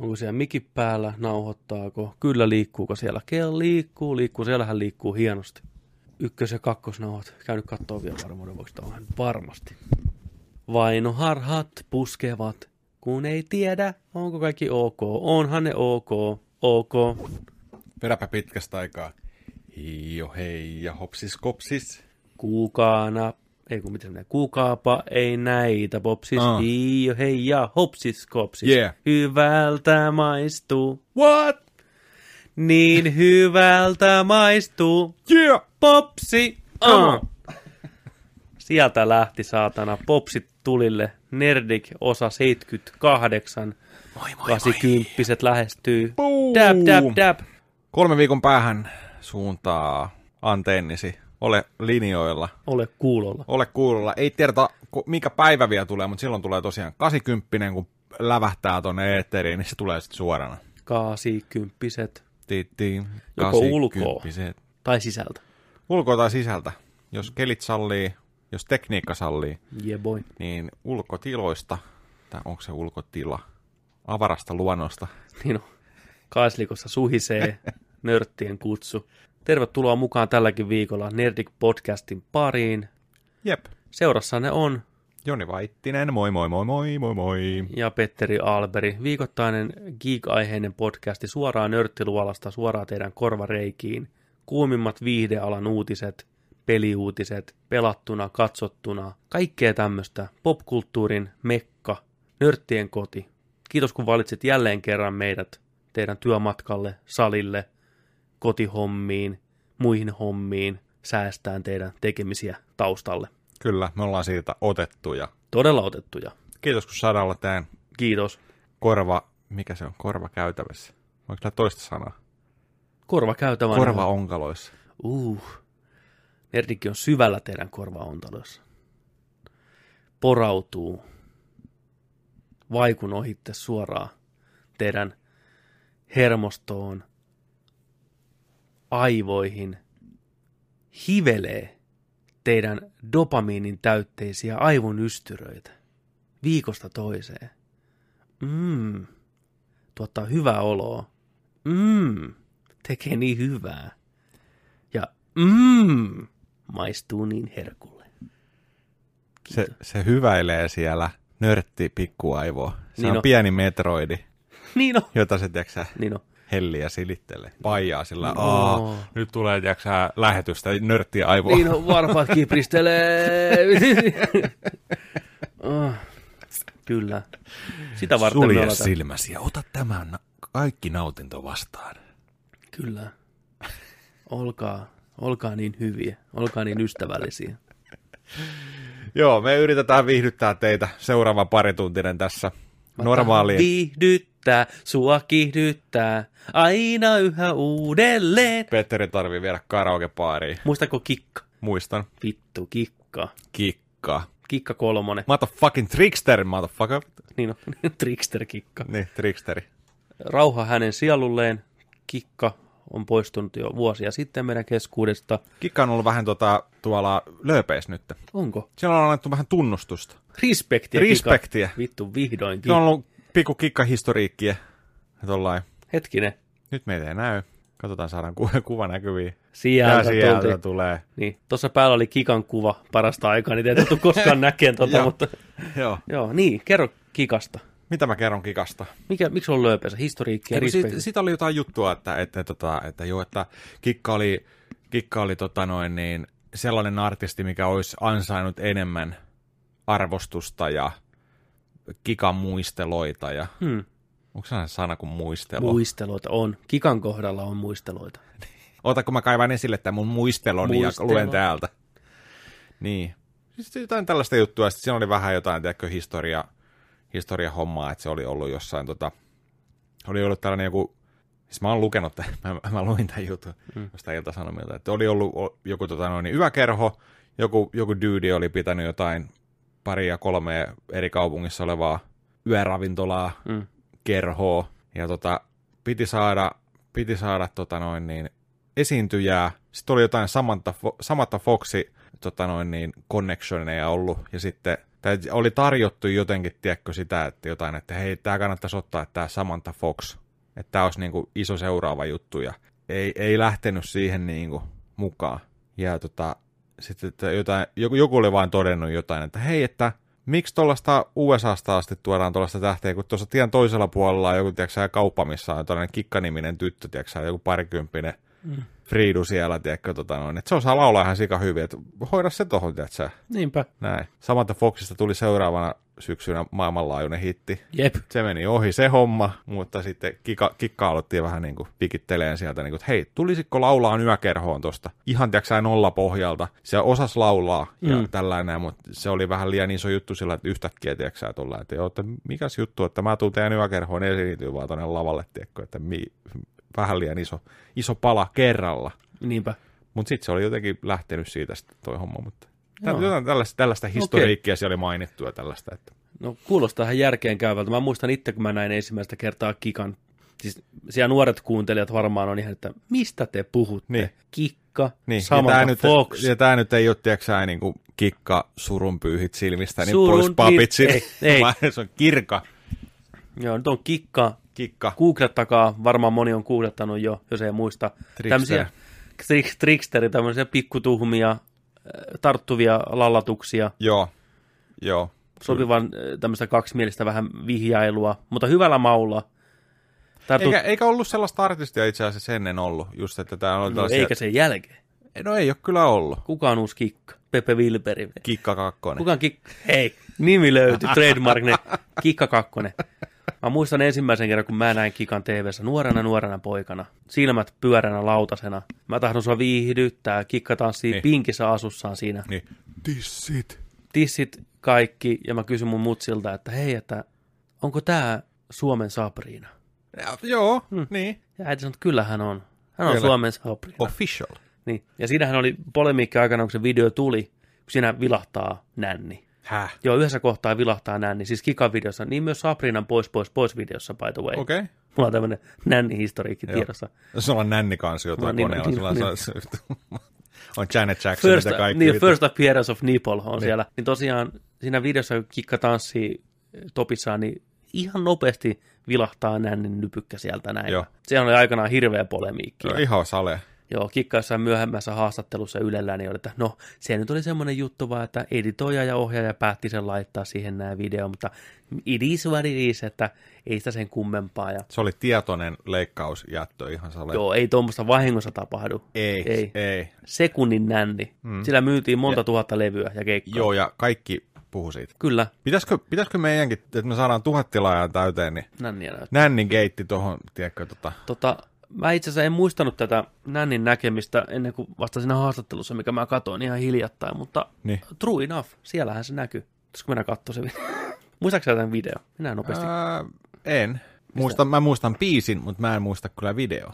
Onko siellä mikki päällä, nauhoittaako, kyllä liikkuuko siellä, kel liikkuu, liikkuu, siellähän liikkuu hienosti. Ykkös- ja kakkosnauhat, käynyt katsoa vielä varmuuden vuoksi, onhan varmasti. Vainoharhat puskevat, kun ei tiedä, onko kaikki ok. Onhan ne ok, ok. Vedäpä pitkästä aikaa. Jo hei ja hopsis kopsis. Kuukaana, ei kun miten ne, kuukaapa ei näitä popsis, Ah. uh. jo hei ja hopsis kopsis. Yeah. Hyvältä maistuu, What? niin hyvältä maistuu, Yeah! popsi. Ah. Uh. Sieltä lähti saatana popsit tulille, Nerdik osa 78, Moi moi 80 lähestyy. Boom. Dab, dab, dab. Kolme viikon päähän suuntaa antennisi. Ole linjoilla. Ole kuulolla. Ole kuulolla. Ei tiedetä, mikä päivä vielä tulee, mutta silloin tulee tosiaan 80, kun lävähtää tonne eetteriin, niin se tulee sitten suorana. 80 Tiittiin. Joko ulkoa. 80. tai sisältä. Ulkoa tai sisältä. Jos kelit sallii, jos tekniikka sallii, Yeah boy. niin ulkotiloista, tai onko se ulkotila, avarasta luonnosta. Niin on. Kaislikossa suhisee nörttien kutsu. Tervetuloa mukaan tälläkin viikolla Nerdik Podcastin pariin. Jep. Seurassanne on Joni Vaittinen, moi moi moi moi moi moi. ja Petteri Alberi. Viikoittainen geek-aiheinen podcasti suoraan nörttiluolasta suoraan teidän korvareikiin. Kuumimmat viihdealan uutiset, peliuutiset, pelattuna, katsottuna, kaikkea tämmöistä. Popkulttuurin mekka, nörttien koti. Kiitos kun valitsit jälleen kerran meidät teidän työmatkalle, salille, kotihommiin, muihin hommiin, säästään teidän tekemisiä taustalle. Kyllä, me ollaan siitä otettuja. Todella otettuja. Kiitos kun saadaan olla tämän Kiitos. korva, mikä se on, korva käytävässä. Voiko kyllä toista sanaa? Korva käytävän. Korva onkaloissa. Uh. Nerdikki on syvällä teidän korvaontaloissa. Porautuu. Vaikun ohitte suoraan teidän hermostoon, aivoihin, hivelee teidän dopamiinin täytteisiä aivon ystyröitä viikosta toiseen. Mm. Tuottaa hyvää oloa. Mm. Tekee niin hyvää. Ja mm, maistuu niin herkulle. Se, se hyväilee siellä nörtti pikkuaivoa. Se Niin on on. pieni metroidi, Niin on. jota se tiedätkö, Niin on. Helliä silittelee. Paijaa sillä, No. aa, nyt tulee tiedätkö, lähetystä nörttiä aivoa. Niin on, varpaat kipristelee. oh, kyllä. Sitä varten Sulje silmäsi ja ota tämän kaikki nautinto vastaan. Kyllä. Olkaa, olkaa niin hyviä, olkaa niin ystävällisiä. Joo, me yritetään viihdyttää teitä seuraava parituntinen tässä normaaliin. Viihdyttää, sua kiihdyttää, aina yhä uudelleen. Petteri tarvii viedä karaokepaariin. Muistako kikka? Muistan. Vittu, kikka. Kikka. Kikka kolmonen. Motherfucking trickster, motherfucker. Niin on, trickster-kikka. Niin, tricksteri. Rauha hänen sielulleen. Kikka on poistunut jo vuosia sitten meidän keskuudesta. Kikka on ollut vähän tota, tuolla lööpeis nyt. Onko? Siellä on annettu vähän tunnustusta. Respektiä, Respektiä. Kika. Vittu, vihdoinkin. Siellä on ollut pikku kikkahistoriikkia. Ja tollain. Hetkinen. Nyt meitä ei näy. Katsotaan, saadaan ku- kuva näkyviin. Sieltä, sieltä tultiin. tulee. Niin, tuossa päällä oli Kikan kuva parasta aikaa, niin tule koskaan näkeen tota, mutta Joo. joo, niin, kerro Kikasta. Mitä mä kerron Kikasta? Mikä, miksi on lööpeässä? Historiikki ja siitä, siitä oli jotain juttua, että, että, että, että, joo, että Kikka oli, Kikka oli tota noin, niin, sellainen artisti, mikä olisi ansainnut enemmän arvostusta ja Kikan muisteloita. Ja, Hmm. onko se sana kuin muistelo? Muisteloita on. Kikan kohdalla on muisteloita. Ota, kun mä kaivan esille tämän mun muisteloni Muistelo. ja luen täältä. Niin. Siis jotain tällaista juttua. Sitten siinä oli vähän jotain, tiedätkö, historia, historia hommaa, että se oli ollut jossain, tota, oli ollut tällainen joku, siis mä oon lukenut, tämän, mä, mä luin tämän jutun mm. jostain iltasanomilta, että oli ollut joku tota, noin, yökerho, joku, joku dude oli pitänyt jotain paria kolmea eri kaupungissa olevaa yöravintolaa, Mm. kerhoa, ja tota, piti saada, piti saada tota noin niin, esiintyjää. Sitten oli jotain Samantha, Samantha Foxi tota noin niin, connectioneja ollut, ja sitten tai oli tarjottu jotenkin, tiedätkö, sitä, että jotain, että hei, tämä kannattaisi ottaa, että tämä Samantha Fox, että tämä olisi niin kuin iso seuraava juttu, ja ei, ei lähtenyt siihen niin kuin mukaan. Ja tota, sitten että jotain, joku, joku oli vain todennut jotain, että hei, että miksi tuollaista USAsta asti tuodaan tuollaista tähteä, kun tuossa tien toisella puolella on joku, tiedätkö, kauppa, missä on tällainen kikkaniminen tyttö, tiedätkö, joku parikymppinen mm. Friidu siellä, tiedätkö, tota noin, että se osaa laulaa ihan sika hyvin, että hoida se tohon, tiedätkö, Niinpä. näin. Samantha Foxista tuli seuraavana syksynä maailmanlaajuinen hitti. Jep. Se meni ohi se homma, mutta sitten kika, kikka aloitti vähän niin kuin pikitteleen sieltä, niin kuin, että hei, tulisiko laulaa yökerhoon tosta? Ihan tiedätkö nolla pohjalta. Se osas laulaa ja mm. tällainen, mutta se oli vähän liian iso juttu sillä, että yhtäkkiä tiedätkö tulla, että joo, että mikäs juttu, että mä tuun teidän yökerhoon esiintyy vaan tuonne lavalle, tiedätkö, että mi, vähän liian iso, iso pala kerralla. Niinpä. Mutta sitten se oli jotenkin lähtenyt siitä sitten toi homma, mutta Joo. Jotain tällaista, tällaista historiikkia okay. siellä oli mainittu ja tällaista. Että... No kuulostaa ihan järkeen käyvältä. Mä muistan itse, kun mä näin ensimmäistä kertaa Kikan. Siis siellä nuoret kuuntelijat varmaan on ihan, että mistä te puhutte? Niin. Kikka, niin. Samantha ja nyt, Fox. Ja tämä nyt ei ole, tiedätkö niin kuin kikka surunpyyhit silmistä, niin Surun pois papitsi. Ei, ei. Se on kirka. Joo, nyt on Kikka. Kikka. Googlettakaa, varmaan moni on googlettanut jo, jos ei muista. Trickster. Tämmöisiä trik- tricksteri, tämmöisiä pikkutuhmia, äh, tarttuvia lallatuksia. Joo, joo. sopivan äh, tämmöistä kaksimielistä vähän vihjailua, mutta hyvällä maulla. Tartu... Eikä, eikä ollut sellaista artistia itse asiassa ennen ollut, just että tämä on no, tällaisia... eikä sen jälkeen. No ei ole kyllä ollut. Kuka on uusi kikka? Pepe Wilberi. Kikka kakkonen. Kuka on kikka? Hei, nimi löytyi, trademark, ne. Kikka kakkonen. Mä muistan ensimmäisen kerran, kun mä näin Kikan tv nuorena nuorena poikana. Silmät pyöränä lautasena. Mä tahdon sua viihdyttää. Kikka tanssii Niin. pinkissä asussaan siinä. Niin. Tissit. Tissit kaikki. Ja mä kysyn mun mutsilta, että hei, että onko tää Suomen Sabrina? Ja, joo, hmm. niin. Ja äiti sanoi, että kyllä hän on. Hän on Kyllä. Suomen Sabrina. Official. Niin. Ja siinähän oli polemiikki aikana, kun se video tuli, kun siinä vilahtaa nänni. Häh? Joo, yhdessä kohtaa vilahtaa nänni, siis Kikan videossa, niin myös Sabrinan pois pois pois videossa, by the way. Okei. Okay. Mulla on tämmöinen nänni-historiikki tiedossa. Sulla on nännikansi tuolla No niin, koneella. niin, Sulla niin. on, se- on Janet Jackson First, ja kaikki. niin, first appearance of nipple on Niin. siellä. Niin tosiaan siinä videossa, kun Kikka tanssii topissaan, niin ihan nopeasti vilahtaa nännin nypykkä sieltä näin. Joo. Se oli aikanaan hirveä polemiikki. Joo, ihan sale. Joo, Kikka jossain myöhemmässä haastattelussa Ylellä, niin oli, että no, se nyt oli semmoinen juttu vaan, että editoija ja ohjaaja päätti sen laittaa siihen nämä video, mutta it is what it is, että ei sitä sen kummempaa. Ja, Se oli tietoinen leikkausjättö ihan sale. joo, ei tuommoista vahingossa tapahdu. Ei, ei. ei. Sekunnin nänni. Mm. Sillä myytiin monta Ja- tuhatta levyä ja keikkaa. Joo, ja kaikki puhu siitä. Kyllä, Pitäisikö, pitäisikö meidänkin, että me saadaan tuhat tilaajaa täyteen, niin nänniä näyttää. nännin keitti tuohon, tiedätkö, tota, Tota, mä itse asiassa en muistanut tätä nännin näkemistä ennen kuin vasta siinä haastattelussa, mikä mä katsoin ihan hiljattain, mutta niin. true enough, siellähän se näkyy. Pitäisikö mennä katsoa se video? Muistaakseni tämän video? Minä nopeasti. Ää, en. Muistan, mä muistan biisin, mutta mä en muista kyllä video.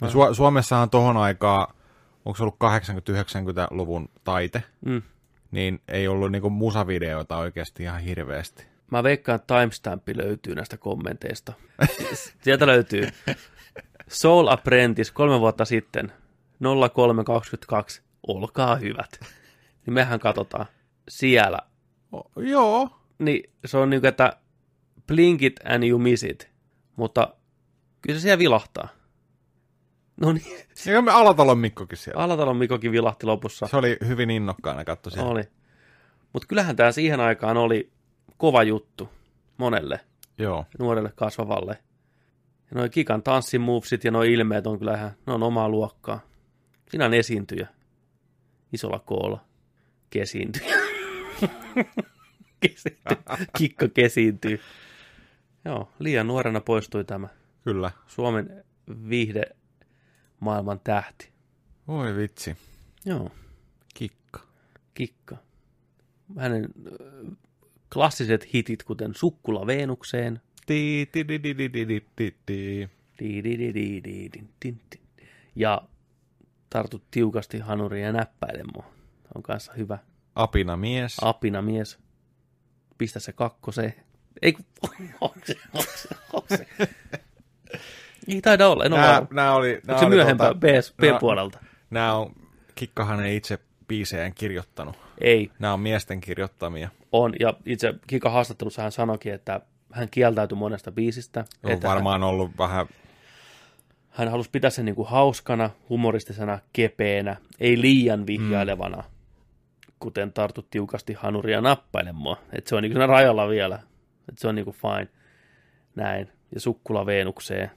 Ja Su- Suomessahan tohon aikaa, onko se ollut 80-90-luvun taite, Mm. niin ei ollut niinku musavideoita oikeasti ihan hirveästi. Mä veikkaan, että timestampi löytyy näistä kommenteista. Sieltä löytyy Soul Apprentice kolme vuotta sitten, 0322, olkaa hyvät. Niin mehän katsotaan siellä. O, joo. Niin se on niin kuin, että blink it and you miss it. Mutta kyllä se siellä vilahtaa. No niin, Ja me Alatalon Mikkokin siellä. Alatalon Mikokin vilahti lopussa. Se oli hyvin innokkaana katso siellä. Oli. Mutta kyllähän tämä siihen aikaan oli kova juttu monelle Joo. nuorelle kasvavalle. Ja noi Kikan tanssimuvesit ja noi ilmeet on kyllä ihan, ne on omaa luokkaa. Siinä on esiintyjä. Isolla koolla. Kesiintyjä. Kesiintyy. Kikka kesiintyy. Joo, liian nuorena poistui tämä Kyllä. Suomen viihde maailman tähti. Voi vitsi. Joo, Kikka. Kikka. Hänen klassiset hitit, kuten Sukkula Veenukseen, ja tartut tiukasti hanuriin ja näppäile mua. On kanssa hyvä. Apina mies. Apina mies. Pistä se kakkose. Ei kun... Ei taida olla, en ole nää, nää oli, nää Onko se myöhempää B-puolelta? Nää on, Kikkahan ei itse biisejään kirjoittanut. Ei. Nämä on miesten kirjoittamia. On, ja itse Kikka haastattelussa hän sanoikin, että hän kieltäytyi monesta biisistä. On että varmaan ollut vähän... hän halusi pitää sen niin kuin hauskana, humoristisena, kepeänä, ei liian vihjailevana, mm. kuten tartut tiukasti hanuria nappailemaan. Että se on niin kuin rajalla vielä. Että se on niin kuin fine. Näin. Ja sukkula Veenukseen.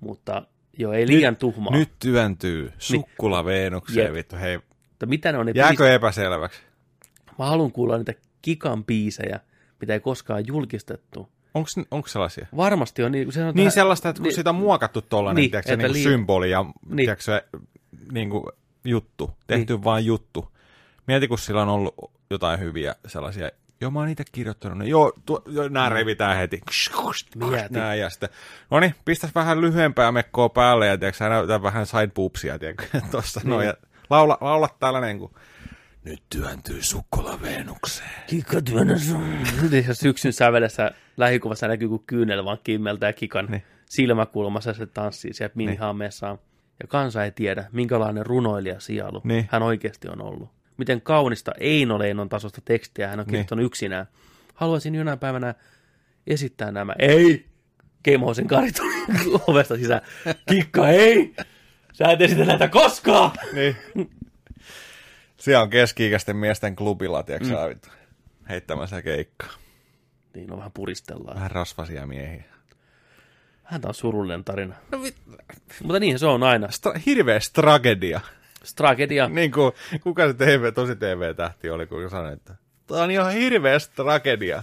Mutta joo, ei liian tuhmaa. Nyt työntyy sukkula Veenukseen, Jep. vittu. Hei, Mutta mitä ne on ne jääkö epäselväksi? biisit? Mä haluan kuulla niitä Kikan biisejä, mitä ei koskaan julkistettu. Onks sellaisia? Varmasti on niin, se on Niin vähän- sellaista, että kun niin- siitä on muokattu tollanen, Niin, niin, tiedätkö, niin lii- symboli ja Niin. tiedätkö, niin kuin juttu, tehty niin. vaan juttu. Mieti, kun sillä on ollut jotain hyviä sellaisia, joo mä oon niitä kirjoittanut, ne, joo, tuo, joo nää revitään heti, Mieti. nää ja sitten, no niin, pistäs vähän lyhyempää mekkoa päälle ja tiedätkö, näytää vähän side boobsia, tiedätkö, tossa niin. noin, ja laula, laula tällainen, kun nyt työntyy sukkula Veenukseen. Kikka työnnä sun. Ja syksyn sävelessä lähikuvassa näkyy, kun kyynel vaan kimmeltä ja Kikan niin. Niin. silmäkulmassa se tanssii siellä minihammeessaan. Ja kansa ei tiedä, minkälainen runoilija sielu Niin. hän oikeasti on ollut. Miten kaunista Eino Leinon tasosta tekstiä hän on Niin. kirjoittanut yksinään. Haluaisin jonain päivänä esittää nämä. Ei! Keimoisen Kari tuli ovesta sisään. Kikka, ei! Sä et esitä näitä koskaan! Niin. Siellä on keski-ikäisten miesten klubilla, tiedätkö mm. vittu, heittämässä keikkaa. Niin, no vähän puristellaan. Vähän rasvasia miehiä. Häntä on surullinen tarina. No, vit... Mutta niin se on aina. Stra- hirveä tragedia. Tragedia. Niin kuin, kuka se TV, tosi TV-tähti oli, kun sanoi, että tämä on ihan hirveä tragedia.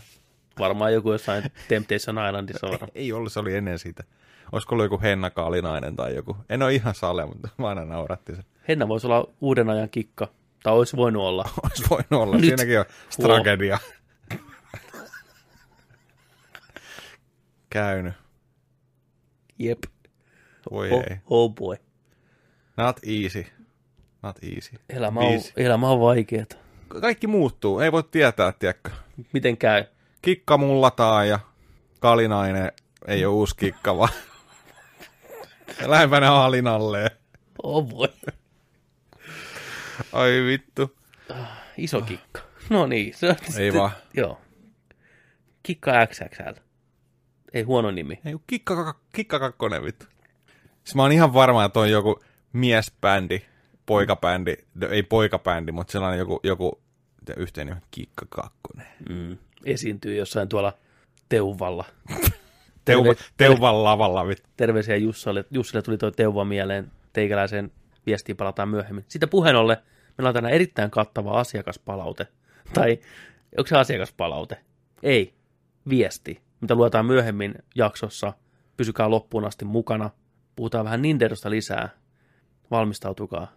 Varmaan joku jossain Temptation Islandissa on. Ei ollut, se oli ennen sitä. Olisiko ollut joku Henna Kaalinainen tai joku. En ole ihan sale, mutta mä aina nauratti sen. Henna voisi olla uuden ajan kikka. Tai olisi voinut olla. Olisi voinut olla. Nyt. Siinäkin on tragedia. Käynyt. Jep. Voi Oh, ei. oh boy. Not easy. Not easy. Elämä on, elämä on vaikeeta. Kaikki muuttuu. Ei voi tietää, tiedätkö. Miten käy? Kikka mullataan ja Kalinainen ei ole uusi kikka, vaan lähempänä Alinalleen. Oh boy. Ai vittu. Iso kikka. No niin. Se on Ei vaan. Joo. Kikka XXL. Ei huono nimi. Ei, kikka, kikka kakkonen vittu. Siis mä oon ihan varma, että on joku miesbändi, poikabändi, no, ei poikabändi, mutta sellainen joku, joku yhteinen kikka kakkonen. Mm. Esiintyy jossain tuolla Teuvalla. Teuva, Terve- teuvan lavalla vittu. Terveisiä Jussalle. Jussille tuli tuo Teuva mieleen. Teikäläisen viestiin palataan myöhemmin. Sitä puheen ollen, meillä on tänään erittäin kattava asiakaspalaute. Tai onko se asiakaspalaute? Ei. Viesti, mitä luetaan myöhemmin jaksossa. Pysykää loppuun asti mukana. Puhutaan vähän Nintendosta lisää. Valmistautukaa.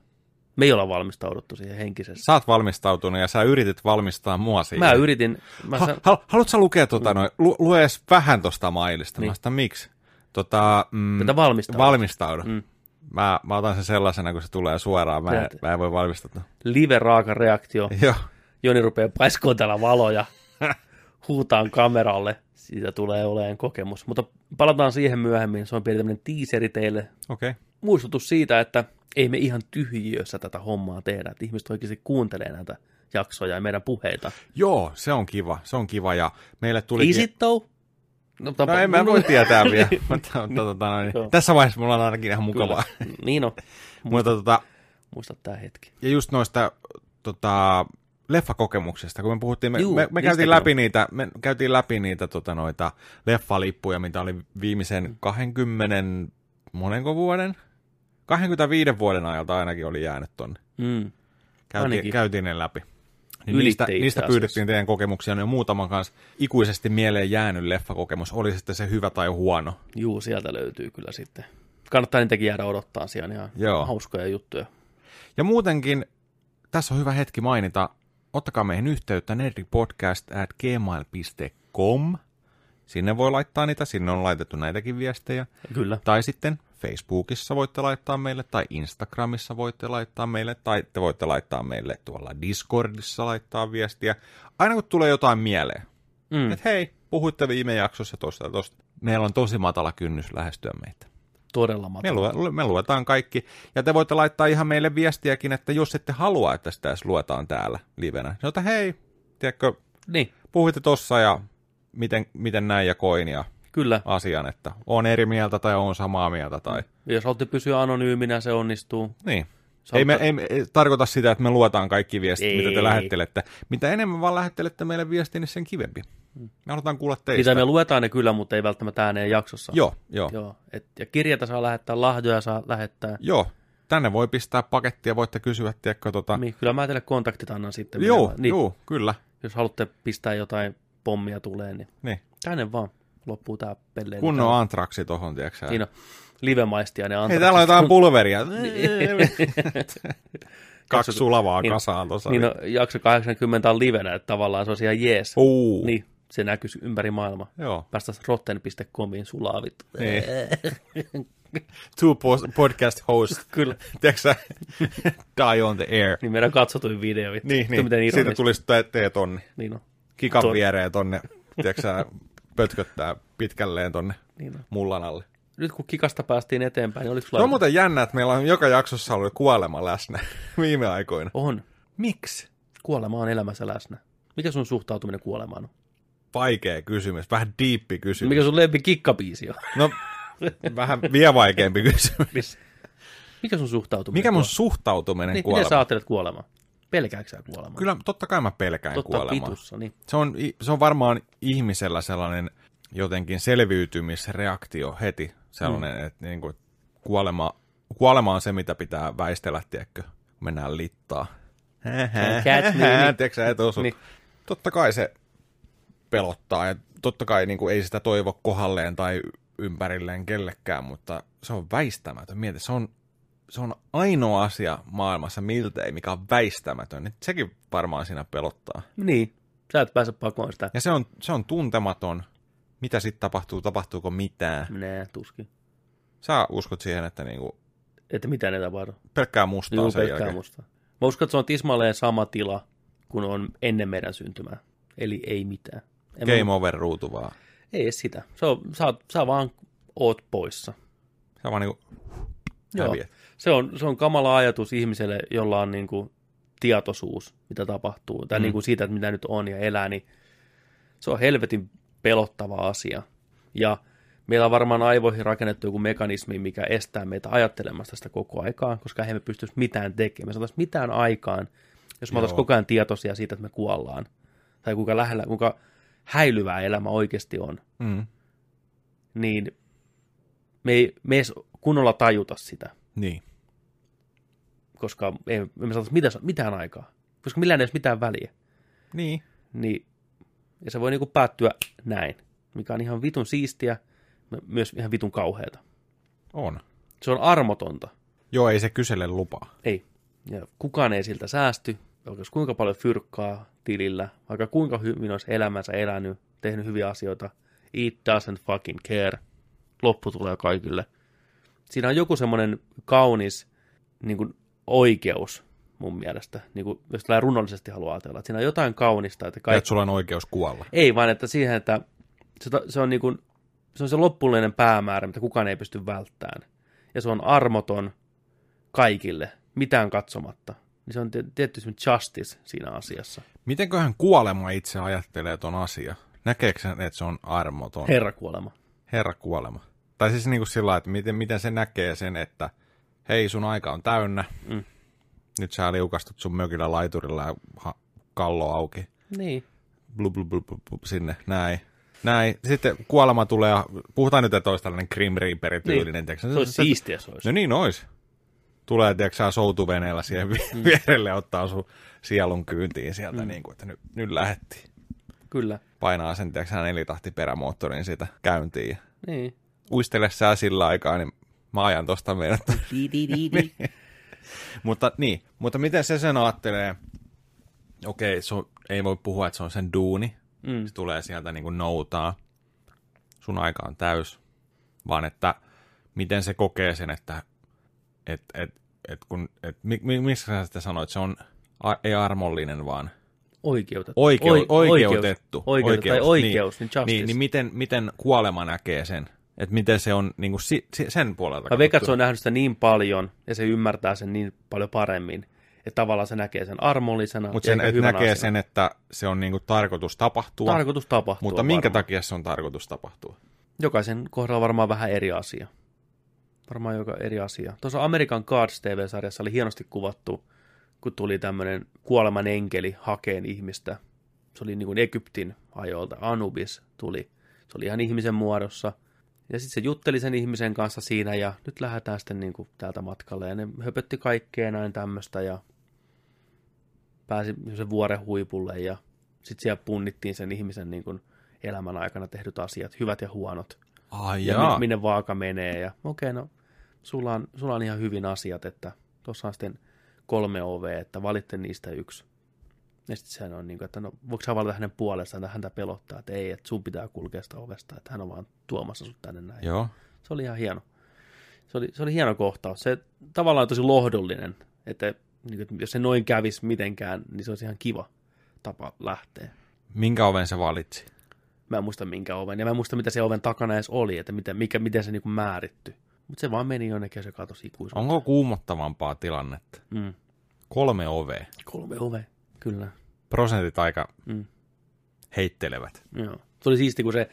Me ei olla valmistauduttu siihen henkisesti. Sä oot valmistautunut ja sä yritit valmistaa mua siihen. Mä yritin, mä Ha, san... hal, haluatko sä lukea tuota noin? Lu, lue edes vähän tosta mailista. Niin. Mä sanoin, miksi? Tota, mm, Tätä valmistaudu. valmistaudu. Mm. Mä, mä otan sen sellaisena, kun se tulee suoraan. Mä, en, mä en voi valmistautua. live-raaka reaktio. Joo. Joni rupeaa paiskoon täällä valoja, huutaan kameralle. Siitä tulee oleen kokemus. Mutta palataan siihen myöhemmin. Se on pieni tämmöinen tiiseri teille. Okei. Okay. Muistutus siitä, että ei me ihan tyhjiössä tätä hommaa tehdä. Että ihmiset oikeasti kuuntelee näitä jaksoja ja meidän puheita. Joo, se on kiva. Se on kiva. Ja meille tuli... Is it though? No, No en mä voi tietää vielä. Mutta, tota, noin, Joo. tässä vaiheessa mulla on ainakin ihan mukavaa. Kyllä. Niin on. Mutta, tota, Muista tämä hetki. ja just noista tota, leffakokemuksista, kun me puhuttiin, me, Juu, me, me käytiin läpi niitä, me käytiin läpi niitä tota, noita leffalippuja, mitä oli viimeisen 20 monenko vuoden? 25 vuoden ajalta ainakin oli jäänyt tonne. Mm. Käytiin, Ainakin. käytiin ne läpi. Niin niistä, niistä pyydettiin teidän kokemuksia, niin muutaman kanssa ikuisesti mieleen jäänyt leffakokemus, oli sitten se hyvä tai huono. Juu, sieltä löytyy kyllä sitten. Kannattaa niitäkin jäädä odottaa siellä ihan Joo. hauskoja juttuja. Ja muutenkin, tässä on hyvä hetki mainita, ottakaa meihin yhteyttä nerdipodcast at gmail.com. Sinne voi laittaa niitä, sinne on laitettu näitäkin viestejä. Kyllä. Tai sitten Facebookissa voitte laittaa meille, tai Instagramissa voitte laittaa meille, tai te voitte laittaa meille tuolla Discordissa laittaa viestiä. Aina kun tulee jotain mieleen, Mm. että hei, puhuitte viime jaksossa tosta ja tosta. Meillä on tosi matala kynnys lähestyä meitä. Todella Me, matala. lue, me luetaan kaikki. Ja te voitte laittaa ihan meille viestiäkin, että jos ette halua, että sitä edes luetaan täällä livenä. Niin hei, tiedätkö, Niin, puhuitte tossa ja miten, miten näin ja koin ja kyllä. asian, että on eri mieltä tai on samaa mieltä tai... Ja Jos haluatte pysyä anonyyminä, se onnistuu. Niin. Sä Ei, me, ei, ei tarkoita sitä, että me luetaan kaikki viestit, Ei. mitä te lähettelette. Mitä enemmän vaan lähettelette meille viestiä, niin sen kivempi. Me halutaan kuulla teistä. Mitä me luetaan ne kyllä, mutta ei välttämättä ääneen jaksossa. Joo, joo. Joo. Et, ja kirjata saa lähettää, lahjoja saa lähettää. Joo. Tänne voi pistää pakettia, voitte kysyä, tiedätkö, tota... Niin, kyllä mä teille kontaktit annan sitten. Joo, niin, joo, kyllä. Jos haluatte pistää jotain pommia tulee, niin Niin. tänne vaan loppuu tää pelleily. Kunnon antraksi tohon, tiedätkö? Siinä on live-maistia ne Hei, antraksista. täällä on jotain pulveria. Kaksi Jakso- sulavaa niin- kasaan tuossa. Niin no, jakso 80 on livenä, että tavallaan se on ihan jees. Uu. Niin, se näkyisi ympäri maailmaa. Joo. Päästäis rotten.comiin sulaa vittu. Niin. Two podcast host. Kyllä. Tiedätkö? Die on the air. Niin meidän katsotuin video. vittu. Niin, niin. Siitä tulisi te- teetonni. Niin on. Kikan Toi- viereen tonne, tiedätkö pötköttää pitkälleen tonne Niin on. mullan alle. Nyt kun kikasta päästiin eteenpäin, niin oliko Se sulla... on muuten jännä, että meillä on joka jaksossa ollut kuolema läsnä viime aikoina. On. Miksi? Kuolema on elämässä läsnä. Mikä sun suhtautuminen kuolemaan on? Vaikea kysymys, vähän diippi kysymys. Mikä sun lempi kikkabiisi on? No, vähän vielä vaikeampi kysymys. Mikä sun suhtautuminen Mikä mun kuolemaan? suhtautuminen niin, kuolemaan? Miten sä ajattelet kuolemaa? Pelkääksä sä kuolemaa? Kyllä totta kai mä pelkään Totta kuolemaa. vitussa, niin. Se on, se on varmaan ihmisellä sellainen jotenkin selviytymisreaktio heti. Sellainen, mm. että niin kuin kuolema, kuolema on se, mitä pitää väistellä, tiedätkö? Mennään littaa. niin. Tiedätkö sä, et osu. Niin. Totta kai se pelottaa ja totta kai niin kuin ei sitä toivo kohalleen tai ympärilleen kellekään, mutta se on väistämätön. Mieti, se on, se on ainoa asia maailmassa miltei, mikä on väistämätön. Niin sekin varmaan siinä pelottaa. Niin. Sä et pääse pakoon sitä. Ja se on, se on tuntematon. Mitä sitten tapahtuu? Tapahtuuko mitään? Nää, tuskin. Sä uskot siihen, että niinku Että mitä ne tapahtuu. pelkkää mustaa Juu, sen pelkkää jälkeen. musta. Mä uskon, että se on tismalleen sama tila kuin on ennen meidän syntymää. Eli ei mitään. En Game mä, over ruutu vaan. ei edes sitä. Se on, sä, sä vaan oot poissa. Sä vaan niinku Joo. häviät. Se on, se on kamala ajatus ihmiselle, jolla on niin kuin tietoisuus, mitä tapahtuu, tai Mm. niin kuin siitä, että mitä nyt on ja elää, niin se on helvetin pelottava asia. Ja meillä on varmaan aivoihin rakennettu joku mekanismi, mikä estää meitä ajattelemasta sitä koko aikaa, koska eihän me pystyisi mitään tekemään. Me saataisiin mitään aikaan, jos me oltaisiin koko ajan tietoisia siitä, että me kuollaan. Tai kuinka lähellä, kuinka häilyvää elämä oikeasti on. Mm. Niin me ei, me ei kunnolla tajuta sitä Niin. Koska ei, me saataisiin mitään, mitään aikaa, koska millään ei edes mitään väliä. Niin. Niin, ja se voi niinku päättyä näin, mikä on ihan vitun siistiä, myös ihan vitun kauheata. On. Se on armotonta. Joo, ei se kysele lupaa. Ei. Ja kukaan ei siltä säästy, vaikka kuinka paljon fyrkkaa tilillä, vaikka kuinka hyvin olisi elämänsä elänyt, tehnyt hyviä asioita. It doesn't fucking care. Loppu tulee kaikille. Siinä on joku semmoinen kaunis niin kuin oikeus mun mielestä, niin kuin, jos tällä runollisesti haluaa ajatella. Että siinä on jotain kaunista, että Kaikki... Että sulla on oikeus kuolla. Ei, vaan että siihen, että se, se on, niin kuin, se on se loppullinen päämäärä, mitä kukaan ei pysty välttämään. Ja se on armoton kaikille, mitään katsomatta. Niin se on ti- tietty justice siinä asiassa. Mitenköhän kuolema itse ajattelee ton asia? Näkeekö hän, että se on armoton? Herra kuolema. Herra kuolema. Tai siis niin kuin sillä että miten, miten se näkee sen, että hei, sun aika on täynnä. Mm. Nyt sä liukastut sun mökillä laiturilla ja ha- kallo auki. Niin. Blu, blu, blu, blu, blu, sinne, näin. Näin. Sitten kuolema tulee, puhutaan nyt, että olisi tällainen Grim Reaper-tyylinen. Niin. Se olisi siistiä, se olisi. No niin ois. Tulee, tiedätkö soutuveneellä siihen mm. vierelle ottaa sun sielun kyyntiin sieltä, mm. niin kuin, että nyt, nyt lähettiin. Kyllä. Painaa sen, tiedätkö nelitahti perämoottorin siitä käyntiin. Niin. Uistele sä sillä aikaa, niin mä ajan tosta meidät. Mutta niin, mutta miten se sen ajattelee? Okei, se on, ei voi puhua, että se on sen duuni. Mm. Se tulee sieltä niin kuin noutaa. Sun aika on täys. Vaan että miten se kokee sen, että et, et, et kun, et, mi, mi, missä sä sitä sanoit, se on a, ei armollinen, vaan Oikeutettu. oikeu, Oi- oikeutettu. Oikeus, oikeutettu tai oikeus, niin justice. Niin, niin miten, miten kuolema näkee sen, Että miten se on niin kuin si, si, sen puolelta. Mä veikkaan, se on nähnyt sitä niin paljon ja se ymmärtää sen niin paljon paremmin, että tavallaan se näkee sen armollisena. Mutta sen, eikä et hyvänä näkee asiana. sen, että se on niin kuin tarkoitus tapahtua. Tarkoitus tapahtuu. mutta minkä varmaan. takia se on tarkoitus tapahtua? Jokaisen kohdalla varmaan vähän eri asia. Varmaan joka eri asia. Tuossa American Gods TV-sarjassa oli hienosti kuvattu, kun tuli tämmöinen kuoleman enkeli hakeen ihmistä. Se oli niin kuin Egyptin ajoilta. Anubis tuli. Se oli ihan ihmisen muodossa. Ja sitten se jutteli sen ihmisen kanssa siinä ja nyt lähdetään sitten niin kuin täältä matkalle. Ja ne höpötti kaikkea näin tämmöistä ja pääsi sen vuoren huipulle ja sitten siellä punnittiin sen ihmisen niin kuin elämän aikana tehdyt asiat, hyvät ja huonot Ai ja mi- minne vaaka menee. Ja okei, okay, no sulla on, sulla on ihan hyvin asiat, että tuossa on sitten kolme ovea, että valitte niistä yksi. Ja sitten sehän on niin kuin, että no voiko sä valita hänen puolestaan, että häntä pelottaa, että ei, että sun pitää kulkea sitä ovesta, että hän on vaan tuomassa sut tänne näin. Joo. Se oli ihan hieno. Se oli, se oli hieno kohtaus. Se tavallaan tosi lohdullinen, että niin kuin, jos se noin kävisi mitenkään, niin se olisi ihan kiva tapa lähteä. Minkä oven se valitsi? Mä en muista minkä oven, ja mä en muista mitä se oven takana edes oli, että miten, mikä, miten se niin kuin määritty. Mutta se vaan meni jonnekin ja se katosi ikuisuuteen. Onko kuumottavampaa tilannetta? Mm. Kolme ovea. Kolme ove, kyllä. Prosentit aika Mm. heittelevät. Joo. Se oli siisti, kun se,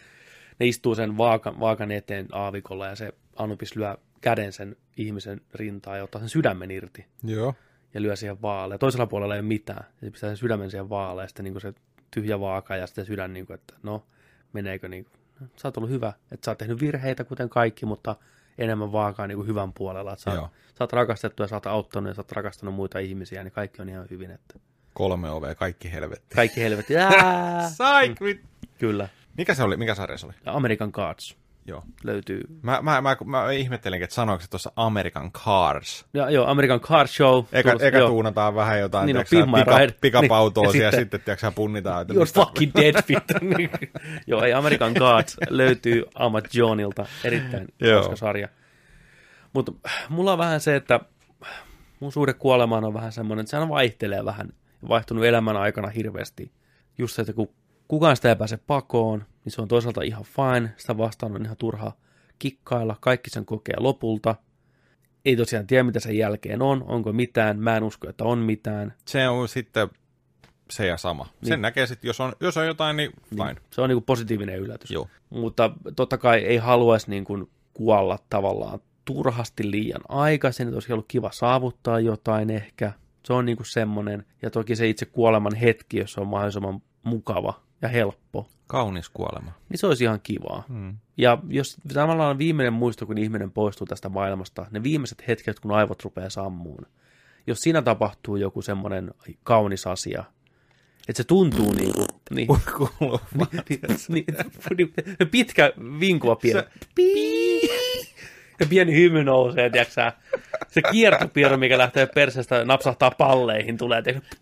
ne istuu sen vaakan, vaakan eteen aavikolla ja se Anubis lyö käden sen ihmisen rintaan ja ottaa sen sydämen irti Joo. ja lyö siihen vaalle. Ja toisella puolella ei ole mitään. Ja se pistää sen sydämen siihen vaalle ja sitten niin se tyhjä vaaka ja sitten sydän, niin kuin, että no, meneekö niin kuin, sä oot ollut hyvä, että sä oot tehnyt virheitä kuten kaikki, mutta enemmän vaakaa niin kuin hyvän puolella. Että sä, oot, sä oot rakastettu ja sä oot auttanut ja sä oot rakastanut muita ihmisiä, niin kaikki on ihan hyvin. Että Kolme ovea, kaikki helvetti. kaikki helvetti. Saik! Kyllä. Mikä se oli? Mikä sarja se oli? American Gods Joo. löytyy. Mä, mä, mä, mä ihmettelinkin, että sanoiko se tuossa American Cars. Ja, joo, American Car Show. Eka, Tulos- eka joo. tuunataan vähän jotain, Niin, no, niin, pika, Ride. pikapautoisia Niin, ja sitten- sitten tiedätkö, punntaan, että You're mistä- fucking dead fit. joo, ei American Gods löytyy Amat Johnilta. Erittäin hauska sarja. Mutta mulla on vähän se, että mun suhde kuolemaan on vähän semmoinen, että sehän vaihtelee vähän. Vaihtunut elämän aikana hirveästi. Just se, että kun kukaan sitä ei pääse pakoon, niin se on toisaalta ihan fine. Sitä vastaan on ihan turha kikkailla. Kaikki sen kokee lopulta. Ei tosiaan tiedä, mitä sen jälkeen on. Onko mitään. Mä en usko, että on mitään. Se on sitten se ja sama. Sen Niin. näkee sitten, jos on, jos on jotain, niin fine. Se on niin kuin positiivinen yllätys. Joo. Mutta totta kai ei haluaisi niin kuin kuolla tavallaan turhasti liian aikaisin, että olisi ollut kiva saavuttaa jotain ehkä. Se on niin kuin semmoinen, ja toki se itse kuoleman hetki, jos on mahdollisimman mukava ja helppo, Kaunis kuolema. niin se olisi ihan kivaa. Hmm. Ja jos tavallaan viimeinen muisto, kun ihminen poistuu tästä maailmasta, ne viimeiset hetket, kun aivot rupeaa sammuun, jos siinä tapahtuu joku semmoinen kaunis asia, että se tuntuu niin kuin, niin, Kuuluu. niin, niin, niin, pitkä vinkuva pieni. Ja pieni hymy nousee, tiedätkö sä? Se kiertopierro, mikä lähtee perseestä napsahtaa palleihin, tulee, tiedätkö?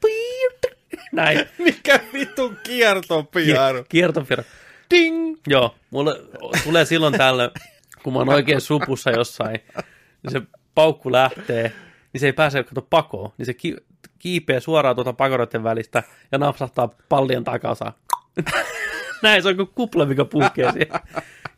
Näin. Mikä vitun kiertopiaru? Kiertopierro. Ding! Joo, mulle tulee silloin tällöin, kun mä oon oikein supussa jossain, niin se paukku lähtee, niin se ei pääse kato pakoon, niin se ki- kiipeää suoraan tuota pakoreiden välistä ja napsahtaa pallien takasa. Näin, se on kuin kupla, mikä puhkee siihen.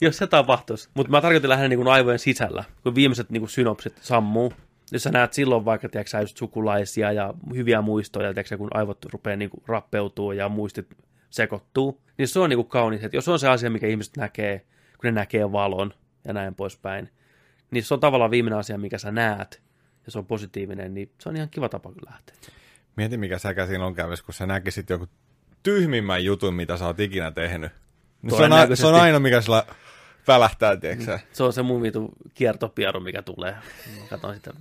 Jos se tapahtuisi. Mutta mä tarkoitin lähinnä niin aivojen sisällä, kun viimeiset niin kuin synopsit sammuu. Jos sä näet silloin vaikka, tiedätkö, sä just sukulaisia ja hyviä muistoja, tiedätkö, kun aivot rupeaa niin kuin rappeutuu ja muistit sekoittuu, niin se on niin kuin kaunis. Että jos on se asia, mikä ihmiset näkee, kun ne näkee valon ja näin poispäin, niin se on tavallaan viimeinen asia, mikä sä näet, ja se on positiivinen, niin se on ihan kiva tapa kyllä lähteä. Mieti, mikä säkä siinä on kävis, kun sä näkisit joku tyhmimmän jutun, mitä sä oot ikinä tehnyt. Niin se, on, se on aina, mikä sillä välähtää, tiedätkö? Se on se mun vitu kiertopieru, mikä tulee. Katon sitä.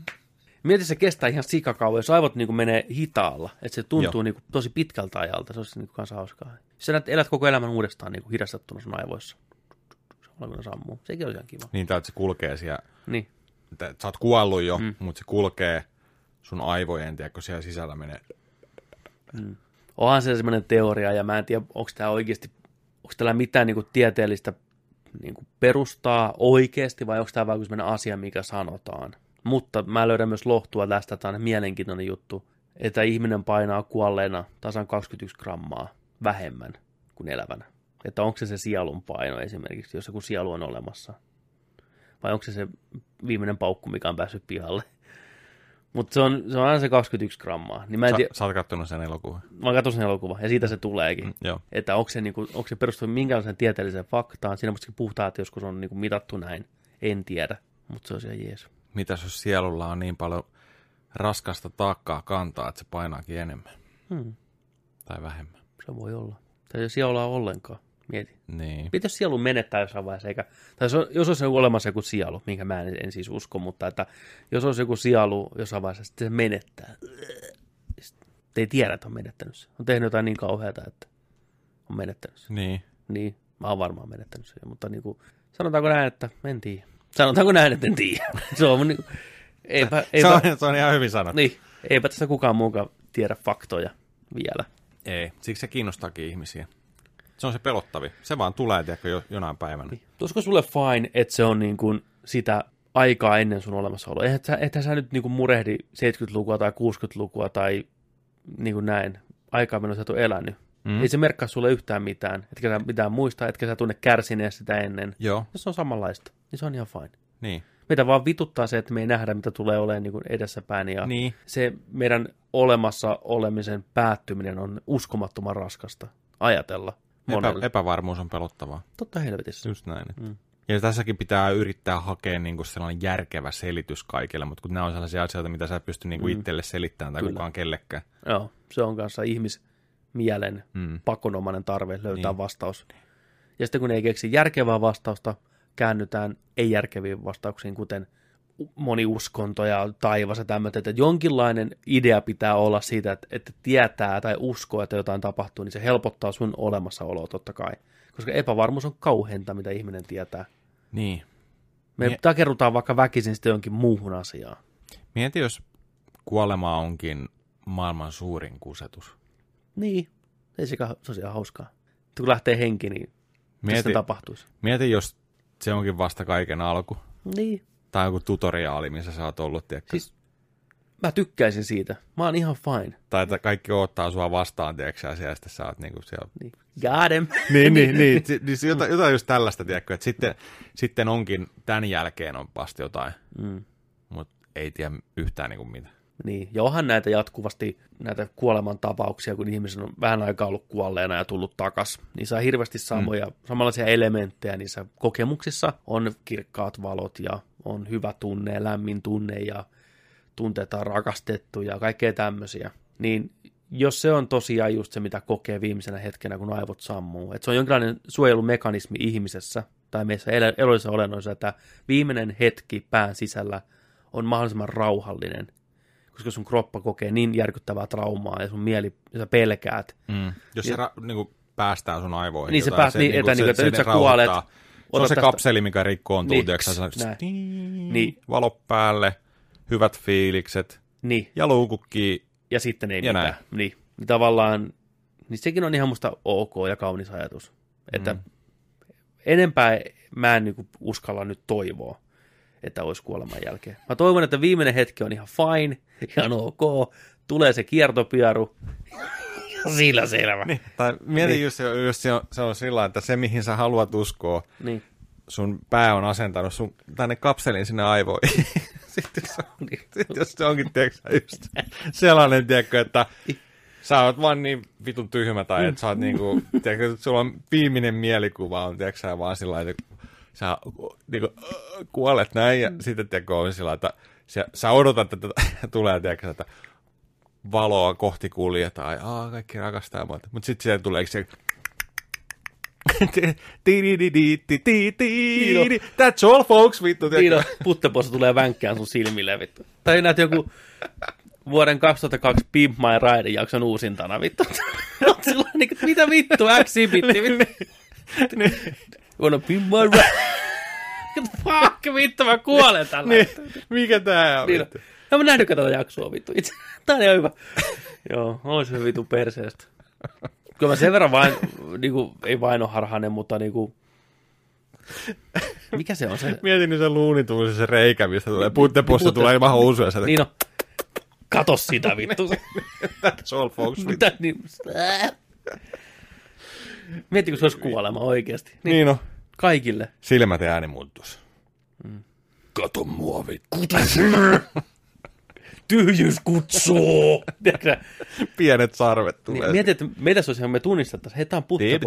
Mieti, se kestää ihan sikakauan, jos aivot niin menee hitaalla, että se tuntuu niin tosi pitkältä ajalta, se olisi niin kanssa hauskaa. Sä näet, elät koko elämän uudestaan niin hidastettuna sun aivoissa, samalla ne sammuu. Sekin olisi ihan kiva. Niin, tää, että se kulkee siellä, Niin. että sä oot kuollut jo, mm. mutta se kulkee sun aivojen, tiedätkö, siellä sisällä menee. Onhan se semmoinen teoria, ja mä en tiedä, onko tämä oikeasti, onko tällä mitään niin kuin tieteellistä niin kuin perustaa oikeasti, vai onko tämä vain semmoinen asia, mikä sanotaan. Mutta mä löydän myös lohtua tästä, tämä on mielenkiintoinen juttu, että ihminen painaa kuolleena tasan 21 grammaa vähemmän kuin elävänä. Että onko se se sielun paino esimerkiksi, jos joku sielu on olemassa. vai onko se se viimeinen paukku, mikä on päässyt pihalle. Mutta se on, se on aina se 21 grammaa. Niin mä, en Sä, tiedä, sä oot kattonut sen elokuvan. mä oon katsonut sen elokuvan, ja siitä se tuleekin. Mm, joo. Että onko se, niinku, onko se perustunut minkälaiseen tieteelliseen faktaan. Siinä mustakin puhutaan, että joskus on niinku mitattu näin. En tiedä, mutta se on ihan jees. Mitäs jos sielulla on niin paljon raskasta taakkaa kantaa, että se painaakin enemmän Hmm, tai vähemmän? se voi olla. Tai jos siellä ollaan ollenkaan. Mieti. Niin. Jos sielu menettää jossain vaiheessa, eikä, tai jos, on, jos olisi olemassa joku sielu, minkä mä en, en siis usko, mutta että jos olisi joku sielu jossain vaiheessa, sitten se menettää. Sitten ei tiedä, että on menettänyt se. On tehnyt jotain niin kauheata, että on menettänyt se. Niin. Niin, mä oon varmaan menettänyt sen, mutta niin kuin, sanotaanko näin, että en tiedä. Sanotaanko näin, että en tiedä. se on niin kuin, eipä, Se eipä, on, se on ihan hyvin sanottu. niin, eipä tästä kukaan muukaan tiedä faktoja vielä. Ei, siksi se kiinnostaakin ihmisiä. Se on se pelottavi. Se vaan tulee, tiedätkö, jo, jonain päivänä. Niin. Tuosko sulle fine, että se on niin kuin sitä aikaa ennen sun olemassaoloa? Eihän sä, ethän sä nyt niin kuin murehdi 70-lukua tai 60-lukua tai niin kuin näin aikaa, milloin sä et ole elänyt. Mm. Ei se merkkaa sulle yhtään mitään, etkä sä mitään muista, etkä sä tunne kärsineen sitä ennen. Joo, Jos se on samanlaista, niin se on ihan fine. niin. Meitä vaan vituttaa se, että me ei nähdä, mitä tulee olemaan niin kuin edessäpäin. Ja Niin. se meidän olemassa olemisen päättyminen on uskomattoman raskasta ajatella Epä, epävarmuus on pelottavaa. Totta helvetissä. Just näin. Mm. Ja tässäkin pitää yrittää hakea niinku sellainen järkevä selitys kaikille, mutta kun nämä on sellaisia asioita, mitä sä et pysty niinku Mm. itselle selittämään tai Kyllä. kukaan kellekään. Joo, se on kanssa ihmismielen Mm. pakonomainen tarve löytää Niin. niin. vastaus. Ja sitten kun ei keksi järkevää vastausta, käännytään ei-järkeviin vastauksiin, kuten moniuskonto ja taivas ja tämmöiset, että jonkinlainen idea pitää olla siitä, että, että tietää tai uskoo, että jotain tapahtuu, niin se helpottaa sun olemassaoloa totta kai. Koska epävarmuus on kauheinta, mitä ihminen tietää. Niin. Me Mie- takerrutaan vaikka väkisin sitten jonkin muuhun asiaan. Mieti, jos kuolema onkin maailman suurin kusetus. Niin, ei se olisi ihan hauskaa. Mutta kun lähtee henki, niin mitä Mieti, sitten tapahtuisi? mieti, jos se onkin vasta kaiken alku. Niin, Tai joku tutoriaali, missä sä oot ollut, tiedätkö? siis mä tykkäisin siitä. Mä oon ihan fine. Tai että kaikki odottaa sua vastaan, tiedätkö, ja siellä sitten sä oot niinku siellä Niin. Got him. niin, niin, niin. Niin jotain, jotain just tällaista, tiedätkö, että sitten, sitten onkin, tämän jälkeen on vasta jotain, Mm. mutta ei tiedä yhtään niin kuin mitä. Niin, ja onhan näitä jatkuvasti, näitä kuoleman tapauksia, kun ihmisen on vähän aikaa ollut kuolleena ja tullut takas. Niissä on hirveästi samoja, mm. samanlaisia elementtejä niissä kokemuksissa. On kirkkaat valot ja on hyvä tunne ja lämmin tunne ja tunteet on rakastettu ja kaikkea tämmöisiä. Niin jos se on tosiaan just se, mitä kokee viimeisenä hetkenä, kun aivot sammuu, että se on jonkinlainen suojelumekanismi ihmisessä tai meissä elollisissa olennoissa, että viimeinen hetki pään sisällä on mahdollisimman rauhallinen, koska sun kroppa kokee niin järkyttävää traumaa ja sun mieli, ja sä pelkäät. Mm. Jos se ra- niin kuin päästää sun aivoihin. Niin se jotain, pääst- niin, että niin, että nyt sä kuolet. Se on se tästä- kapseli, mikä rikkoontuu, Niin, tiedätkö, näin. niin. Valo päälle, hyvät fiilikset Niin, ja luukukki. ja sitten ei Ja mitään. Niin, niin tavallaan, niin sekin on ihan musta ok ja kaunis ajatus. Että Mm. enempää mä en niinku uskalla nyt toivoa, että olisi kuoleman jälkeen. Mä toivon, että viimeinen hetki on ihan fine, ihan ok, tulee se kiertopieru, ja sillä selvä. Niin. Tai mieti, Niin. se, jos se on, se on sillä että se, mihin sä haluat uskoa, Niin. sun pää on asentanut sun tänne kapselin sinne aivoihin. Sitten, se on, Niin. sitten jos se onkin, tiedätkö, just sellainen, tiedätkö, että sä oot vaan niin vitun tyhmä tai että sä oot niinku, tiedätkö, että sulla on viimeinen mielikuva on, tiedätkö, sä vaan sillä että sä niinku, kuolet näin ja sitten, tiedätkö, on sillä että sä, sä odotat, että tulee, tiedätkö, että valoa kohti kuljetaan ja Aa, kaikki rakastaa muuta. Mutta sitten siellä tulee se That's all folks, vittu. On, puttepossa tulee vänkkään sun silmille, vittu. Tai näet joku vuoden 2002 Pimp My Ride jakson uusintana, vittu. Sillä niin, mitä vittu, X-bitti, vittu. Wanna Pimp My Ride. Fuck, vittu, mä kuolen tällä. mikä tää on. vittu? Ja mä nähnytkään tätä jaksoa, vittu. Itse. Tää on ihan hyvä. Joo, olisi se vittu perseestä. Kyllä mä sen verran vain, niinku, ei vainoharhainen, mutta niinku, mikä se on se? Mietin nyt se luunituuli, se reikä, mistä tulee putteposta, tulee ilman housuja. Sieltä. Niin on. Kato sitä vittu. That's all folks. vittu. Mitä niin? Mieti, kun se olisi kuolema oikeasti. Niin. Niin no, Kaikille. silmät ja ääni muuttuisi. Kato mua vittu. Tyhjyys kutsuu. Pienet sarvet tulee. Niin, mieti, että meitä se olisi, me tunnistettaisiin, hei, tämä on dip.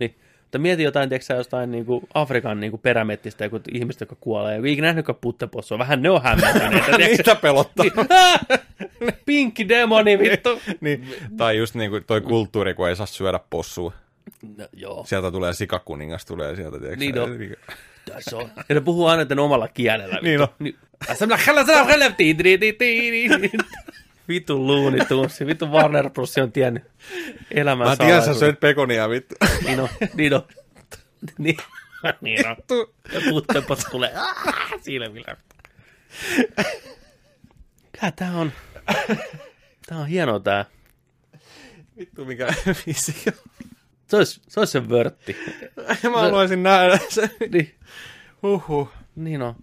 Niin. Mutta mieti jotain, tiedätkö sä, jostain niin kuin Afrikan niin kuin perämettistä, joku ihmistä, joka kuolee. Joku ikinä nähnytkään puttepossua. Vähän ne on hämmentyneitä. Niitä pelottaa. Niin! Pinkki demoni, vittu. niin, tai just niin kuin toi kulttuuri, kun ei saa syödä possua. No, joo. Sieltä tulee sikakuningas, tulee sieltä, tiedätkö? Niin sä? Tässä on. Ja ne puhuu aina tämän omalla kielellä. Niin on. Niin. Vittu luunituussi. Vittu Warner Bros. on tiennyt elämän Mä tiedän, sä söit pekonia, vittu. Niin on, niin on. Niin, niin on. Ja puttepas tulee silmillä. Tää, tää on, tää on hienoa tää. Vittu, mikä visio. Se olisi, se olisi se vörtti. Mä haluaisin nähdä sen. Niin, Huhhuh. niin on.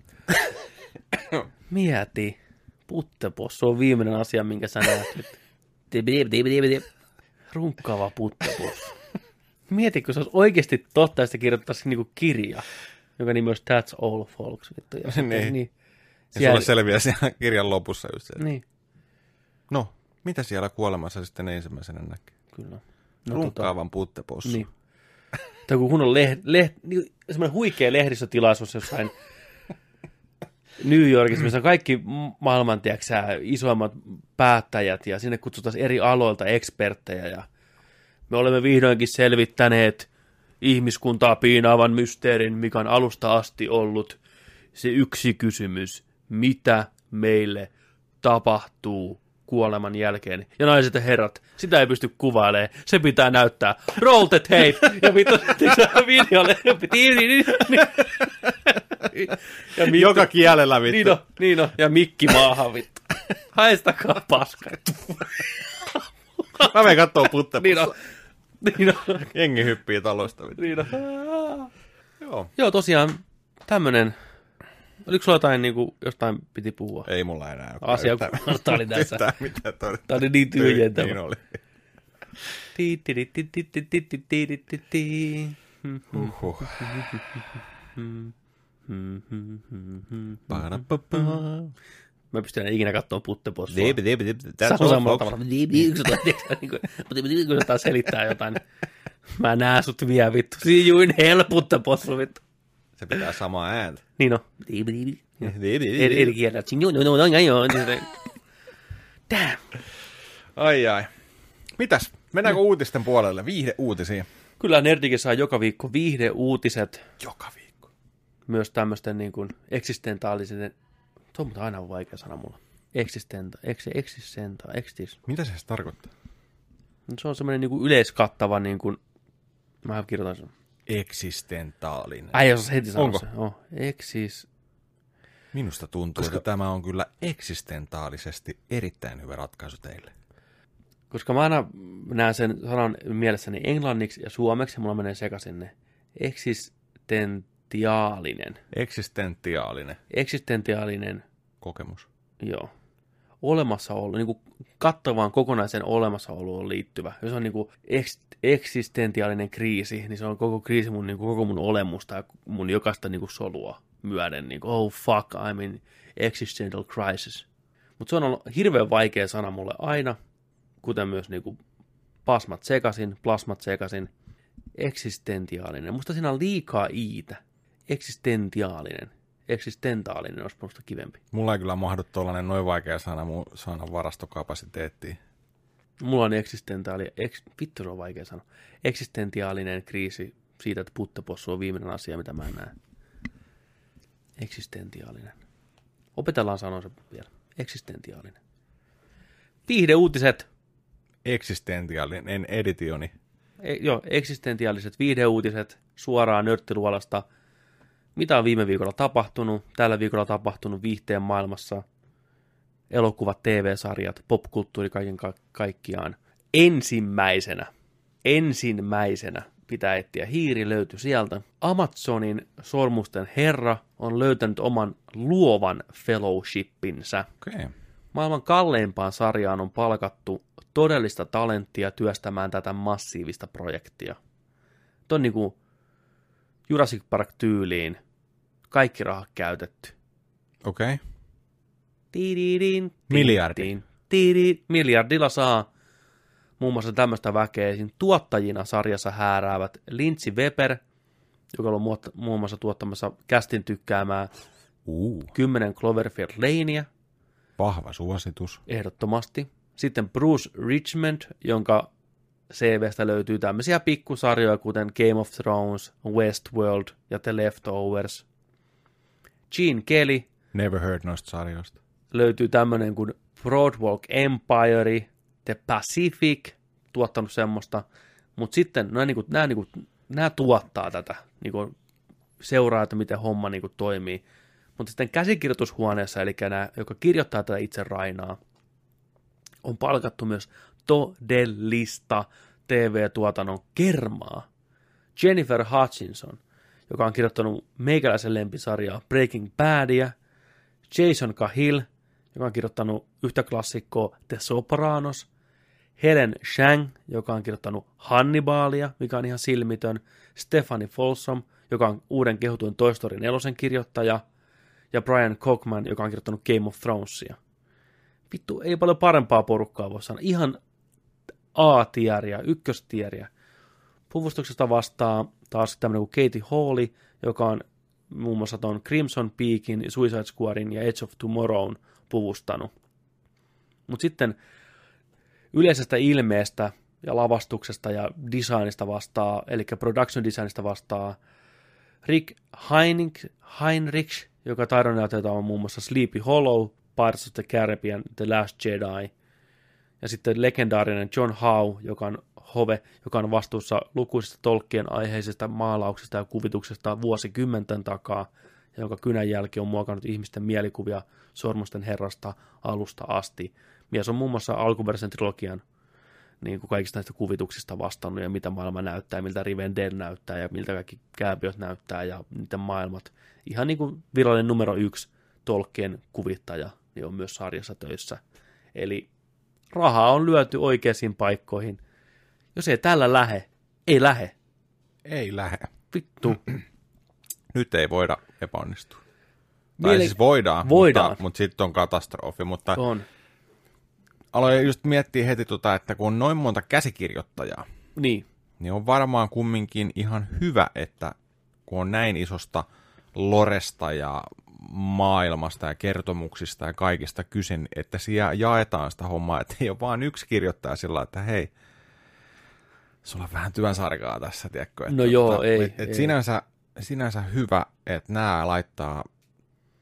Mieti. Puttepossu on viimeinen asia, minkä sä näet nyt. Runkkaava puttepossu. Mieti, kun se olisi oikeasti totta, sitä kirjoittaisi niinku kirja, jonka nimi olisi That's All Folks. Vittu, ja sitten, Niin. niin. Ja sulle selviää siellä kirjan lopussa just se. että Niin, No, mitä siellä kuolemassa sitten ensimmäisenä näkee? kyllä. No, tota, Runkkaavan puttepossu. Niin. Tai kun kun on leht, leht, niin, semmoinen huikea lehdistötilaisuus jossain New Yorkissa, missä on kaikki maailman, tiedätkö, isoimmat päättäjät, ja sinne kutsutaan eri aloilta eksperttejä, ja me olemme vihdoinkin selvittäneet ihmiskuntaa piinaavan mysteerin, mikä on alusta asti ollut se yksi kysymys, mitä meille tapahtuu kuoleman jälkeen. Ja naiset ja herrat, sitä ei pysty kuvailemaan. Se pitää näyttää. Roll the tape! Ja vittu, se videolle. Ja vittu, Joka kielellä vittu. Niin on, niin on. Ja mikki maahan vittu. Haistakaa paska. Mä menen kattoo puttepossu. Niin on. Niin on. Jengi hyppii talosta vittu. Niin on. Joo. Joo, tosiaan tämmönen. Oliko sulla jotain, niin kuin, jostain piti puhua? Ei mulla enää. Asia, kun tää oli tässä. Mitään todeta. Tää oli niin tyhjentävä. Niin oli. Huhhuh. Mä pystyn enää ikinä katsomaan puttepossua. Sä on samalla tavalla. Mutta kun jotain selittää jotain, niin mä näen sut vielä vittu. See you in hell, puttepossu vittu. Se pitää samaa ääntä. Niin on. Eri, kielellä. No, no, no, no, no, no. Damn. Ai ai. Mitäs? Mennäänkö uutisten puolelle? Viihde uutisiin. Kyllä Nerdikin saa joka viikko viihdeuutiset, Joka viikko. myös tämmöisten niin kuin eksistentaalisen, tuo on aina vaikea sana mulla. Eksistenta, eks, eksistenta, ekstis. Mitä se edes tarkoittaa? Se on semmoinen niin kuin yleiskattava, niin kuin, mä kirjoitan sen. Eksistentaalinen. Ai, jos heti sanoa Onko? se. Oh, eksis, Minusta tuntuu, Koska- että tämä on kyllä eksistentaalisesti erittäin hyvä ratkaisu teille. koska mä aina näen sen sanan mielessäni englanniksi ja suomeksi, ja mulla menee sekaisin ne. Eksistentiaalinen. Eksistentiaalinen Eksistentiaalinen, kokemus. joo. Olemassaolo, niin kuin kattavaan kokonaisen olemassaoloon liittyvä. Jos on niin kuin eks, eksistentiaalinen kriisi, niin se on koko kriisi mun, niin kuin, koko mun olemusta ja mun jokaista niin kuin solua myöden. Niin kuin, oh fuck, I'm in existential crisis. Mutta se on ollut hirveän vaikea sana mulle aina, kuten myös niin kuin pasmat sekasin, plasmat sekasin. Eksistentiaalinen. Musta siinä on liikaa iitä. Eksistentiaalinen. Eksistentaalinen olisi musta kivempi. Mulla ei kyllä mahdu tuollainen noin vaikea sana mun sanan varastokapasiteettiin. Mulla on eksistentaali, eks, vittu se on vaikea sanoa, eksistentiaalinen kriisi siitä, että puttepossu on viimeinen asia, mitä mä näen. Eksistentiaalinen. Opetellaan sanoa se vielä. Eksistentiaalinen. Viihdeuutiset. Eksistentiaalinen editioni. E, joo, eksistentiaaliset viihdeuutiset suoraan nörttiluolasta. Mitä on viime viikolla tapahtunut? Tällä viikolla tapahtunut viihteen maailmassa. Elokuvat, TV-sarjat, popkulttuuri kaiken ka- kaikkiaan. Ensimmäisenä, ensimmäisenä pitää etsiä. Hiiri löytyi sieltä. Amazonin sormusten herra on löytänyt oman luovan fellowshippinsä. Okei. Okay. Maailman kalleimpaan sarjaan on palkattu todellista talenttia työstämään tätä massiivista projektia. Tuo on niin kuin Jurassic Park tyyliin kaikki rahat käytetty. Okei. Okay. Tiidin, Miljardi. Tiidi, miljardilla saa muun muassa tämmöistä väkeä. Siinä tuottajina sarjassa hääräävät Lindsay Weber, joka on muun muassa tuottamassa kästin tykkäämää Uh, 10 Cloverfield Lanea, vahva suositus. ehdottomasti. Sitten Bruce Richmond, jonka CVstä löytyy tämmöisiä pikkusarjoja, kuten Game of Thrones, Westworld ja The Leftovers. Gene Kelly Never heard noista sarjoista. löytyy tämmöinen kuin Broadwalk Empire, The Pacific, tuottanut semmoista, mutta sitten nämä, niinku, nämä, niinku, nämä tuottaa tätä, niinku, seuraa, että miten homma niinku, toimii. Mutta sitten käsikirjoitushuoneessa, eli nämä, joka kirjoittaa tätä itse Rainaa, on palkattu myös todellista TV-tuotannon kermaa. Jennifer Hutchinson, joka on kirjoittanut meikäläisen lempisarjaa Breaking Badia, Jason Cahill, joka on kirjoittanut yhtä klassikkoa The Sopranos, Helen Shang, joka on kirjoittanut Hannibalia, mikä on ihan silmitön, Stephanie Folsom, joka on uuden kehutuin Toy Story 4 kirjoittaja, ja Brian Cockman, joka on kirjoittanut Game of Thronesia. Vittu, ei paljon parempaa porukkaa voi sanoa. Ihan A-tieriä, ykköstieriä. Puvustuksesta vastaa taas tämmöinen kuin Katie Hawley, joka on muun muassa tuon Crimson Peakin, Suicide Squadin ja Edge of Tomorrown puvustanut. Mutta sitten yleisestä ilmeestä ja lavastuksesta ja designista vastaa, eli production designista vastaa Rick Heinrich, Heinrich joka taidonnäyteltä on muun muassa Sleepy Hollow, Pirates of the Caribbean, The Last Jedi, ja sitten legendaarinen John Howe, joka on Hove, joka on vastuussa lukuisista tolkkien aiheisista maalauksista ja kuvituksesta vuosikymmenten takaa, ja jonka kynän jälki on muokannut ihmisten mielikuvia Sormusten herrasta alusta asti. Mies on muun muassa alkuperäisen trilogian niin kuin kaikista näistä kuvituksista vastannut, ja mitä maailma näyttää, miltä Rivendell näyttää, ja miltä kaikki kääpiöt näyttää, ja miten maailmat. Ihan niin kuin virallinen numero yksi tolkkien kuvittaja, niin on myös sarjassa töissä. Eli rahaa on lyöty oikeisiin paikkoihin. Jos ei tällä lähe, ei lähe. Ei lähe. Vittu. Nyt ei voida epäonnistua. Tai Miele- siis voidaan, Voidaan. mutta, mutta sitten on katastrofi. Mutta On. aloin just miettiä heti, tota, että kun on noin monta käsikirjoittajaa, Niin, niin on varmaan kumminkin ihan hyvä, että kun on näin isosta loresta ja maailmasta ja kertomuksista ja kaikista kyse, että siellä jaetaan sitä hommaa, että ei ole vaan yksi kirjoittaja sillä että hei, sulla on vähän työnsarkaa tässä, tiedätkö? Että, No joo, tota, ei, Et, et ei. Sinänsä, sinänsä hyvä, että nämä laittaa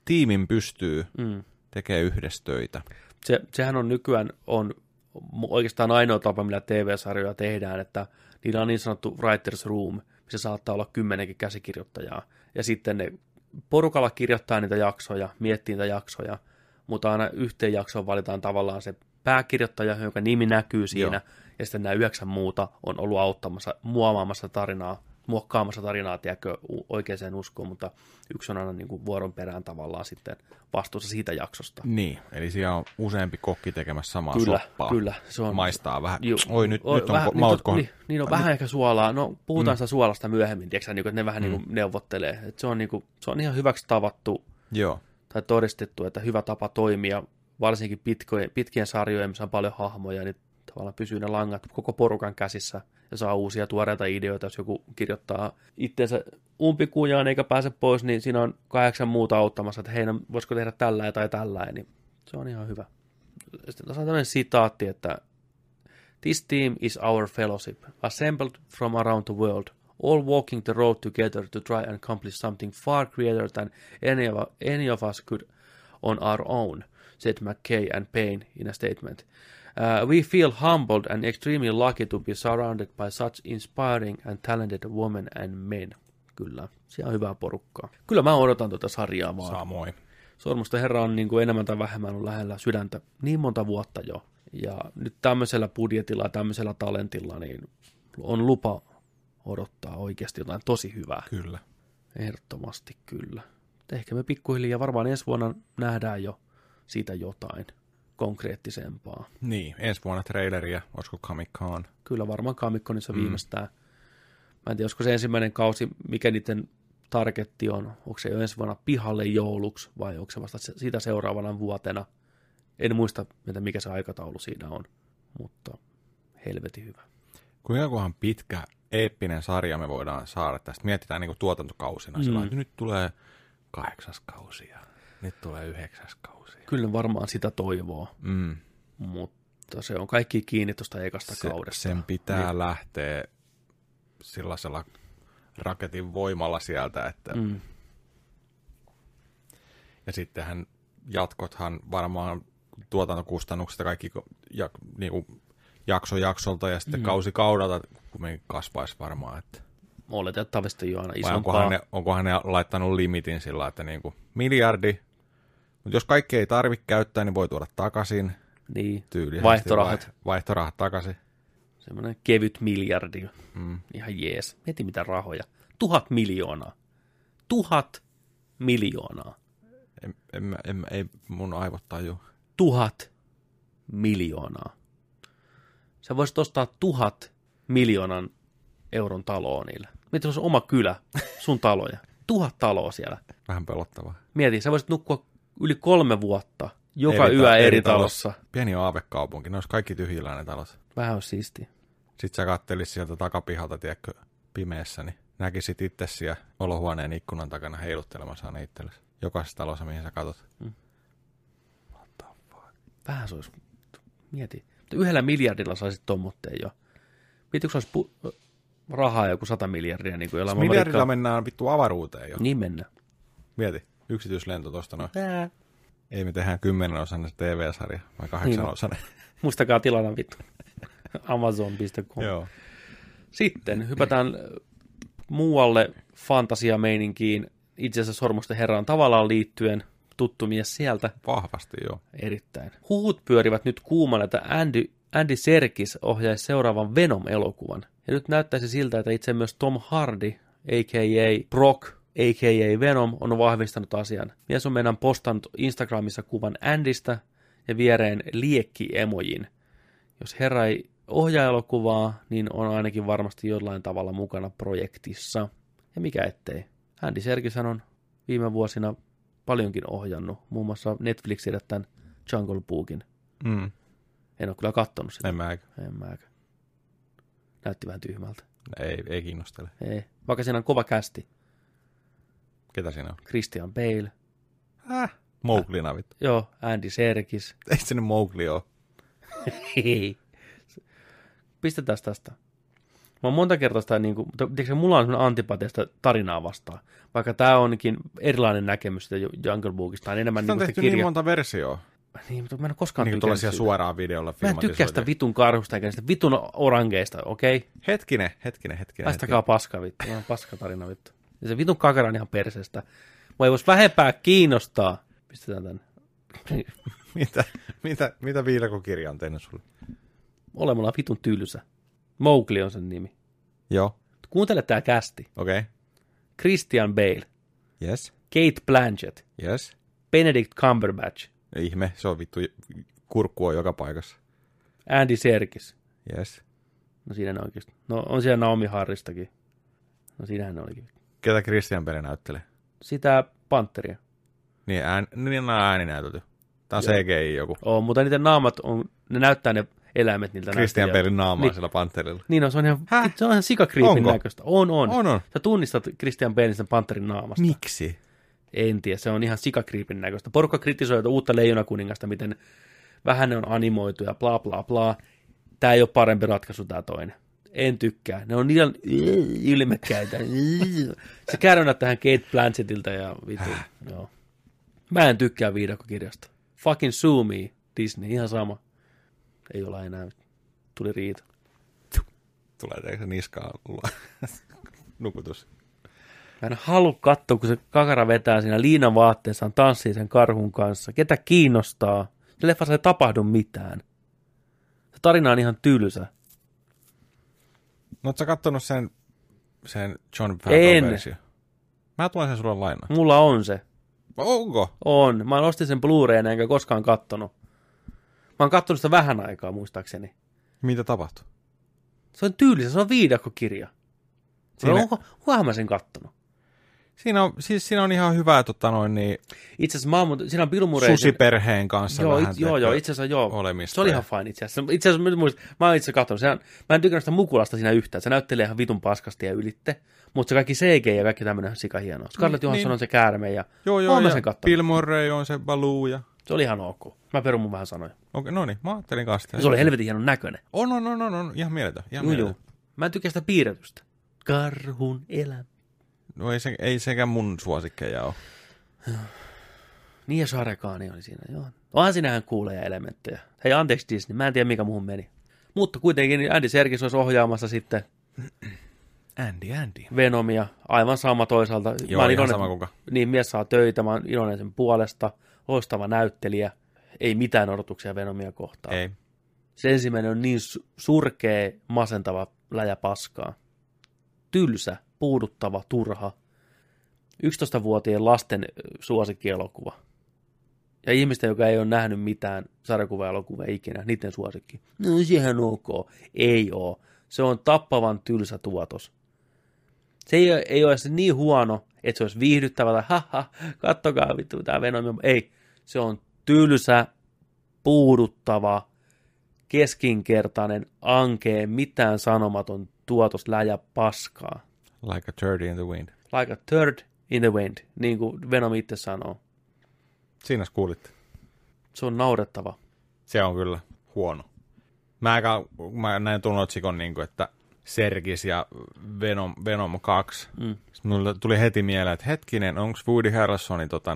tiimin pystyy mm. tekee yhdessä töitä. Se, sehän on nykyään on oikeastaan ainoa tapa, millä TV-sarjoja tehdään, että niillä on niin sanottu writer's room, missä saattaa olla kymmenenkin käsikirjoittajaa. Ja sitten ne porukalla kirjoittaa niitä jaksoja, miettii niitä jaksoja, mutta aina yhteen jaksoon valitaan tavallaan se pääkirjoittaja, jonka nimi näkyy siinä, Joo. Ja sitten nämä yhdeksän muuta on ollut auttamassa, muovaamassa tarinaa, muokkaamassa tarinaa, tiedätkö, oikeaan uskoon, mutta yksi on aina niin kuin vuoron perään tavallaan sitten vastuussa siitä jaksosta. Niin, eli siellä on useampi kokki tekemässä samaa Kyllä, soppaa. kyllä. Se on, Maistaa vähän. Juu. Oi, nyt, Oi, nyt on vähän, ko- maut niin, niin, niin on vähän ehkä suolaa. No, puhutaan mm. sitä suolasta myöhemmin, tiedätkö, niin kuin, että ne vähän mm. niin kuin neuvottelee. Et se, on, niin kuin, se on ihan hyväksi tavattu Joo, tai todistettu, että hyvä tapa toimia, varsinkin pitkojen, pitkien sarjojen, missä on paljon hahmoja, niin tavallaan pysyy ne langat koko porukan käsissä ja saa uusia tuoreita ideoita. Jos joku kirjoittaa itseensä umpikujaan eikä pääse pois, niin siinä on kahdeksan muuta auttamassa, että hei, no, voisiko tehdä tällä tai tällä, niin se on ihan hyvä. Sitten on tämmöinen sitaatti, että This team is our fellowship, assembled from around the world, all walking the road together to try and accomplish something far greater than any of, any of us could on our own, said McKay and Payne in a statement. Uh, we feel humbled and extremely lucky to be surrounded by such inspiring and talented women and men. Kyllä, siellä on hyvää porukkaa. Kyllä mä odotan tuota sarjaa vaan. samoin. Sormusten herra on niin kuin enemmän tai vähemmän ollut lähellä sydäntä niin monta vuotta jo. Ja nyt tämmöisellä budjetilla ja tämmöisellä talentilla niin on lupa odottaa oikeasti jotain tosi hyvää. Kyllä. Ehdottomasti kyllä. Ehkä me pikkuhiljaa varmaan ensi vuonna nähdään jo siitä jotain konkreettisempaa. Niin, ensi vuonna traileria, olisiko Con? Kyllä varmaan Kamikkonissa mm. viimeistään. Mä en tiedä, olisiko se ensimmäinen kausi, mikä niiden targetti on, onko se jo ensi vuonna pihalle jouluksi vai onko se vasta siitä seuraavana vuotena. En muista, mikä se aikataulu siinä on, mutta helvetin hyvä. Kuinka kohan pitkä eeppinen sarja me voidaan saada tästä? Mietitään niin kuin tuotantokausina. Mm. Sillä, että nyt tulee kahdeksas kausi ja nyt tulee yhdeksäs kausi. Kyllä varmaan sitä toivoo, Mm. mutta se on kaikki kiinni tuosta ekasta Se, kaudesta. sen pitää niin. lähteä sellaisella raketin voimalla sieltä, että Mm. ja sittenhän jatkothan varmaan tuotantokustannukset ja kaikki ja, niin kuin jakso jaksolta ja sitten mm. kausi kaudelta kumminkin kasvaisi varmaan. Että. Oletettavasti jo aina Vai isompaa. onkohan ne, onkohan ne laittanut limitin sillä, että niin kuin miljardi, mutta jos kaikki ei tarvitse käyttää, niin voi tuoda takaisin Niin, tyylisesti. Vaihtorahat. vai- Vaihtorahat takaisin. semmoinen kevyt miljardi. Mm. Ihan jees. Mieti mitä rahoja. Tuhat miljoonaa. Tuhat miljoonaa. En, en, en, ei mun aivot taju. Tuhat miljoonaa. Sä voisit ostaa tuhat miljoonan euron taloa niillä. Mieti, se olisi oma kylä, sun taloja. Tuhat taloa siellä. Vähän pelottavaa. Mieti, sä voisit nukkua yli kolme vuotta joka Eri ta- yö eri, eri talossa. Pieni aavekaupunki, ne olisi kaikki tyhjillä ne talot. Vähän olisi siistiä. Sitten sä kattelisit sieltä takapihalta, tiedätkö, pimeässä, niin näkisit itse siellä olohuoneen ikkunan takana heiluttelemassa aina itsellesi. Jokaisessa talossa, mihin sä katot. Vähän se olisi, mieti. Yhdellä miljardilla saisit tommotteen jo. Mietitkö se olisi pu- rahaa joku sata miljardia, niin kuin Miljardilla rikka- mennään vittu avaruuteen jo. Niin mennä. Mieti, yksityislento tosta noin. Ää. Ei me tehdään kymmenen osan TV-sarja, vai kahdeksan Niin. osan. Muistakaa tilata vittu. Amazon.com. Joo. Sitten hypätään muualle fantasiameininkiin. Itse asiassa Sormusten herran tavallaan liittyen tuttu mies sieltä. Vahvasti joo. Erittäin. Huhut pyörivät nyt kuumana, että Andy, Andy Serkis ohjaisi seuraavan Venom-elokuvan. Ja nyt näyttäisi siltä, että itse myös Tom Hardy, a.k.a. Brock, a.k.a. Venom, on vahvistanut asian. Mies on meidän postannut Instagramissa kuvan Andystä ja viereen liekki-emojin. Jos herra ei ohjaa elokuvaa, niin on ainakin varmasti jollain tavalla mukana projektissa. Ja mikä ettei. Andy Serkishän on viime vuosina paljonkin ohjannut, muun muassa Netflixin tämän Jungle Bookin. Mm. En ole kyllä kattonut sitä. En mä, En mäkään. Näytti vähän tyhmältä. ei, ei kiinnostele. Ei. Vaikka siinä on kova kästi. Ketä siinä on? Christian Bale. Äh. Mowglina vittu. Joo, Andy Serkis. Ei se nyt Mowgli ole. Ei. Pistetään tästä. Mä oon monta kertaa sitä, niin kuin, tiedätkö, mulla on sellainen antipateista tarinaa vastaan. Vaikka tämä onkin erilainen näkemys sitä Jungle Bookista. Tämä on enemmän Sitä niin on kuin tehty sitä niin kirja. monta versioa. Niin, mutta mä en koskaan Niin tykännyt siitä. suoraan videolla Mä en tykkää sitä vitun karhusta eikä sitä vitun orangeista, okei? Okay? Hetkinen, hetkinen, hetkinen. Laistakaa paska vittu. On paskatarina vittu. Se vitun kakara on ihan perseestä. Mua ei vois vähempää kiinnostaa. Pistetään tänne. Mitä, mitä, mitä viidakokirja on tehnyt sulle? Olemalla vitun tylsä. Mowgli on sen nimi. Joo, Kuuntele tää kästi. okei. Okay. Christian Bale, Yes, Kate Blanchett, yes. Benedict Cumberbatch, Ihme, se on vittu, kurkku on joka paikassa. Andy Serkis. Yes. No siinä ne oikeasti. No on siellä Naomi Harristakin. No siinähän ne olikin. Ketä Christian Bale näyttelee? Sitä Panteria. Niin, ään, niin on ääni näytelty. Tämä on Joo. CGI joku. Oo, mutta niiden naamat on, ne näyttää ne eläimet niiltä Christian näyttelijältä. Balein naama Niin. on siellä panterilla. Niin on, se on ihan, Häh? se on ihan sikakriipin näköistä. On, on. On, on. Sä tunnistat Christian Balein sen Panterin naamasta. Miksi? En tiedä, se on ihan sikakriipin näköistä. Porukka kritisoi tätä uutta Leijonakuningasta, miten vähän ne on animoitu ja bla bla bla. Tämä ei ole parempi ratkaisu tämä toinen. En tykkää. Ne on liian ilmekkäitä. Se käydään tähän Kate Blanchettilta ja vitu. Joo. Mä en tykkää viidakokirjasta. Fucking sue me, Disney, ihan sama. Ei olla enää. Tuli riita. Tulee teikö niskaan nukutus. Mä en halua katsoa, kun se kakara vetää siinä liinan vaatteessaan, tanssii sen karhun kanssa. Ketä kiinnostaa? Se leffassa ei tapahdu mitään. Se tarina on ihan tylsä. No sä kattonut sen, sen John. Favreau-versio? Mä tuon sen sulle lainaan. Mulla on se. Onko? On. Mä ostin sen Blu-rayna enkä koskaan kattonut. Mä oon kattonut sitä vähän aikaa muistaakseni. Mitä tapahtui? Se on tylsä, se on viidakkokirja. Siinä- Siinä... Onko, onkohan mä sen kattonut? Siinä on, siis siinä on ihan hyvä tota noin, niin, Itse asiassa mä oon, siinä on Bill Murray. susiperheen kanssa Joo, vähän. it, joo, joo, itse asiassa joo. olemista Se oli ihan fine itse asiassa. Itse asiassa mä, muistan, mä oon itse katsonut, sehän, mä en tykännyt sitä mukulasta siinä yhtään. Se näyttelee ihan vitun paskasti ja ylitte. Mutta se kaikki CG ja kaikki tämmöinen on sika hienoa. Scarlett Niin, Johansson niin. on se käärme ja Joo, joo, mä sen kattonut. Bill Murray on se Baloo ja... Se oli ihan ok. Mä perun mun vähän sanoja. Okei, no niin, mä ajattelin kanssa. Se oli helvetin hienon näköinen. On, on, on, on, on, ihan mieletön. Ihan mieletön. Mä en tykkää sitä piirretystä. Karhun elämä. No ei, se, ei sekään mun suosikkeja ole. Niin ja Sarekaani oli siinä, joo. Onhan siinähän kuuleja elementtejä. Hei, anteeksi Disney, mä en tiedä mikä muuhun meni. Mutta kuitenkin niin Andy Serkis olisi ohjaamassa sitten Andy, Andy. Venomia, aivan sama toisaalta. Joo, oon ihan sama kuka. Niin, mies saa töitä, mä oon iloinen sen puolesta. Loistava näyttelijä. Ei mitään odotuksia Venomia kohtaan. Ei. Se ensimmäinen on niin su- surkea, masentava läjä paskaa. Tylsä, puuduttava, turha. 11-vuotiaan lasten suosikkielokuva. Ja ihmistä, joka ei ole nähnyt mitään sarjakuva-elokuvia ikinä, niiden suosikki. No sehän ok. Ei oo. Se on tappavan tylsä tuotos. Se ei, ei ole edes niin huono, että se olisi viihdyttävä tai haha, kattokaa vittu tämä Venom. Ei, se on tylsä, puuduttava, keskinkertainen, ankee, mitään sanomaton tuotos läjä paskaa. Like a turd in the wind. Like a third in the wind, niin kuin Venom itse sanoo. Siinä kuulitte. Se on naurettava. Se on kyllä huono. Mä, aika, mä näin tuon otsikon, niin kuin, että Sergis ja Venom, Venom 2. Mm. Sitten mulle tuli heti mieleen, että hetkinen, onko Woody Harrelsonin tota,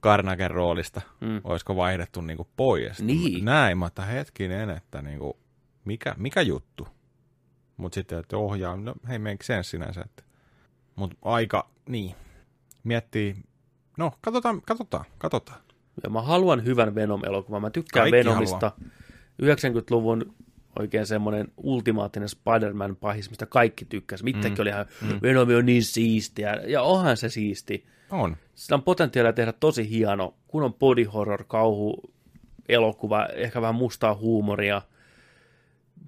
Karnaken roolista, Mm. olisiko vaihdettu niin kuin, pois. Niin. Näin, mä että hetkinen, että niin kuin, mikä, mikä juttu. Mutta sitten, että ohjaa, no hei, make sense sinänsä. Että. Mutta aika, niin, miettii, no katsotaan, katsotaan, katsotaan. Ja mä haluan hyvän Venom-elokuvan. Mä tykkään Kaikki Venomista. 90-luvun oikein semmoinen ultimaattinen Spider-Man pahis, mistä kaikki tykkäs. Itsekin mm. oli ihan, mm. Venom on niin siistiä. Ja onhan se siisti. On. Sillä on potentiaalia tehdä tosi hieno, kun on body horror, kauhu, elokuva, ehkä vähän mustaa huumoria,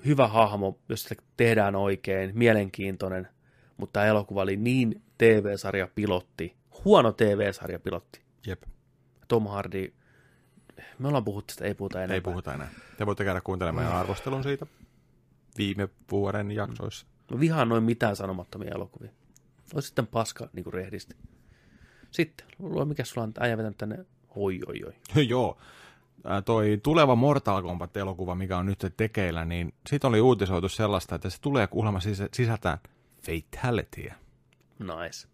hyvä hahmo, jos se tehdään oikein, mielenkiintoinen, mutta tämä elokuva oli niin TV-sarjapilotti, huono TV-sarjapilotti. Jep. Tom Hardy, me ollaan puhuttu tästä, ei puhuta enempää. Ei puhuta enää. Te voitte käydä kuuntelemaan meidän arvostelun siitä viime vuoden jaksoissa. Mä vihaan noin mitään sanomattomia elokuvia. Olisi sitten paska niin kuin rehdisti. Sitten, luo mikä sulla on äijä vetänyt tänne, oi oi oi. Joo. Toi tuleva Mortal Kombat-elokuva, mikä on nyt tekeillä, niin siitä oli uutisoitu sellaista, että se tulee kuulemma sis- sisältää fatalityä. Nice.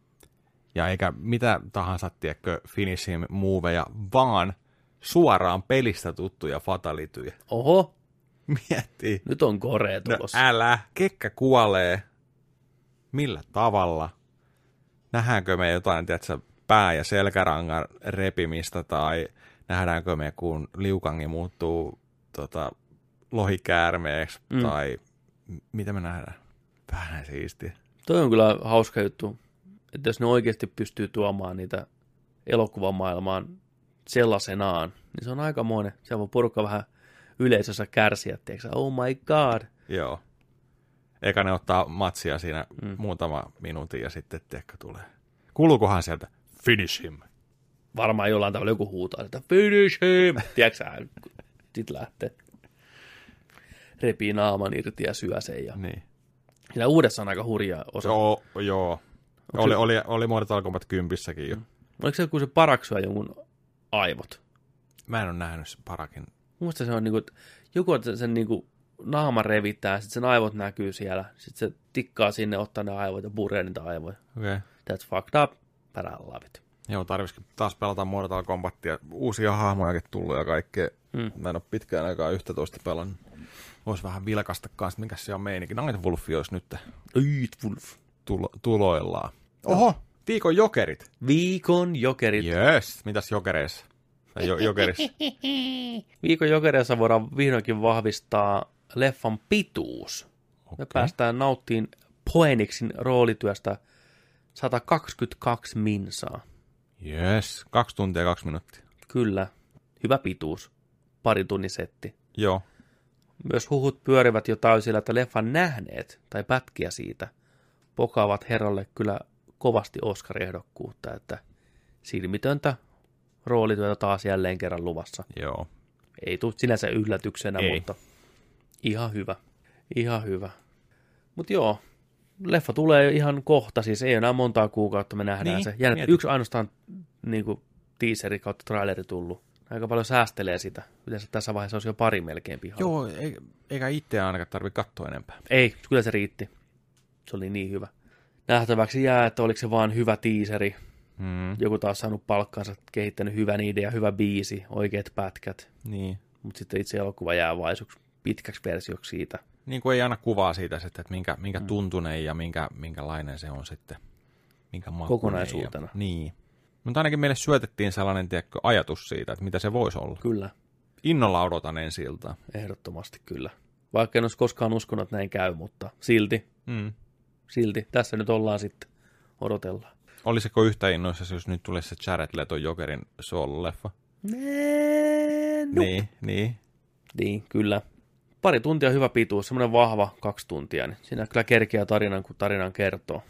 Ja eikä mitä tahansa, tiedätkö, finishin moveja, vaan suoraan pelistä tuttuja fatalityjä. Oho, Miettii. nyt on korea No tulossa. älä, kekkä kuolee. Millä tavalla? Nähdäänkö me jotain, tiedätkö, pää- ja selkärangan repimistä, tai nähdäänkö me, kun liukangi muuttuu tota, lohikäärmeeksi, Mm. tai mitä me nähdään? Vähän siistiä. Toi on kyllä hauska juttu, että jos ne oikeasti pystyy tuomaan niitä elokuvamaailmaan sellaisenaan, niin se on aikamoinen. Se voi porukka vähän yleisössä kärsiä, tiedätkö? oh my god. Joo. Eikä ne ottaa matsia siinä mm. muutama minuutin ja sitten, tiedätkö, tulee. Kuuluukohan sieltä, finish him. Varmaan jollain tavalla joku huutaa, että finish him, tiedätkö sit lähtee. Repii naaman irti ja syö sen. Ja... Niin. Siinä uudessa on aika hurja osa. Joo, joo. Onko Oli, se- oli, oli Mortal Kombat 10 jo. Mm. Oliko se, kun se paraksyä jonkun aivot? Mä en ole nähnyt sen parakin. Muista se on niinku, joku että sen niinku naama revitää, sitten sen aivot näkyy siellä, sitten se tikkaa sinne, ottaa ne aivot ja puree niitä aivoja. Okay. That's fucked up, but I love it. Joo, tarvitsisikin taas pelata Mortal Kombatia. Uusia hahmojakin tullut ja kaikkea. Mm. Mä en ole pitkään aikaa 11 pelannut. Voisi vähän vilkasta kanssa, mikä se on meininki. Nightwolf olisi nyt Eat Wolf. tulo, tuloillaan. Oho, viikon jokerit. Viikon jokerit. Yes. Mitäs jokereissa? Jo, jokerissa? Viikon jokereissa voidaan vihdoinkin vahvistaa leffan pituus. Okay. Me päästään nauttiin Poeniksin roolityöstä 122 minsaa. Yes. Kaksi tuntia ja kaksi minuuttia. Kyllä, hyvä pituus. Pari tunnin setti. Joo. Myös huhut pyörivät jo täysillä, että leffan nähneet tai pätkiä siitä pokaavat herralle kyllä kovasti Oscar-ehdokkuutta, että silmitöntä roolityötä taas jälleen kerran luvassa. Joo. Ei tule sinänsä yllätyksenä, Ei. mutta ihan hyvä. Ihan hyvä. Mutta joo, leffa tulee ihan kohta, siis ei enää montaa kuukautta me nähdään Niin, se. Jännä, mieti. yksi ainoastaan niin kuin, teaseri kautta traileri tullut. Aika paljon säästelee sitä. Yleensä tässä vaiheessa olisi jo pari melkein pihalla. Joo, ei- eikä itse ainakaan tarvitse katsoa enempää. Ei, kyllä se riitti. Se oli niin hyvä. Nähtäväksi jää, että oliko se vaan hyvä tiiseri. Mm, Joku taas saanut palkkansa, kehittänyt hyvän idea, hyvä biisi, oikeat pätkät. niin. Mutta sitten itse elokuva jää vaisuksi pitkäksi versioksi siitä. Niin kuin ei aina kuvaa siitä sitten, että minkä, minkä mm. tuntunen ja minkä, minkälainen se on sitten. Minkä Kokonaisuutena. Ja, niin. Mutta ainakin meille syötettiin sellainen tiedätkö, ajatus siitä, että mitä se voisi olla. Kyllä, Innolla odotan ensi iltaa. ehdottomasti kyllä. Vaikka en olisi koskaan uskonut, että näin käy, mutta silti, Mm. silti. Tässä nyt ollaan sitten. Odotellaan. Olisiko yhtä innoissa, jos nyt tulisi se Jared Leto Jokerin solo-leffa? No. Niin, niin. Niin, kyllä. Pari tuntia hyvä pituus, semmoinen vahva kaksi tuntia, niin siinä kyllä kerkeää tarinan, kun tarinan kertoo.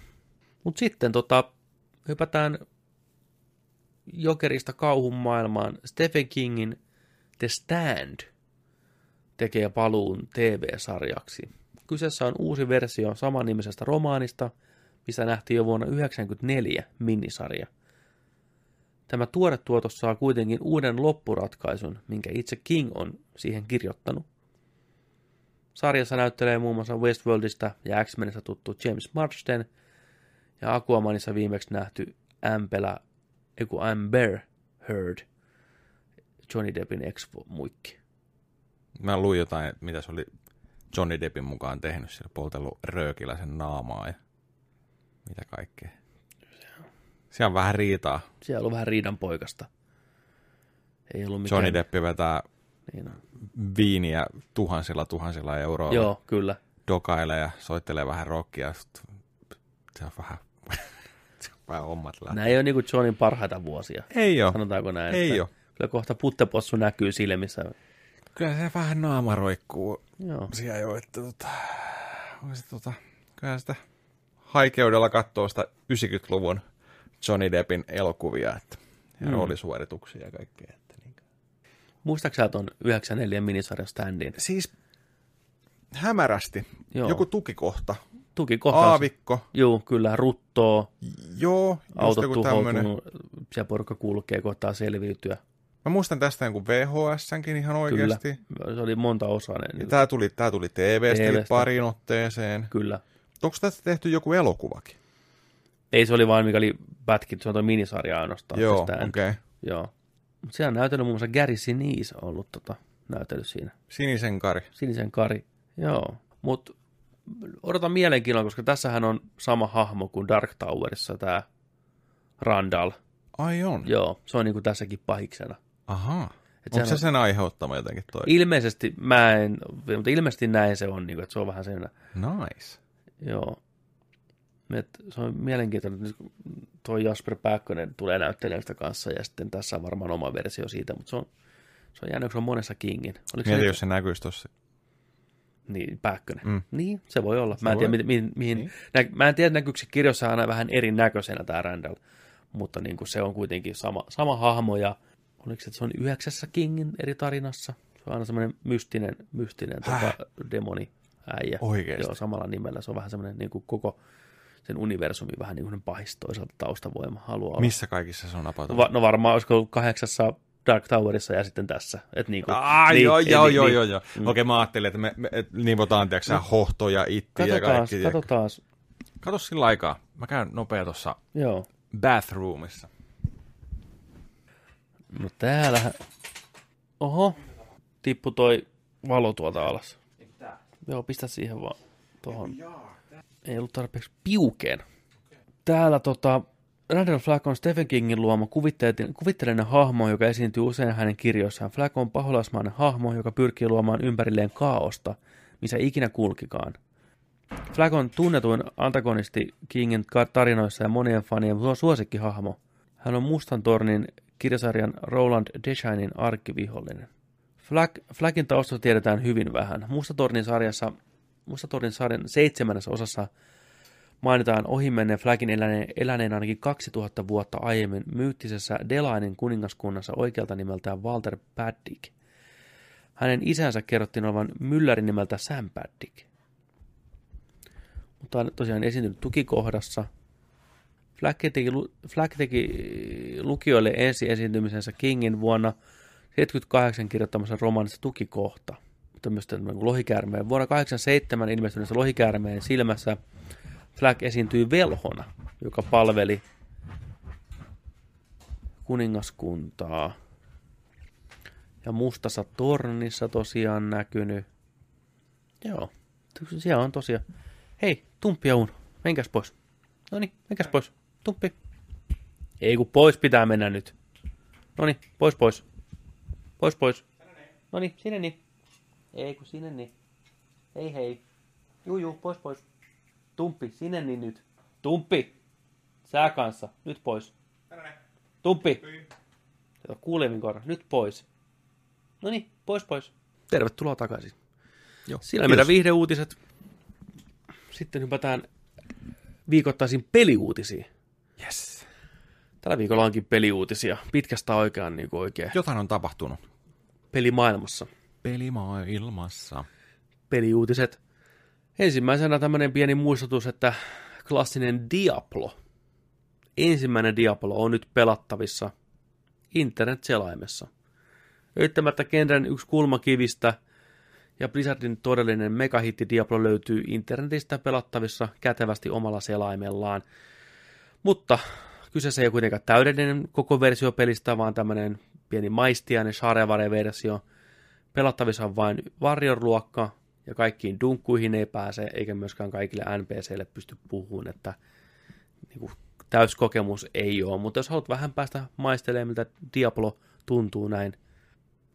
Mutta sitten tota, hypätään Jokerista kauhun maailmaan. Stephen Kingin The Stand tekee paluun TV-sarjaksi. Kyseessä on uusi versio samannimisestä romaanista, missä nähtiin jo vuonna 1994 minisarja. Tämä tuore tuotos saa kuitenkin uuden loppuratkaisun, minkä itse King on siihen kirjoittanut. Sarjassa näyttelee muun muassa Westworldista ja X-Menistä tuttu James Marsden ja Aquamanissa viimeksi nähty Ampela, eiku Amber Heard, Johnny Deppin ex-muikki. Mä luin jotain, mitä se oli Johnny Deppin mukaan tehnyt siellä, poltellut röökiläisen naamaa ja mitä kaikkea. Siellä on vähän riitaa. Siellä on vähän riidan poikasta. Ei ollut mikään... Johnny Deppi vetää Niin on. Viiniä tuhansilla tuhansilla euroilla. Joo, kyllä. Dokailee ja soittelee vähän rockia. Se on vähän, se on vähän hommat lähtee. Nämä ei ole niin Johnin parhaita vuosia. Ei ole. Sanotaanko näin? Ei ole. Kyllä kohta puttepossu näkyy silmissä. Kyllä se vähän naama roikkuu Joo. siellä jo, että tota, se tota, kyllä sitä haikeudella katsoo sitä 90-luvun Johnny Deppin elokuvia, että, ja mm. roolisuorituksia ja kaikkea. Muistaaksä sä ton 94 minisarjan standin? Siis hämärästi. Joo. Joku tukikohta. Tuki kohtaus. Aavikko. Joo, kyllä, ruttoo, Joo, joku tämmönen. tuhoutunut, siellä porukka kulkee, koittaa selviytyä. Mä muistan tästä jonkun VHSnkin ihan oikeasti. Kyllä, se oli monta osaa. Ja Niin, tää tuli, tää tuli TVstä TV:stä. pariin otteeseen. kyllä. Onko tästä tehty joku elokuvakin? Ei se oli vain, mikä oli pätkitty, se on tuo minisarja ainoastaan. Joo, okei. Okay. Joo. Siellä on näytellyt muun muassa Gary Sinise ollut tota, näytellyt siinä. Sinisen kari. Sinisen Kari. Joo. Mutta odotan mielenkiinnolla, koska tässähän on sama hahmo kuin Dark Towerissa tämä Randall. Ai on. Joo, se on niin kuin tässäkin pahiksena. Ahaa. Et Onko se sen aiheuttama jotenkin toi? Ilmeisesti mä en, mutta ilmeisesti näin se on, niin kuin, että se on vähän sellainen, Nice. joo. Et se on mielenkiintoinen, että nyt tuo Jasper Pääkkönen tulee näyttelijän sitä kanssa ja sitten tässä on varmaan oma versio siitä, mutta se on, se on jännä, kun se on monessa Kingin. Oliko Mieti, se, jos se näkyisi tossa. Niin, Pääkkönen. Mm. Niin, se voi olla. Se Mä en, tiedä, voi. mihin, mihin, mihin Niin. nä, mä en tiedä, näkyykö se kirjoissa aina vähän erinäköisenä tämä Randall, mutta niin kuin se on kuitenkin sama, sama hahmo ja oliko se, että se on yhdeksässä Kingin eri tarinassa? Se on aina semmoinen mystinen, mystinen tota, demoni äijä. Oikeesti? Joo, samalla nimellä. Se on vähän semmoinen niin kuin koko sen universumi vähän niin kuin pahis toisaalta taustavoima haluaa olla. Missä kaikissa se on apautunut? va, no varmaan olisiko kahdeksassa Dark Towerissa ja sitten tässä. Et niin kuin, Ai, niin, joo, joo, niin, joo, niin. joo, joo. Mm. Okei, mä ajattelin, että me, me et, nivotaan, tiedätkö no. hohtoja, itti ja kaikki. tiedätkö. katsotaan. Kato sillä aikaa. Mä käyn nopea tuossa Joo. bathroomissa. No täällähän... Oho, tippu toi valo tuolta alas. Joo, pistä siihen vaan tuohon. Ei ollut tarpeeksi piukeen. Täällä tota, Randall Flagg on Stephen Kingin luoma kuvitteellinen, hahmo, joka esiintyy usein hänen kirjoissaan. Flagg on paholaismainen hahmo, joka pyrkii luomaan ympärilleen kaaosta, missä ikinä kulkikaan. Flagg on tunnetuin antagonisti Kingin tarinoissa ja monien fanien suo- suosikkihahmo. Hän on Mustan tornin kirjasarjan Roland Deschainin arkkivihollinen. Flagg, Flaggin taustasta tiedetään hyvin vähän. Mustatornin sarjassa, Mustatornin sarjan seitsemännessä osassa mainitaan ohimenneen Flagin eläneen, eläneen ainakin 2000 vuotta aiemmin myyttisessä Delainin kuningaskunnassa oikealta nimeltään Walter Paddick. Hänen isänsä kerrottiin olevan myllärin nimeltä Sam Paddick. Mutta on tosiaan esiintynyt tukikohdassa. Flag teki, Flag teki lukijoille ensi esiintymisensä Kingin vuonna 78 kirjoittamassa romaanissa tukikohta. Mutta myös lohikäärmeen. Vuonna 87 ilmestyneessä lohikäärmeen silmässä Flag esiintyi velhona, joka palveli kuningaskuntaa. Ja mustassa tornissa tosiaan näkynyt. Joo, siellä on tosiaan. Hei, Tumppi ja Uno, menkäs pois. No niin, menkäs pois. Tumppi. Ei kun pois pitää mennä nyt. No niin, pois pois. Pois pois. No niin, sinne niin. Ei kun sinne niin. Hei hei. Juu juu, pois pois. Tumppi, sinne niin nyt. Tumppi. Sää kanssa. Nyt pois. Tumppi. Kuulemin korra. Nyt pois. No niin, pois pois. Tervetuloa takaisin. Joo. Siinä meidän viihdeuutiset. Sitten hypätään viikoittaisiin peliuutisiin. Yes. Tällä viikolla onkin peliuutisia. Pitkästä oikeaan niin oikein. Jotain on tapahtunut. Pelimaailmassa. Pelimaailmassa. Peliuutiset. Ensimmäisenä tämmöinen pieni muistutus, että klassinen Diablo, ensimmäinen Diablo on nyt pelattavissa internet-selaimessa. Öyttämättä kentän yksi kulmakivistä ja Blizzardin todellinen megahitti Diablo löytyy internetistä pelattavissa kätevästi omalla selaimellaan. Mutta kyseessä ei ole kuitenkaan täydellinen koko versio pelistä, vaan tämmöinen pieni maistiainen Sharevare-versio. Pelattavissa on vain Warrior-luokka, ja kaikkiin dunkkuihin ei pääse, eikä myöskään kaikille NPCille pysty puhumaan, että niin kuin, täyskokemus ei ole. Mutta jos haluat vähän päästä maistelemaan, miltä Diablo tuntuu näin,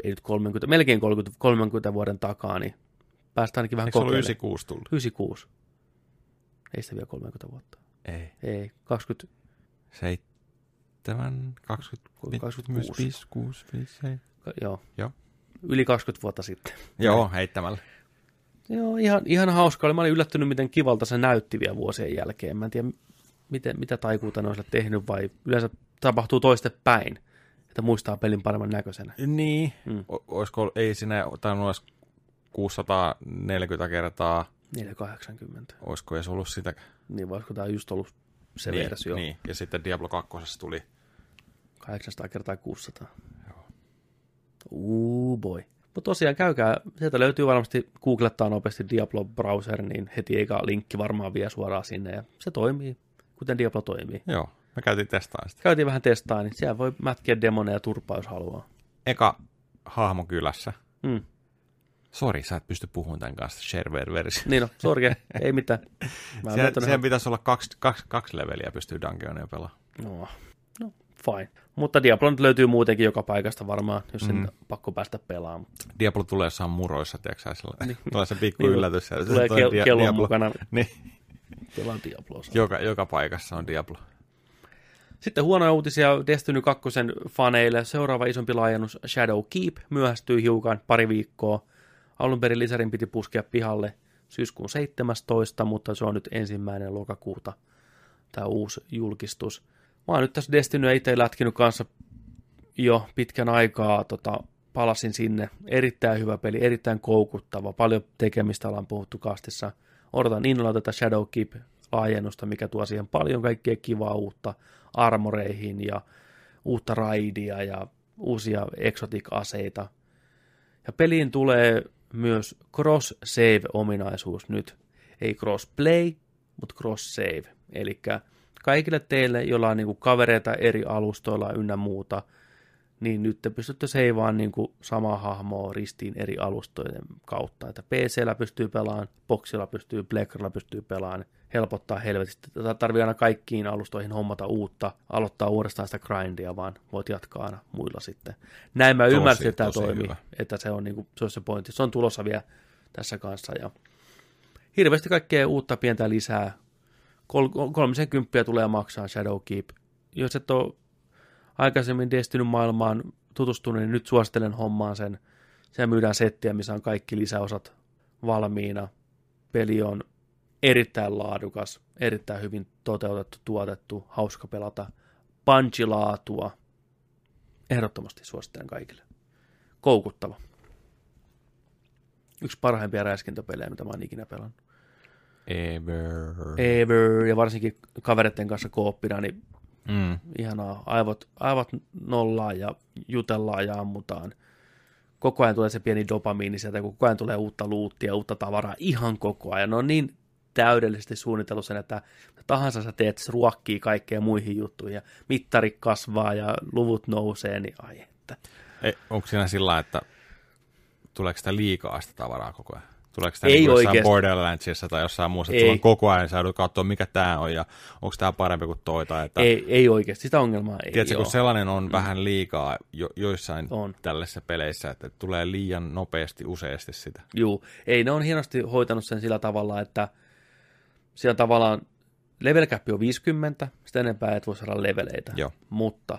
ei nyt 30, melkein 30, 30 vuoden takaa, niin päästään ainakin vähän Eikö se ollut kokeilemaan. 96 tullut? 96. Ei sitä vielä 30 vuotta. Ei. Ei, 20, 7, 20, 26. 5, 6, 5, 7. joo. Joo. Yli 20 vuotta sitten. Joo, heittämällä. Joo, ihan, ihan hauska oli. Mä olin yllättynyt, miten kivalta se näytti vielä vuosien jälkeen. Mä en tiedä, miten, mitä taikuuta ne on sille tehnyt, vai yleensä tapahtuu toiste päin, että muistaa pelin paremman näköisenä. Niin. Mm. Mm. Olisiko, ei sinä tainnut olisi 640 kertaa, 480. olisiko edes ollut sitä? Niin voisiko tämä just ollut se niin, versio? Niin, ja sitten Diablo 2 tuli 800 kertaa 600. Uu boy. Mutta tosiaan käykää, sieltä löytyy varmasti, googlettaa nopeasti Diablo browser, niin heti eikä linkki varmaan vie suoraan sinne, ja se toimii, kuten Diablo toimii. Joo, me käytiin testaan sitä. Käytiin vähän testaa, niin siellä voi mätkiä demoneja turpaa, jos haluaa. Eka hahmo kylässä. Mm. Sori, sä et pysty puhumaan tämän kanssa shareware-versio. Niin no, sorge, ei mitään. Mä Se, sehän pitäisi olla kaksi, kaksi, kaksi leveliä pystyy Dungeonia pelaamaan. No, fine. Mutta Diablo nyt löytyy muutenkin joka paikasta varmaan, jos sen Mm. pakko päästä pelaamaan. Diablo tulee jossain muroissa, tiedätkö sellainen, niin. tulee se pikku Niin, yllätys. Tulee kel- Dia- kellon Diablo. mukana, Niin, Diabloa. joka, joka paikassa on Diablo. Sitten huonoja uutisia Destiny 2 faneille. Seuraava isompi laajennus Shadow Keep myöhästyi hiukan pari viikkoa. Alun perin lisärin piti puskea pihalle syyskuun 17, mutta se on nyt ensimmäinen lokakuuta tämä uusi julkistus. Mä oon nyt tässä Destinyä itse lätkinyt kanssa jo pitkän aikaa. Tota, palasin sinne. Erittäin hyvä peli, erittäin koukuttava. Paljon tekemistä ollaan puhuttu kastissa. Odotan innolla tätä Shadowkeep laajennusta, mikä tuo siihen paljon kaikkea kivaa uutta armoreihin ja uutta raidia ja uusia exotic-aseita. Ja peliin tulee myös cross-save-ominaisuus nyt. Ei cross-play, mutta cross-save. Eli kaikille teille, joilla on niinku kavereita eri alustoilla ynnä muuta, niin nyt te pystytte seivaan niinku samaa hahmoa ristiin eri alustojen kautta. Että PCllä pystyy pelaamaan, Boxilla pystyy, Plekralla pystyy pelaamaan, helpottaa helvetisti. Tätä tarvii aina kaikkiin alustoihin hommata uutta, aloittaa uudestaan sitä grindia, vaan voit jatkaa aina muilla sitten. Näin mä Tosi, ymmärsin, että tämä toimii, hyvä. että se on, niinku, se on se pointti. Se on tulossa vielä tässä kanssa ja hirveästi kaikkea uutta pientä lisää. Kol- 30 tulee maksaa Shadowkeep. Jos et ole aikaisemmin Destiny maailmaan tutustunut, niin nyt suosittelen hommaan sen. Se myydään settiä, missä on kaikki lisäosat valmiina. Peli on erittäin laadukas, erittäin hyvin toteutettu, tuotettu, hauska pelata, punchilaatua. Ehdottomasti suosittelen kaikille. Koukuttava. Yksi parhaimpia räiskintäpelejä, mitä mä oon ikinä pelannut. Ever. Ever, ja varsinkin kavereiden kanssa kooppina, niin Mm. ihanaa. Aivot, aivot nollaan ja jutellaan ja ammutaan. Koko ajan tulee se pieni dopamiini sieltä, kun koko ajan tulee uutta luuttia, uutta tavaraa ihan koko ajan. Ne on niin täydellisesti suunniteltu sen, että tahansa sä teet, se ruokkii kaikkea muihin juttuihin ja mittari kasvaa ja luvut nousee, niin ai että. Ei, onko siinä sillä että tuleeko sitä liikaa sitä tavaraa koko ajan? Tuleeko Ei niin jossain. Borderlandsissa tai jossain muussa, että on koko ajan, joudut katsoa mikä tämä on ja onko tämä parempi kuin toi tai että... Ei, ei oikeasti, sitä ongelmaa ei Tiedätkö, ole. kun sellainen on mm. vähän liikaa jo, joissain On. tällaisissa peleissä, että tulee liian nopeasti useasti sitä. Juu, ei, ne on hienosti hoitanut sen sillä tavalla, että siellä on tavallaan level cap on 50, sitä enempää et voi saada leveleitä, Joo. mutta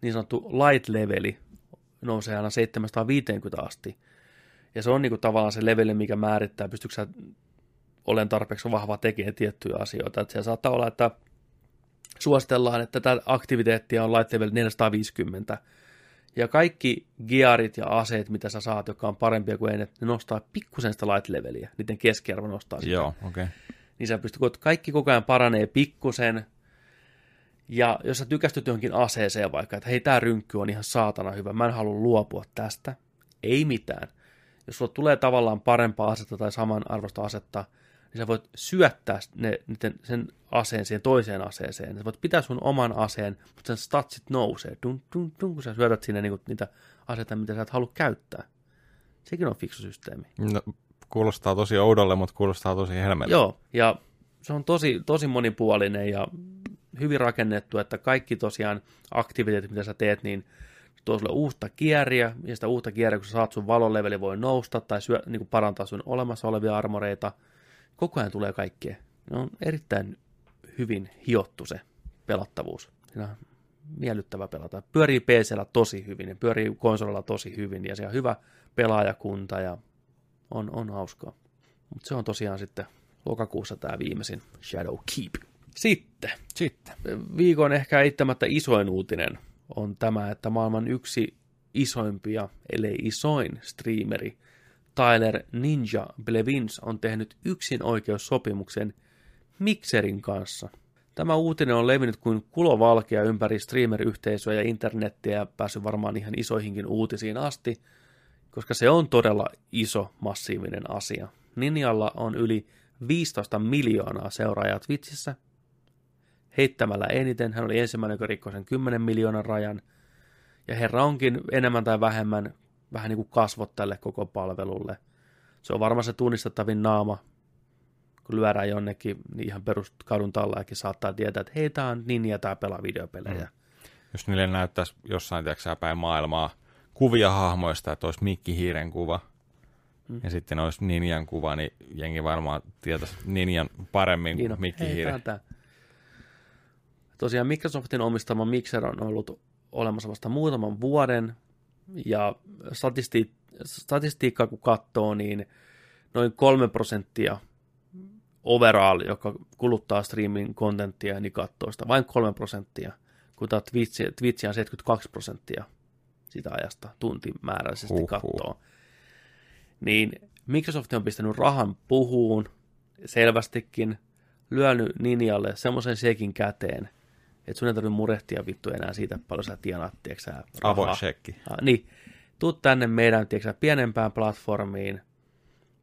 niin sanottu light leveli nousee aina 750 asti. Ja se on niin kuin tavallaan se leveli, mikä määrittää, pystytkö sä olen tarpeeksi vahva tekemään tiettyjä asioita. Että siellä saattaa olla, että suositellaan, että tätä aktiviteettia on light level 450, ja kaikki gearit ja aseet, mitä sä saat, jotka on parempia kuin ennen, ne nostaa pikkusen sitä light leveliä. Niiden keskiarvo nostaa sitä. Joo, okei. Okay. Niin sä pystyt, kun kaikki koko ajan paranee pikkusen. Ja jos sä tykästyt johonkin aseeseen vaikka, että hei, tää rynkky on ihan saatana hyvä, mä en halua luopua tästä. Ei mitään. Jos sulla tulee tavallaan parempaa asetta tai samanarvoista asetta, niin sä voit syöttää ne, niiden, sen aseen siihen toiseen aseeseen. Sä voit pitää sun oman aseen, mutta sen statsit nousee. Dun, dun, dun, kun sä syötät sinne niinku niitä aseita, mitä sä et halua käyttää. Sekin on fiksu systeemi. No, kuulostaa tosi oudolle, mutta kuulostaa tosi helmeltä. Joo, ja se on tosi, tosi monipuolinen ja hyvin rakennettu, että kaikki tosiaan aktiviteetit, mitä sä teet, niin tuo sulle uutta kieriä, ja sitä uutta kieriä, kun sä saat sun valoleveli voi nousta tai syö, niin kuin parantaa sun olemassa olevia armoreita. Koko ajan tulee kaikkea. Ne on erittäin hyvin hiottu se pelattavuus. Siinä on miellyttävä pelata. Pyörii PCllä tosi hyvin ja pyörii konsolilla tosi hyvin ja se on hyvä pelaajakunta ja on, on hauskaa. Mutta se on tosiaan sitten lokakuussa tämä viimeisin Shadow Keep. Sitten, Sitten. viikon ehkä eittämättä isoin uutinen on tämä, että maailman yksi isoimpia, ellei isoin streameri, Tyler Ninja Blevins on tehnyt yksin oikeussopimuksen Mixerin kanssa. Tämä uutinen on levinnyt kuin kulovalkea ympäri streamer-yhteisöä ja internettiä ja päässyt varmaan ihan isoihinkin uutisiin asti, koska se on todella iso, massiivinen asia. Ninjalla on yli 15 miljoonaa seuraajaa Twitchissä. Heittämällä eniten, hän oli ensimmäinen, joka rikkoi sen 10 miljoonan rajan. Ja herra onkin enemmän tai vähemmän vähän niin kuin kasvot tälle koko palvelulle. Se on varmaan se tunnistettavin naama, kun lyödään jonnekin, niin ihan peruskadun tallakin saattaa tietää, että hei, tää on Ninja, tää pelaa videopelejä. Mm. Jos niille näyttäisi jossain tiedätkö, päin maailmaa kuvia hahmoista, että olisi Mikki Hiiren kuva, mm. ja sitten olisi Ninjan kuva, niin jengi varmaan tietäisi Ninjan paremmin kuin Niin on. Mikki Hei, Hiiren. tää. Tosiaan Microsoftin omistama Mixer on ollut olemassa vasta muutaman vuoden, ja statisti- statistiikkaa kun katsoo, niin noin kolme prosenttia overall, joka kuluttaa streamin kontenttia, niin katsoo sitä vain kolme prosenttia, kun taas Twitch, Twitch on 72 prosenttia sitä ajasta tuntimääräisesti Huhhuh. katsoo. Niin Microsoft on pistänyt rahan puhuun selvästikin, lyönyt Ninjalle semmoisen sekin käteen, että sun ei tarvitse murehtia vittu enää siitä, paljon sä tienaat, tiedätkö. Avoin shekki. Ah, niin, tuu tänne meidän tiedätkö, sä, pienempään platformiin,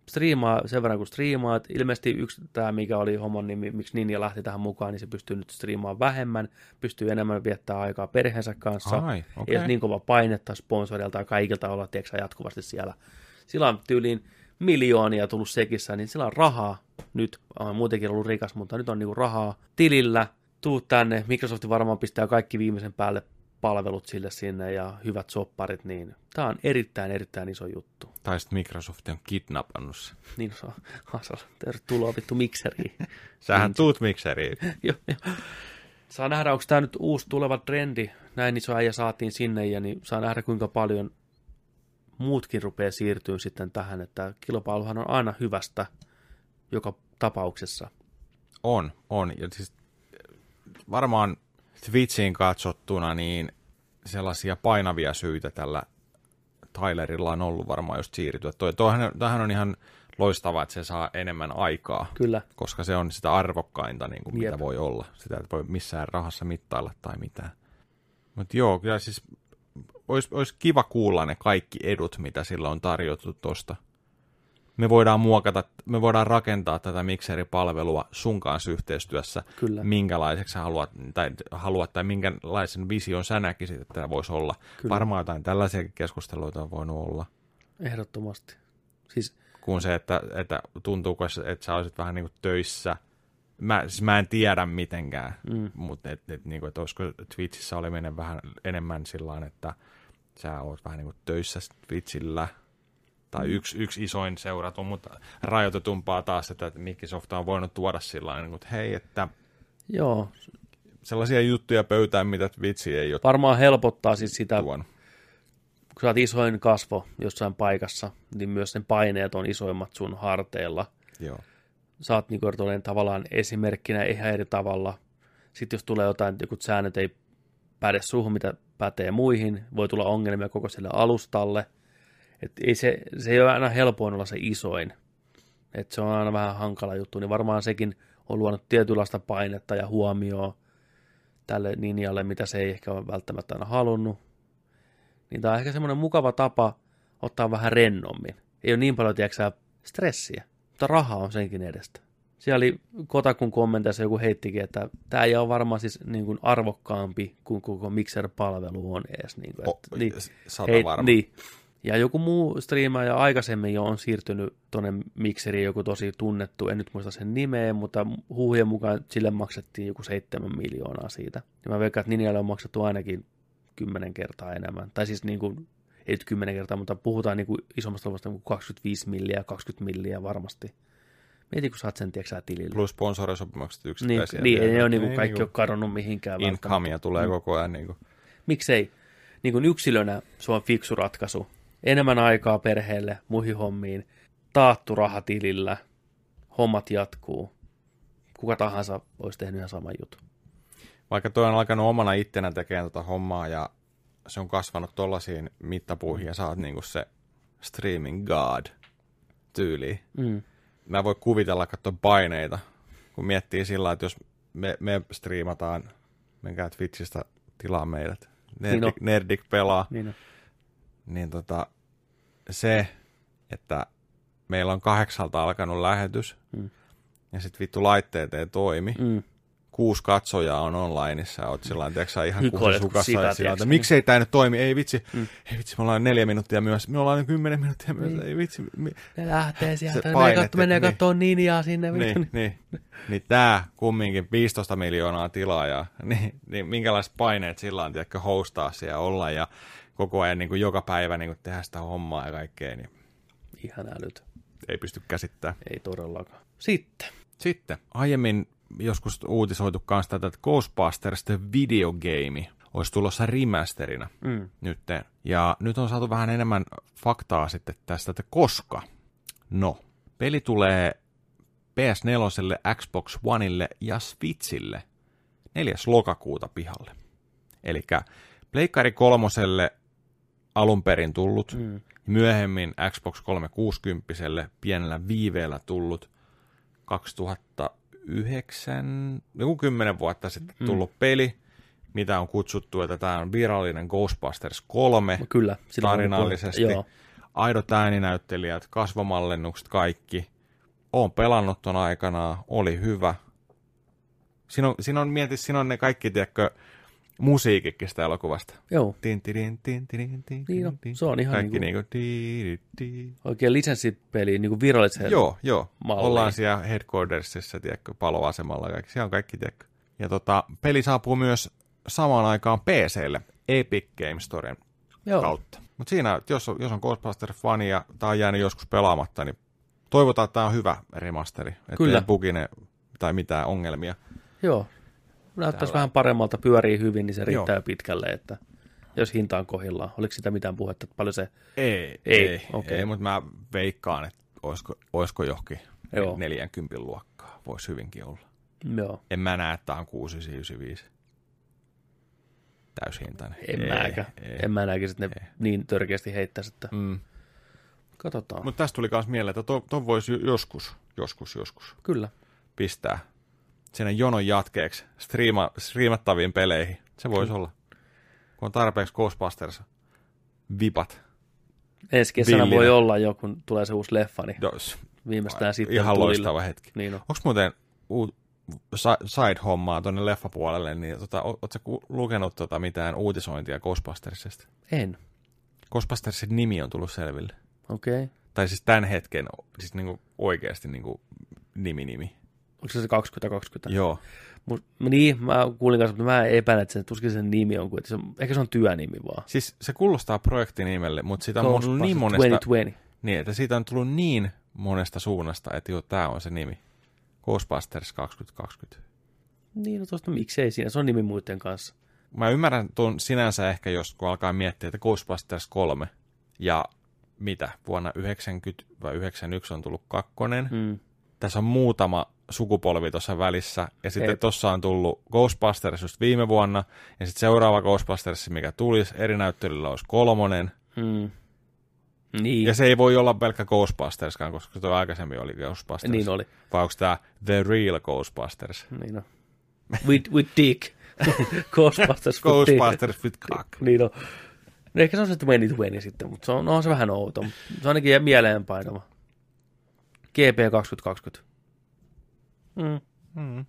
striimaa sen verran kuin striimaat. Ilmeisesti yksi tämä, mikä oli homon nimi, miksi Ninja lähti tähän mukaan, niin se pystyy nyt striimaamaan vähemmän, pystyy enemmän viettää aikaa perheensä kanssa. Ai, Ei okei. ole niin kova painetta sponsorilta ja kaikilta olla tiedätkö, jatkuvasti siellä. Sillä on tyyliin miljoonia tullut sekissä, niin sillä on rahaa. Nyt on muutenkin ollut rikas, mutta nyt on niinku rahaa tilillä. Tuu tänne, Microsoft varmaan pistää kaikki viimeisen päälle palvelut sille sinne ja hyvät sopparit, niin tämä on erittäin, erittäin iso juttu. Tai sitten Microsoft on kidnappannut se. Niin se on, Hasal, tervetuloa vittu mikseriin. Sähän tuut mikseriin. Joo, joo. Saa nähdä, onko tämä nyt uusi tuleva trendi. Näin iso äijä saatiin sinne, ja niin saa nähdä, kuinka paljon muutkin rupeaa siirtyä sitten tähän, että kilpailuhan on aina hyvästä joka tapauksessa. On, on. Ja siis varmaan Twitchiin katsottuna niin sellaisia painavia syitä tällä Tylerilla on ollut varmaan just siirtyä. Toi, toihan, toihan on ihan loistavaa, että se saa enemmän aikaa. Kyllä. Koska se on sitä arvokkainta, niin kuin Jep. mitä voi olla. Sitä ei voi missään rahassa mittailla tai mitään. Mutta joo, kyllä siis olisi, olisi kiva kuulla ne kaikki edut, mitä sillä on tarjottu tuosta. Me voidaan muokata, me voidaan rakentaa tätä mikseripalvelua sun kanssa yhteistyössä, Kyllä. minkälaiseksi haluat tai, haluat, tai minkälaisen vision sä näkisit, että tämä voisi olla. Kyllä. Varmaan jotain tällaisia keskusteluita on voinut olla, Ehdottomasti. Siis kuin se, että, että tuntuuko, että sä olisit vähän niin kuin töissä. Mä, siis mä en tiedä mitenkään, Mm. mutta et, et, niin kuin, että olisiko Twitchissä oleminen vähän enemmän sillä että sä oot vähän niin kuin töissä Twitchillä, tai Mm. yksi, yksi isoin seuratun, mutta rajoitetumpaa taas, että Microsoft on voinut tuoda sillä niin että hei, että joo, sellaisia juttuja pöytään, mitä Twitch ei ole varmaan helpottaa siis sitä, tuonut. kun sä oot isoin kasvo jossain paikassa, niin myös sen paineet on isoimmat sun harteilla. Joo. Sä oot niin kuin, tavallaan esimerkkinä ihan eri tavalla. Sitten jos tulee jotain, joku säännöt ei päde suhun, mitä pätee muihin, voi tulla ongelmia koko sille alustalle. Et ei se, se ei ole aina helpoin olla se isoin. Et se on aina vähän hankala juttu, niin varmaan sekin on luonut tietynlaista painetta ja huomioon tälle linjalle, mitä se ei ehkä ole välttämättä aina halunnut. Niin tämä on ehkä semmoinen mukava tapa ottaa vähän rennommin. Ei ole niin paljon, tiedätkö, stressiä, mutta raha on senkin edestä. Siellä oli Kotakun kommenteissa joku heittikin, että tämä ei ole varmaan siis niin kuin arvokkaampi kuin koko Mixer-palvelu on edes. Niin kuin, että, niin, sata hei, varma. niin. Ja joku muu striimaaja aikaisemmin jo on siirtynyt tuonne Mixeriin, joku tosi tunnettu, en nyt muista sen nimeä, mutta huhujen mukaan sille maksettiin joku seitsemän miljoonaa siitä. Ja mä veikkaan, että Ninjalle on maksettu ainakin kymmenen kertaa enemmän. Tai siis niin kuin, ei nyt kymmenen kertaa, mutta puhutaan niin kuin isommasta luvusta kuin 25 milliä, 20 milliä varmasti. Mieti, kun saat sen, tiedätkö tilille. Plus sponsorisopimukset Niin, yksittäisiä. niin ei ne vielä. ole niin kuin Ei kaikki niinku ole kadonnut mihinkään. Incomea tulee Mm. koko ajan. Niin kuin. miksei niin kuin yksilönä se on fiksu ratkaisu. Enemmän aikaa perheelle, muihin hommiin, taattu raha tilillä, hommat jatkuu. Kuka tahansa olisi tehnyt ihan saman jutun. Vaikka toi on alkanut omana ittenä tekemään tota hommaa ja se on kasvanut tollaisiin mittapuihin ja sä oot niinku se streaming god tyyli. Mm. Mä voin kuvitella katsoa paineita, kun miettii sillä että jos me, me striimataan, menkää Twitchistä tilaa meidät, Niin on. Nerdik, Nerdik pelaa, Niin on. Niin tota, se, että meillä on kahdeksalta alkanut lähetys, Mm. ja sitten vittu laitteet ei toimi, Mm. kuusi katsojaa on onlineissa, ja oot sillä sä, ihan Hikoilet kuusi kuin sukassa, sika, ja sillä että miksei tämä nyt toimi, ei vitsi, Mm. ei vitsi, me ollaan neljä minuuttia myös, me ollaan kymmenen minuuttia myös, Niin. ei vitsi, mi- Ne lähtee sieltä, paine, menee, katso, menee niin. katsomaan ninjaa sinne. vittu. niin, niin, niin tämä kumminkin 15 miljoonaa tilaajaa, niin, niin minkälaiset paineet sillä on, tiedätkö, hostaa siellä olla ja koko ajan niin kuin joka päivä niin kuin tehdä sitä hommaa ja kaikkea, niin Ihan älyt. ei pysty käsittämään. Ei todellakaan. Sitten. Sitten aiemmin joskus uutisoitu kanssa tätä, että Ghostbusters The Video Game olisi tulossa remasterina Mm. nytten. Ja nyt on saatu vähän enemmän faktaa sitten tästä, että koska. No, peli tulee PS4, Xbox Oneille ja Switchille 4. lokakuuta pihalle. Eli Pleikkari kolmoselle alun perin tullut, Mm. myöhemmin Xbox 360 pienellä viiveellä tullut 2009, joku 10 vuotta sitten Mm. tullut peli, mitä on kutsuttu, että tämä on virallinen Ghostbusters 3, No kyllä. sillä on tarinallisesti. Joo. aidot ääninäyttelijät, kasvomallennukset, kaikki. Oon pelannut ton aikanaan, oli hyvä. Siinä on, siinä on, mieti, siinä on ne kaikki, tiedätkö, musiikikin sitä elokuvasta. Joo. Tin, tirin, tin, tirin, tin, Niin on, tin. se on ihan Kaikki niinku- niinku... di, di, di. Oikein lisenssipeli, niin kuin virallisen. Joo, joo. malliin. Ollaan siellä headquartersissa, tiedätkö, paloasemalla ja kaikki. Siellä on kaikki, tiedätkö. Ja tota, peli saapuu myös samaan aikaan PClle Epic Game Storen Joo. kautta. Mutta siinä, jos on, jos on Ghostbusters-fani ja tämä on jäänyt joskus pelaamatta, niin toivotaan, että tämä on hyvä remasteri. Että Kyllä. ei bugine tai mitään ongelmia. Joo. Näyttäisi vähän paremmalta, pyörii hyvin, niin se riittää Joo. jo pitkälle, että jos hinta on kohdillaan. Oliko sitä mitään puhetta, että paljon se... Ei, Ei, ei, okei. ei mutta mä veikkaan, että olisiko, olisiko johonkin Joo. 40 luokka. aikaa. Voisi hyvinkin olla. Joo, En mä näe, että tää on 6995. Täyshintainen. en mäkään. En mä näkisi, että ne Ei. niin törkeästi heittäisi, että Mm. katsotaan. Mutta tästä tuli myös mieleen, että ton, ton voisi joskus, joskus, joskus Kyllä. pistää sinne jonon jatkeeksi striima, striimattaviin peleihin. Se voisi olla. Kun on tarpeeksi Ghostbusters vipat. Ensi kesänä voi olla jo, kun tulee se uusi leffa, niin Jos, viimeistään sitten ihan tulille. loistava hetki. Niin on. Onko muuten uu, si- side-hommaa tuonne leffapuolelle, niin tota, ootko lukenut tota mitään uutisointia Ghostbustersista? En. Ghostbustersin nimi on tullut selville. Okei. Okay. Tai siis tämän hetken, siis niinku oikeasti niinku nimi-nimi. Onko se se 2020? Joo. Mut, niin, mä kuulin kanssa, mutta mä epäilen, että sen, tuskin sen nimi on, että se, on- ehkä se on työnimi vaan. Siis se kuulostaa projektinimelle, mutta siitä on tullut niin monesta, 2020. niin, että siitä on tullut niin monesta suunnasta, että joo, tämä on se nimi. Ghostbusters 2020. Niin, no tosta miksei siinä, se on nimi muiden kanssa. Mä ymmärrän tuon sinänsä ehkä, jos kun alkaa miettiä, että Ghostbusters 3 ja mitä, vuonna 90 vai 91 on tullut kakkonen. Mm. Tässä on muutama sukupolvi tuossa välissä, ja sitten tuossa on tullut Ghostbusters just viime vuonna, ja sitten seuraava Ghostbusters, mikä tulisi, eri näyttelyllä olisi kolmonen, Mm. Niin, ja se ei voi olla pelkkä Ghostbusterskaan, koska tuo aikaisemmin oli Ghostbusters. niin oli. Vai onko tämä The Real Ghostbusters? Niin on. With, with dick. Ghostbusters with. Ghostbusters with cock. Niin on. No ehkä se on se 2020 sitten, mutta se on, no on se vähän outo. Se on ainakin mieleenpainava. GP 2020. Mm, Mm.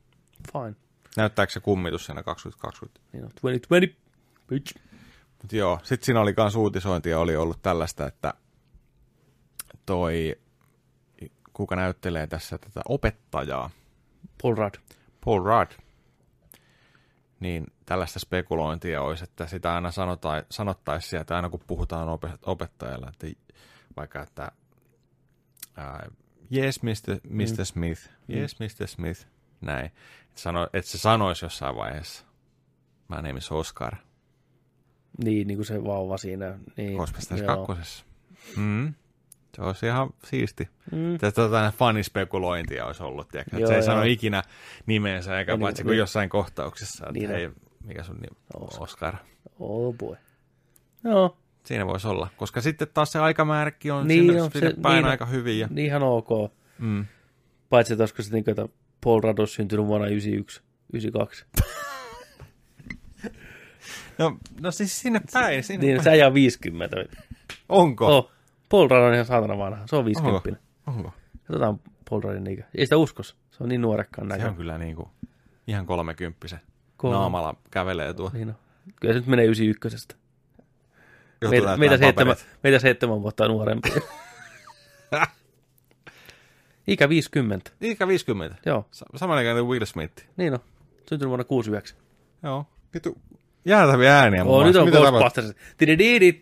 fine. Näyttääkö se kummitus siinä 2020? Niin on. 2020. Bitch. Mut joo, sitten siinä oli kans uutisointia, oli ollut tällaista, että toi, kuka näyttelee tässä tätä opettajaa, Paul Rudd. Paul Rudd, niin tällaista spekulointia olisi, että sitä aina sanotaan, sanottaisiin sieltä, aina kun puhutaan opet- opettajalla, että vaikka, että uh, yes, Mr. Mr. Smith, yes, Mr. Smith, näin. Että, sano, että se sanoisi jossain vaiheessa, my name is Oscar, Niin, niin kuin se vauva siinä. Niin, joo. kakkosessa. Mm. Se olisi ihan siisti. Mm. Tätä tota, fanispekulointia olisi ollut, tiedätkö? Joo, se ei joo. sano ikinä nimensä, eikä Ja niin, paitsi kuin niin. jossain kohtauksessa, että Niin hei, mikä sun nimi Oscar. Oscar. Oh boy. Joo, Siinä voisi olla, koska sitten taas se aikamääräkin on Niin sinne, on, sinne se- päin niin aika hyvin. Ja, niin ihan ok. mm. Paitsi, että olisiko se niin että Paul olisi syntynyt vuonna 91, 92. no, no siis sinne päin, sinne Niin, päin. se ajaa 50. Onko? Oh, Paul Rudd on ihan saatana vanha. Se on 50. Onko? Onko? Katsotaan Paul Ruddin ikä. Ei sitä uskos. Se on niin nuorekkaan Se näkö. on kyllä niin kuin ihan kolmekymppisen. Kolme. Naamalla kävelee tuo. Niin on. Kyllä se nyt menee 91. Meitä, meitä, seitsemän, meitä seitsemän vuotta nuorempi. Ikä 50. Ikä 50. Joo, Sa- Samanikäinen Will Smith. niin on. Syntynyt vuonna 69. Joo. Vitu jäätäviä ääniä Oh, nyt on? Ghostbusters. Tidididi,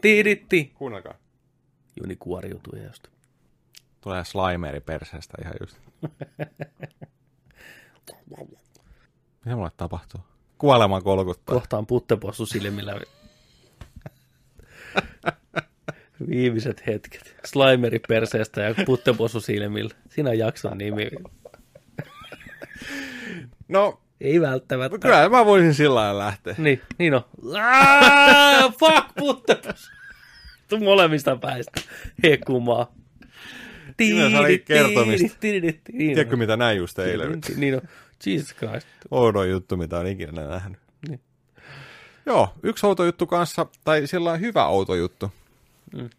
Viimeiset hetket. Slimeri perseestä ja puttepossu silmillä. Siinä on jakson nimi. No, Ei välttämättä. kyllä mä voisin sillä lailla lähteä. Niin, niin on. Fuck, puttepossu. Tuu molemmista päistä. Hekumaa. Siinä sai kertomista. Niin Tiedätkö mitä näin just eilen? Niin on. Jesus Christ. Oudon juttu, mitä on ikinä nähnyt. Joo, yksi outo juttu kanssa, tai sellainen hyvä outo juttu. Mm.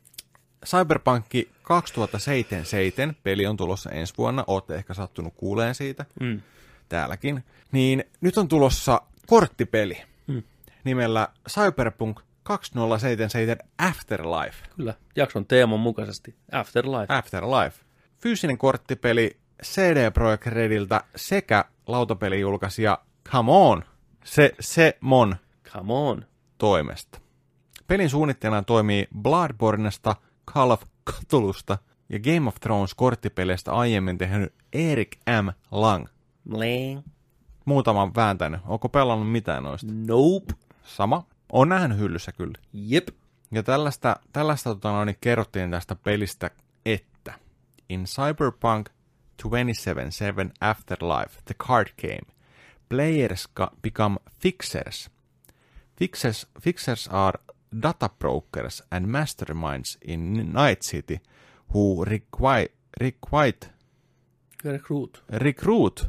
Cyberpunkki 2077 peli on tulossa ensi vuonna, ootte ehkä sattunut kuuleen siitä Mm. täälläkin. Niin nyt on tulossa korttipeli Mm. nimellä Cyberpunk 2077 Afterlife. Kyllä, jakson teeman mukaisesti. Afterlife. Afterlife. Fyysinen korttipeli CD Projekt Rediltä sekä lautapelijulkaisija Come On, se, se Mon Come on. toimesta. Pelin suunnittelijana toimii Bloodbornesta, Call of Cthulhusta ja Game of Thrones korttipeleistä aiemmin tehnyt Erik M. Lang. Bling. Muutaman vääntänyt. Onko pelannut mitään noista? Nope. Sama. On nähnyt hyllyssä kyllä. Jep. Ja tällaista, tällaista tota, noin, kerrottiin tästä pelistä, että in Cyberpunk 27 Afterlife, the card game. Players become fixers. Fixers, fixers are data brokers and masterminds in Night City who require, requite, Recruit. recruit,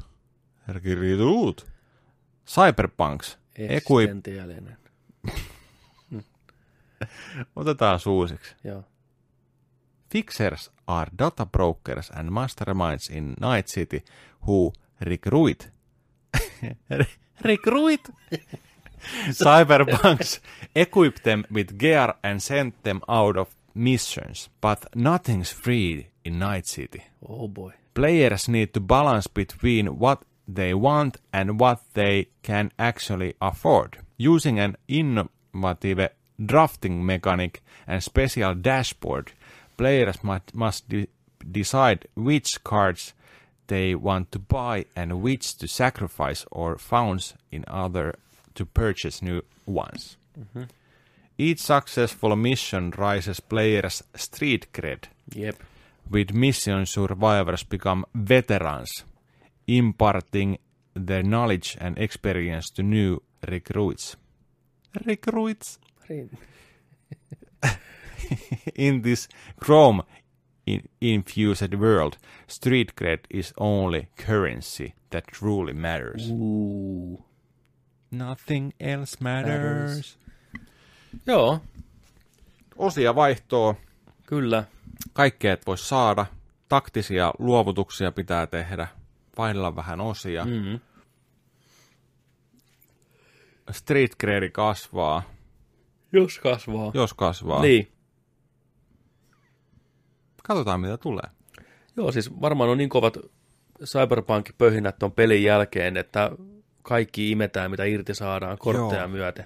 recruit cyberpunks, Eksistentiaalinen. otetaan suusiksi. Joo. Fixers are data brokers and masterminds in Night City who recruit recruit cyberpunks, equip them with gear and send them out of missions. But nothing's free in Night City. Oh boy. Players need to balance between what they want and what they can actually afford. Using an innovative drafting mechanic and special dashboard, players must, must de- decide which cards they want to buy and which to sacrifice or funds in order to purchase new ones. Mm-hmm. Each successful mission raises players' street cred Jep. with mission survivors become veterans, imparting their knowledge and experience to new recruits. Recruits in this Chrome in- infused world, street cred is only currency that truly matters. Uu. Nothing else Matters. matters. Joo, Osia vaihtoa, kyllä. kaikkea et voi saada, taktisia luovutuksia pitää tehdä, vaihdella vähän osia. Mm. Street credi kasvaa, Jos kasvaa. jos kasvaa. Niin. Katsotaan mitä tulee. Joo, siis varmaan on niin kovat Cyberpunk-pöhinät ton pelin jälkeen, että kaikki imetään, mitä irti saadaan kortteja Joo. myöten.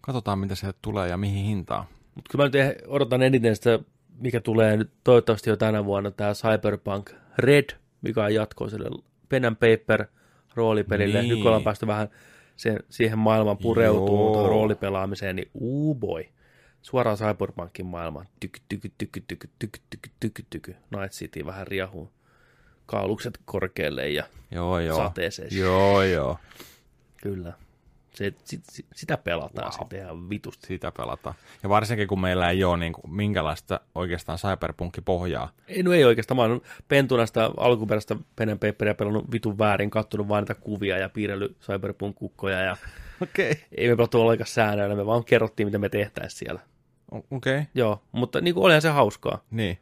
Katsotaan mitä sieltä tulee ja mihin hintaan. Mutta kyllä mä nyt eh- odotan eniten sitä, mikä tulee nyt toivottavasti jo tänä vuonna, tämä Cyberpunk Red, mikä on jatkoa sille pen and paper roolipelille. Niin. Nyt kun ollaan päästy vähän sen, siihen maailman pureutuu Joo. tuohon roolipelaamiseen, niin uu boy. Suoraan Cyberpunkin maailmaan. Tyky, tyky, tyky, tyky, tyky, tyky, tyky, tyky. Night City vähän riahuu. Kaulukset korkealle ja Joo, joo. sateeseen. Joo, joo. Kyllä. Se, sit, sit, sitä pelataan Wow. sitten ihan vitusti. Sitä pelataan. Ja varsinkin kun meillä ei ole niin kuin, minkälaista oikeastaan cyberpunkkipohjaa. Ei, no ei oikeastaan. Mä oon pentuna sitä alkuperäistä pen and paperia pelannut vitun väärin, kattonut vain niitä kuvia ja piirrellyt cyberpunk-kukkoja ja Okei. Okay. ei me pelattu ollenkaan säännöillä, me vaan kerrottiin, mitä me tehtäisiin siellä. Okei. Okay. Joo, mutta niin kuin olihan se hauskaa, Niin.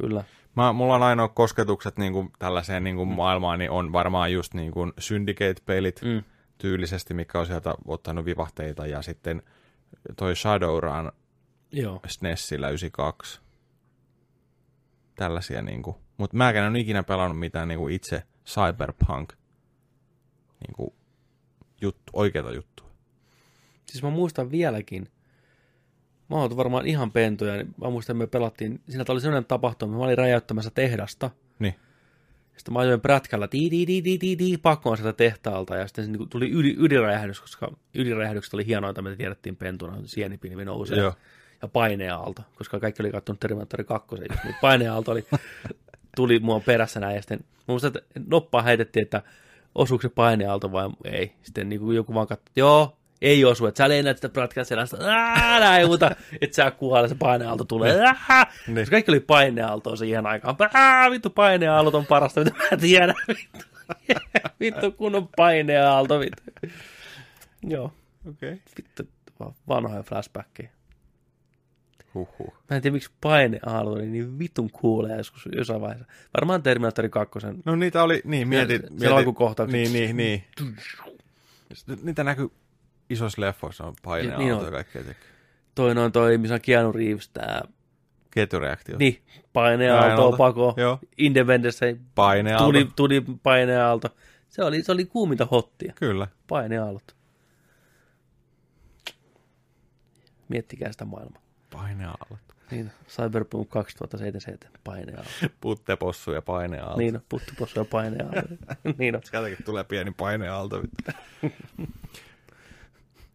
kyllä. Mä, mulla on ainoa kosketukset niin kuin, tällaiseen niin kuin, mm. maailmaan, niin on varmaan just niin kuin Syndicate-pelit Mm. tyylisesti, mikä on sieltä ottanut vivahteita, ja sitten toi Shadowrun Joo, SNESillä 92. Tällaisia niinku. Mutta mäkään en ole ikinä pelannut mitään niinku itse cyberpunk niinku juttu, oikeita juttuja. siis mä muistan vieläkin, mä oon varmaan ihan pentoja, niin mä muistan, me pelattiin, siinä oli sellainen tapahtuma, mä olin räjäyttämässä tehdasta, Niin. Sitten mä ajoin prätkällä tii, tii, tii, tii, tii, pakoon sieltä tehtaalta ja sitten niinku tuli yli, ydinräjähdys, koska ydinräjähdykset oli hienoita, mitä tiedettiin pentuna, sienipilvi nousee. Joo. Ja paineaalto, koska kaikki oli katsonut Terminator 2, niin paineaalto oli, tuli mua perässä näin ja sitten mä muistan, että noppaa heitettiin, että osuuko se paineaalto vai ei. Sitten niin kuin joku vaan katsoi, että joo, ei osu, että sä lennät sitä prätkää selästä, näin, mutta että sä kuolee, se paineaalto tulee. Niin. Koska kaikki oli paineaaltoa siihen aikaan, vittu paineaallot on parasta, mitä mä tiedän, vittu, vittu kunnon paineaalto, vittu. Joo, Okei. Okay. vittu, va- vanhoja flashbackkejä. Huhhuh. Mä en tiedä, miksi paineaalto oli niin vitun kuulee joskus jossain vaiheessa. Varmaan Terminator 2. No niitä oli, niin mietit. Se mietit alkukohtaukset. Niin, niin, niin. Niitä näkyy isoissa leffoissa on paineaalto Niin ja on. kaikkea. tekee. Toinen on toi, missä on Keanu Reeves, tää, Ketjureaktio. niin, paineaalto pako. Joo. Independence Paineaalto. tuli, tuli paineaalto. Se oli, se oli kuuminta hottia, Kyllä. paineaallot. Miettikää sitä maailmaa. Paineaalto. Niin, Cyberpunk 2077, paineaalto. Puttepossu ja paineaalto. Niin, on, puttupossu ja paineaalto. niin on. Sieltäkin tulee pieni paineaalto.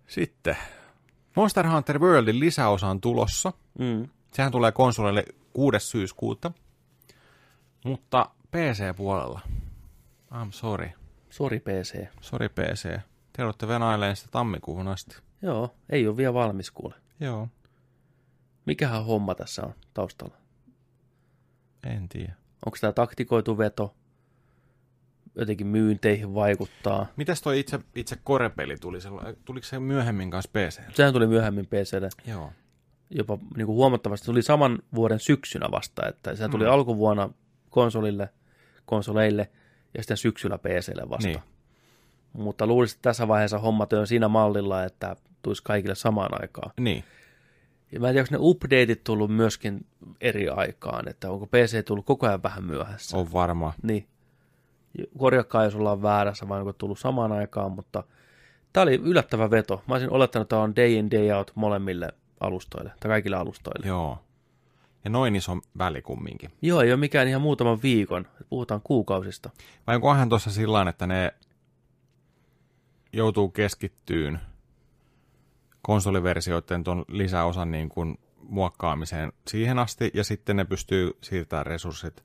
Sitten. Monster Hunter Worldin lisäosa on tulossa. Mm. Sehän tulee konsoleille 6. syyskuuta. Mutta PC-puolella. I'm sorry. Sori PC. Sorry PC. Te olette venailemaan sitä tammikuuhun asti. Joo, ei ole vielä valmis kuule. Joo, Mikähän homma tässä on taustalla? en tiedä. Onko tämä taktikoitu veto? Jotenkin myynteihin vaikuttaa. Mitäs toi itse, itse korepeli tuli? Tuliko se myöhemmin kanssa PC? Sehän tuli myöhemmin PClle Joo. jopa niin kuin huomattavasti. Se tuli saman vuoden syksynä vasta, että se tuli Mm. alkuvuonna konsolille, konsoleille ja sitten syksyllä PClle vasta. Niin. Mutta luulisin, että tässä vaiheessa hommat on siinä mallilla, että tulisi kaikille samaan aikaan. Niin. Ja mä en tiedä, onko ne updateit tullut myöskin eri aikaan, että onko PC tullut koko ajan vähän myöhässä. On varma. Niin. Korjakaa, jos ollaan väärässä, vai onko tullut samaan aikaan, mutta tämä oli yllättävä veto. Mä olisin olettanut, että tämä on day in, day out molemmille alustoille, tai kaikille alustoille. Joo. Ja noin iso väli kumminkin. Joo ei ole mikään ihan muutaman viikon, puhutaan kuukausista. Vai onkohan tuossa sillä että ne joutuu keskittyyn konsoliversioiden tuon lisäosan niin kuin muokkaamiseen siihen asti, ja sitten ne pystyy siirtämään resurssit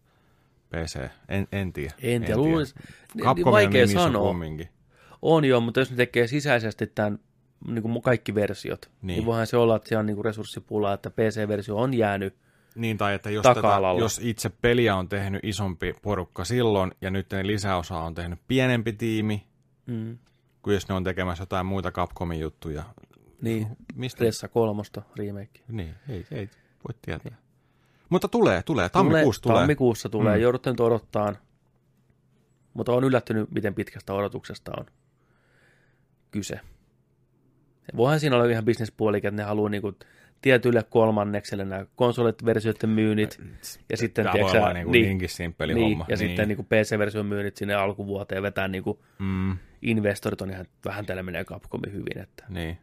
PC. En, en tiedä. En tiedä, luulis, niin, Capcomin vaikea sanoa. kumminkin. On joo, mutta jos ne tekee sisäisesti tämän niin kuin kaikki versiot, niin. Niin. niin voihan se olla, että se on niin kuin resurssipula, että PC-versio on jäänyt. Niin, tai että jos, tätä, jos itse peliä on tehnyt isompi porukka silloin, ja nyt ne lisäosa on tehnyt pienempi tiimi, Mm. kuin jos ne on tekemässä jotain muita Capcomin juttuja. Niin, Mistä? Stressa kolmosta remake. Niin, ei, ei voi tietää. Mutta tulee, tulee. Tammikuussa tulee. Tammikuussa tulee, Mm. joudutte nyt odottaa. Mutta on yllättynyt, miten pitkästä odotuksesta on kyse. Voihan siinä olla ihan bisnespuolikin, että ne haluaa niinku tietylle kolmannekselle nämä konsolit-versioiden myynnit, ja sitten, Tämä voi olla sä, niin, niin, niinkin simppeli niin, homma. ja sitten niinku PC-version myynnit sinne alkuvuoteen vetää niinku Mm, investorit on ihan vähän tällä menee Capcomin hyvin, että niin.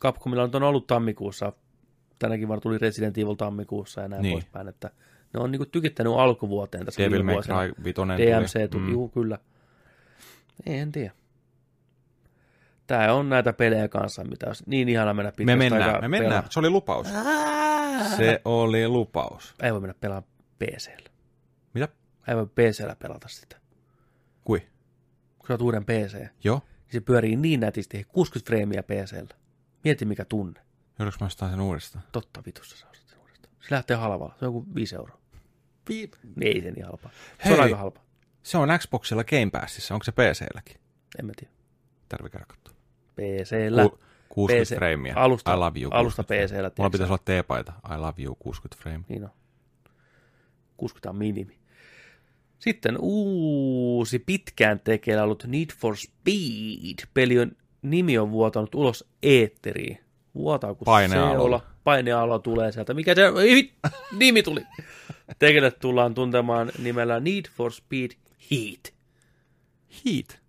Capcomilla on ollut tammikuussa, tänäkin vuonna tuli Resident Evil tammikuussa ja näin Niin. niin. poispäin, että ne on niinku tykittänyt alkuvuoteen tässä Devil May. Cry 5 DMC tuli, mm. juu, kyllä. Ei, en tiedä. Tää on näitä pelejä kanssa, mitä olisi niin ihana mennä Me pitkästä mennään, aikaa me mennään. pelaa. Se oli lupaus. Se oli lupaus. Ei voi mennä pelaamaan PCllä. Mitä? Ei voi PCllä pelata sitä. Kui? Kun sä oot uuden PC, niin Joo. se pyörii niin nätisti, 60 freimiä PCllä. Mieti mikä tunne. Joudunko mä ostaa sen uudestaan? Totta vitussa sä ostat sen uudestaan. Se lähtee halvalla. Se on joku 5 euroa. Vi- Niin ei se niin halpaa. Se Hei. on aika halpa. Se on Xboxilla Game Passissa. Onko se PClläkin? En mä tiedä. Tarvii käydä katsoa. PCllä. Ku- 60 PC. freimiä. Alusta, I love you. alusta 60 PCllä. Mulla pitäisi olla teepaita. I love you 60 frame. Niin on. 60 on minimi. Sitten uusi pitkään tekeillä ollut Need for Speed. Peli on, nimi on vuotanut ulos eetteriin. Vuotaa kun Painealolla. seula. Painealo tulee sieltä. Mikä se nimi tuli? Tekelle tullaan tuntemaan nimellä Need for Speed Heat. Heat.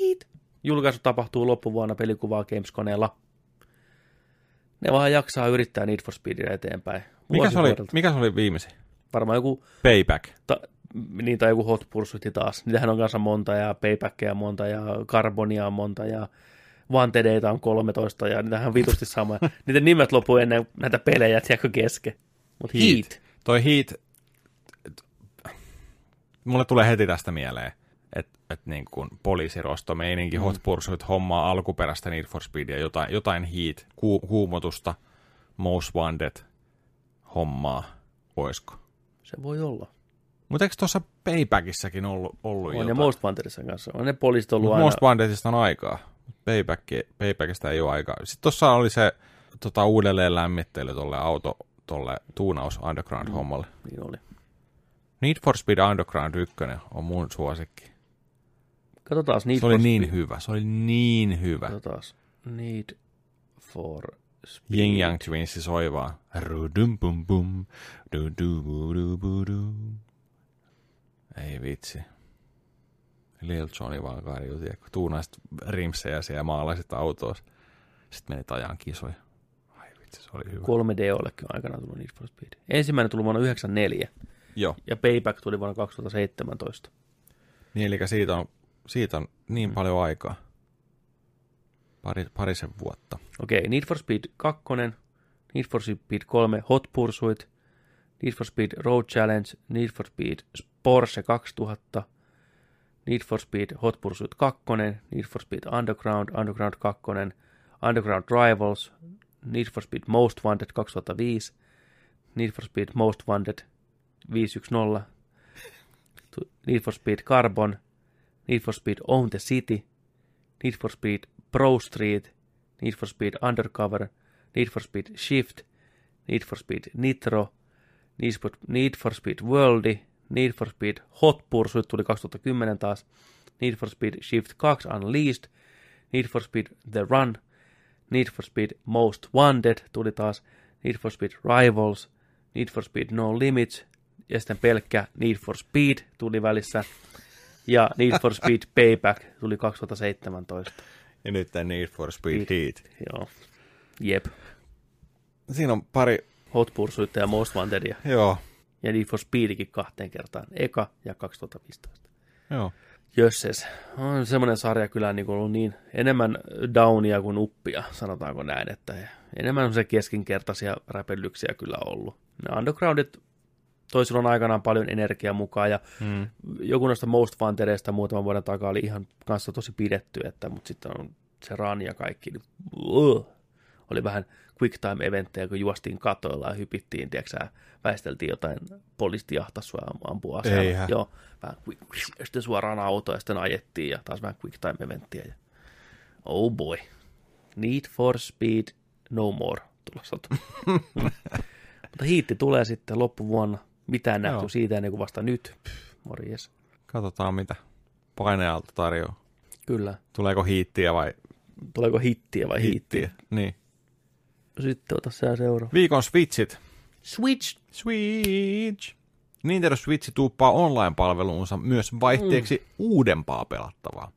Heat. Julkaisu tapahtuu loppuvuonna pelikuvaa Gameskoneella. Ne vaan jaksaa yrittää Need for Speedia eteenpäin. Mikä se, oli, mikä se oli viimeisin? Varmaan joku Payback. ta, niin, tai joku Hot Pursuit taas. Niitähän on kanssa monta, ja Paybackia monta, ja Carbonia on monta, ja Vantedeita on 13, ja niitähän on vitusti sama. Niiden nimet loppuu ennen näitä pelejä, tiedätkö, kesken. Mutta Heat. Heat. Toi Heat, mulle tulee heti tästä mieleen, että et niin kuin poliisirosto, meininki, mm. Hot Pursuit hommaa alkuperäistä Need for Speedia, jotain, jotain Heat, ku, kuumotusta, Most Wanted hommaa, oisko? Se voi olla. Mutta eikö tuossa Paybackissakin ollut, ollut On, ja jotain? Most Wantedissa kanssa. On ne poliisit ollut Mut aina. Most Wantedista on aikaa. Payback, Paybackista ei ole aikaa. Sitten tuossa oli se tota, uudelleen lämmittely tolle auto, tolle tuunaus Underground-hommalle. Niin oli. Need for Speed Underground 1 on mun suosikki. Katsotaan Need Se oli for niin Speed. hyvä, se oli niin hyvä. Katsotaan. Need for Speed. Yin Yang Twins soi vaan. Rudum bum bum, du du bu du bu du. Ei vitsi. Lil Johnny vaan karjuu, tiedätkö, tuunaisit rimsejä siellä ja maalaisit autoissa. Sitten meni ajan kisoja. Ai vitsi, se oli hyvä. 3DOllekin on aikanaan tullut Need for Speed. Ensimmäinen tuli vuonna 1994 Joo, ja Payback tuli vuonna 2017. niin eli siitä on, siitä on niin paljon aikaa. Pari, parisen vuotta. Okei, Need for Speed 2, Need for Speed 3, Hot Pursuit, Need for Speed Road Challenge, Need for Speed Porsche 2000, Need for Speed Hot Pursuit 2, Need for Speed Underground, Underground 2, Underground Rivals, Need for Speed Most Wanted 2005, Need for Speed Most Wanted 510, tu- Need for Speed Carbon, Need for Speed Own the City, Need for Speed Pro Street, Need for Speed Undercover, Need for Speed Shift, Need for Speed Nitro, Need for, Speed Worldi, Need for Speed Hot Pursuit tuli 2010 taas, Need for Speed Shift 2 Unleashed, Need for Speed The Run, Need for Speed Most Wanted tuli taas, Need for Speed Rivals, Need for Speed No Limits, ja sitten pelkkä Need for Speed tuli välissä, ja Need for Speed Payback tuli 2017. Ja nyt tämä Need for Speed Heat. Joo. Jep. Siinä on pari, Hot Pursuit ja Most Wanted ja, joo, ja Need for Speedikin kahteen kertaan. Eka ja 2015. joo. Jösses. On semmoinen sarja kyllä niin kuin ollut niin enemmän downia kuin uppia, sanotaanko näin, että enemmän on se keskinkertaisia räpellyksiä kyllä ollut. Ne undergroundit toi silloin aikanaan paljon energiaa mukaan ja Mm. joku noista Most Wantedeista muutaman vuoden takaa oli ihan kanssa tosi pidetty, että, mutta sitten on se run ja kaikki, niin, uh, oli vähän quick time eventtejä, kun juostiin katoilla ja hypittiin, tiedätkö väisteltiin jotain poliisti ja ampua aseella. Eihän. Joo, vähän quick, ja sitten suoraan autoon ja sitten ajettiin ja taas vähän quick time eventtiä. Ja, oh boy. Need for Speed No More tulossa. Mutta hiitti tulee sitten loppuvuonna. Mitään nähty Joo. siitä ennen kuin vasta nyt. Pff, morjes. Katsotaan mitä painealta tarjoaa. Kyllä. Tuleeko hiittiä vai Tuleeko hittiä vai hiittiä? Niin. Sitten ota sä seuraava. Viikon Switchit. Switch. Switch. Nintendo Switch tuuppaa online-palveluunsa myös vaihteeksi mm. uudempaa pelattavaa.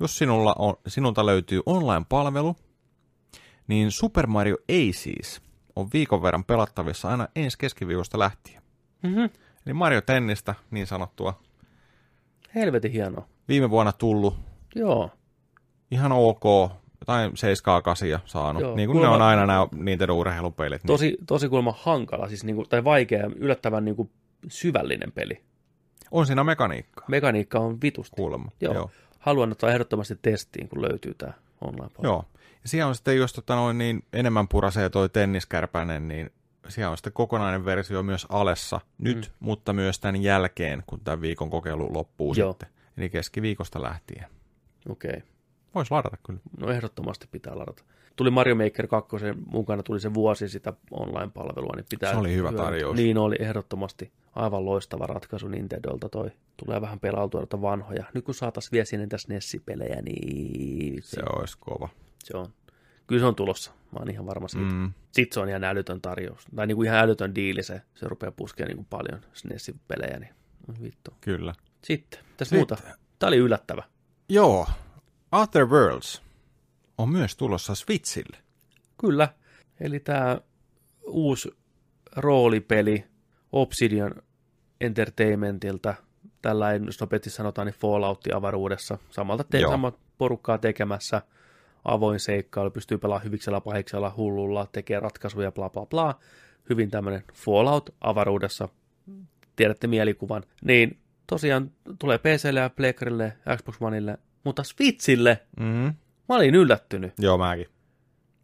Jos sinulla on, sinulta löytyy online-palvelu, niin Super Mario Aces on viikon verran pelattavissa aina ensi keskiviikosta lähtien. Mm-hmm. Eli Mario Tennistä, niin sanottua, Helvetin hienoa. viime vuonna tullut, Joo. ihan ok, jotain 7-8 saanut, Joo, niin kuin ne kuulemma- on aina nämä Nintendo urheilupelit. Niin, Tosi, tosi kuulemma hankala, siis niinku, tai vaikea, yllättävän niinku syvällinen peli. on siinä mekaniikkaa, Mekaniikka on vitusti. kuulemma. Joo. Joo. Haluan ottaa ehdottomasti testiin, kun löytyy tämä online Joo. Ja siellä on sitten, jos tota noin, niin enemmän purasee toi tenniskärpänen, niin siellä on sitten kokonainen versio myös alessa nyt, mm. mutta myös tämän jälkeen, kun tämän viikon kokeilu loppuu Joo. sitten. Eli keskiviikosta lähtien. Okei. Okay. Voisi ladata kyllä. No ehdottomasti pitää ladata. Tuli Mario Maker 2 mukana, tuli se vuosi sitä online-palvelua, niin pitää... Se oli hyvä hyödyntää. tarjous. Niin oli ehdottomasti. Aivan loistava ratkaisu Nintendolta toi. Tulee vähän pelautua noita vanhoja. Nyt kun saatais vielä sinne tässä Nessi-pelejä, niin Se olisi kova. se on. Kyllä se on tulossa. Mä oon ihan varma siitä. Mm. Sitten se on ihan älytön tarjous. Tai niinku ihan älytön diili se. Se rupeaa puskemaan niinku paljon Nessi-pelejä, niin oi vittu. Kyllä. Sitten, tässä Sitten. muuta. Tää oli yllättävä. Joo. Other Worlds on myös tulossa Switchille. Kyllä. Eli tämä uusi roolipeli Obsidian Entertainmentilta, tällainen, jos nopeasti sanotaan, niin Falloutti avaruudessa. Samalta te- samat porukkaa tekemässä avoin seikkailu, pystyy pelaamaan hyviksellä, pahiksella, hullulla, tekee ratkaisuja, bla bla bla. Hyvin tämmöinen Fallout avaruudessa, tiedätte mielikuvan. Niin tosiaan tulee PClle ja Pleikkarille, Xbox Oneille, mutta Switchille Mm. mä olin yllättynyt. Joo, mäkin.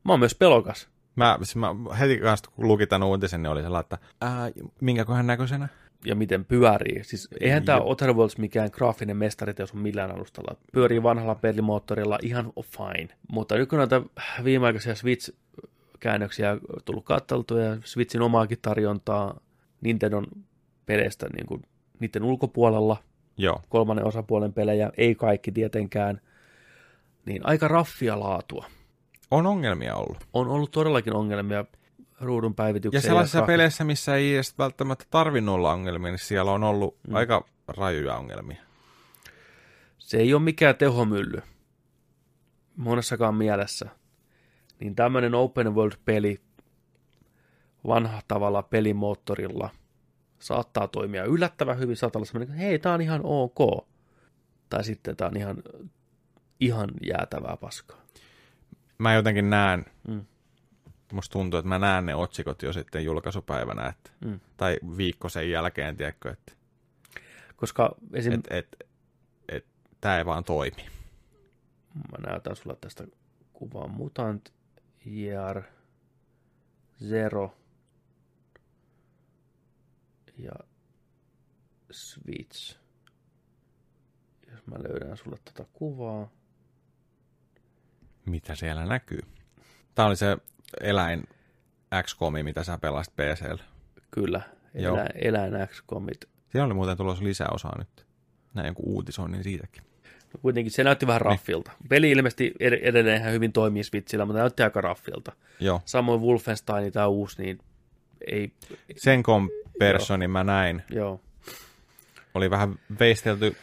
Mä oon myös pelokas. Mä, siis mä heti kanssa kun lukin tämän uutisen, niin oli sellainen, että ää, minkäköhän näköisenä? ja miten pyörii. Siis eihän tämä Jep. Outer Worlds mikään graafinen mestariteos on millään alustalla. Pyörii vanhalla pelimoottorilla ihan fine. Mutta nyt kun näitä viimeaikaisia Switch-käännöksiä tullut katteltua ja Switchin omaakin tarjontaa Nintendon peleistä niin kuin niiden ulkopuolella, Joo. kolmannen osapuolen pelejä, ei kaikki tietenkään, niin aika raffia laatua. On ongelmia ollut. On ollut todellakin ongelmia ruudun Ja päivitykseen. sellaisissa grafi- peleissä, missä ei edes välttämättä tarvinnut olla ongelmia, niin siellä on ollut mm. aika rajuja ongelmia. Se ei ole mikään tehomylly monessakaan mielessä. Niin tämmöinen open world-peli vanha tavalla pelimoottorilla saattaa toimia yllättävän hyvin. Saattaa olla semmoinen, että hei, tää on ihan ok. Tai sitten tää on ihan, ihan jäätävää paskaa. Mä jotenkin näen, Mm. musta tuntuu, että mä näen ne otsikot jo sitten julkaisupäivänä, että, Mm. tai viikko sen jälkeen, tiedätkö, että Koska esim... et, et, et, tämä ei vaan toimi. Mä näytän sulle tästä kuvaa Mutant Year Zero ja Switch. Jos mä löydän sulle tätä kuvaa. Mitä siellä näkyy? Tämä oli se eläin XCOMi, mitä sä pelasit PCllä. Kyllä, Joo. elä, eläin X-komit. Siinä oli muuten tulossa lisäosaa nyt. Näin joku uutisoinnin siitäkin. No Kuitenkin se näytti vähän raffilta. Peli ilmeisesti ed- edelleen ihan hyvin toimii Switchillä, mutta näytti aika raffilta. Joo. Samoin Wolfenstein tämä uusi, niin ei, Sen personin mä näin. joo, Oli vähän veistelty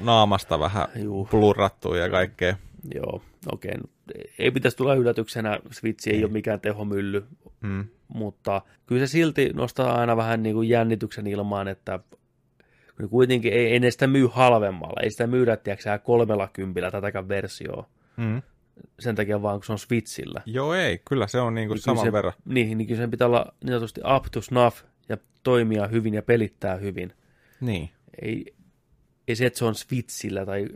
naamasta vähän Juu. blurrattu ja kaikkea. Joo, okei. Okay. Ei pitäisi tulla yllätyksenä, Switch ei ole mikään tehomylly, Mm. mutta kyllä se silti nostaa aina vähän niin kuin jännityksen ilmaan, että kuitenkin ei, ei ne sitä myy halvemmalla, ei sitä myydä, tiedätkö kolmella kympillä tätäkään versioa, Mm. sen takia vaan kun se on Switchillä. Joo, ei. Kyllä se on niinku Niin saman kyllä se, verran. Niin, niin kyllä sen pitää olla niin sanotusti up to snuff ja toimia hyvin ja pelittää hyvin. Niin. Ei, ei se, että se on Switchillä tai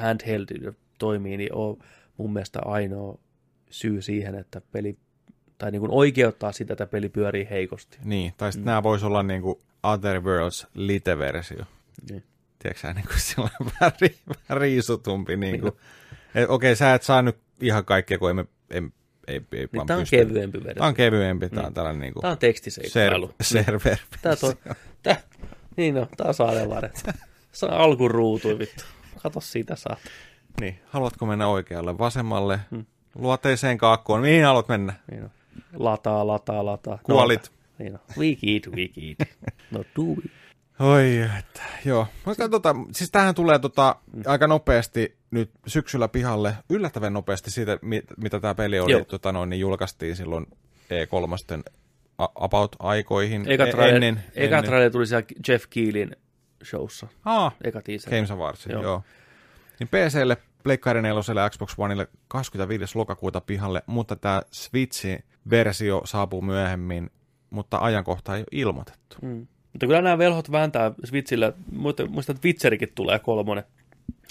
handheld toimii, niin on mun mielestä ainoa syy siihen, että peli, tai niin kuin oikeuttaa sitä, että peli pyörii heikosti. Niin. Tai sitten mm. nämä voisi olla niinku Other Worlds Lite-versio. Niin. Tiedätkö sä, niinku sillä vähän, ri, vähän riisutumpi. Niinku. Et, okei, sä et saa nyt ihan kaikkea, kun emme, em, ei, ei Niin tämä on pysty. kevyempi versio. Tämä on kevyempi. Tämä on tällainen niinku Tämä on tekstiseikkailu. ser- server. Tää toi, tää, niin on, tää on saadelaret. Saa alkuruutui vittu. Kato siitä saat. Niin, haluatko mennä oikealle, vasemmalle, hmm. luoteiseen kaakkoon, mihin haluat mennä? Niin on. Lataa, lataa, lataa. Kuolit. No, niin on. We eat, we eat. No do we. Oi, että, joo. Mutta tota, siis tähän tulee tota, aika nopeasti nyt syksyllä pihalle, yllättävän nopeasti siitä, mi- mitä tämä peli oli, Joo. tota noin, niin julkaistiin silloin E3 a- about aikoihin. Eka E- trailer, ennen, eka ennen. trailer tuli siellä Jeff Keelin showssa. Ah, Eka teaser. Games Awards, Joo. joo. Niin PClle, Pleikkari 4 ja Xbox Oneille 25. lokakuuta pihalle, mutta tämä Switch-versio saapuu myöhemmin, mutta ajankohta ei ole ilmoitettu. Mm. Mutta kyllä nämä velhot vääntää Switchillä. Muista, muista että Witcherikin tulee kolmonen.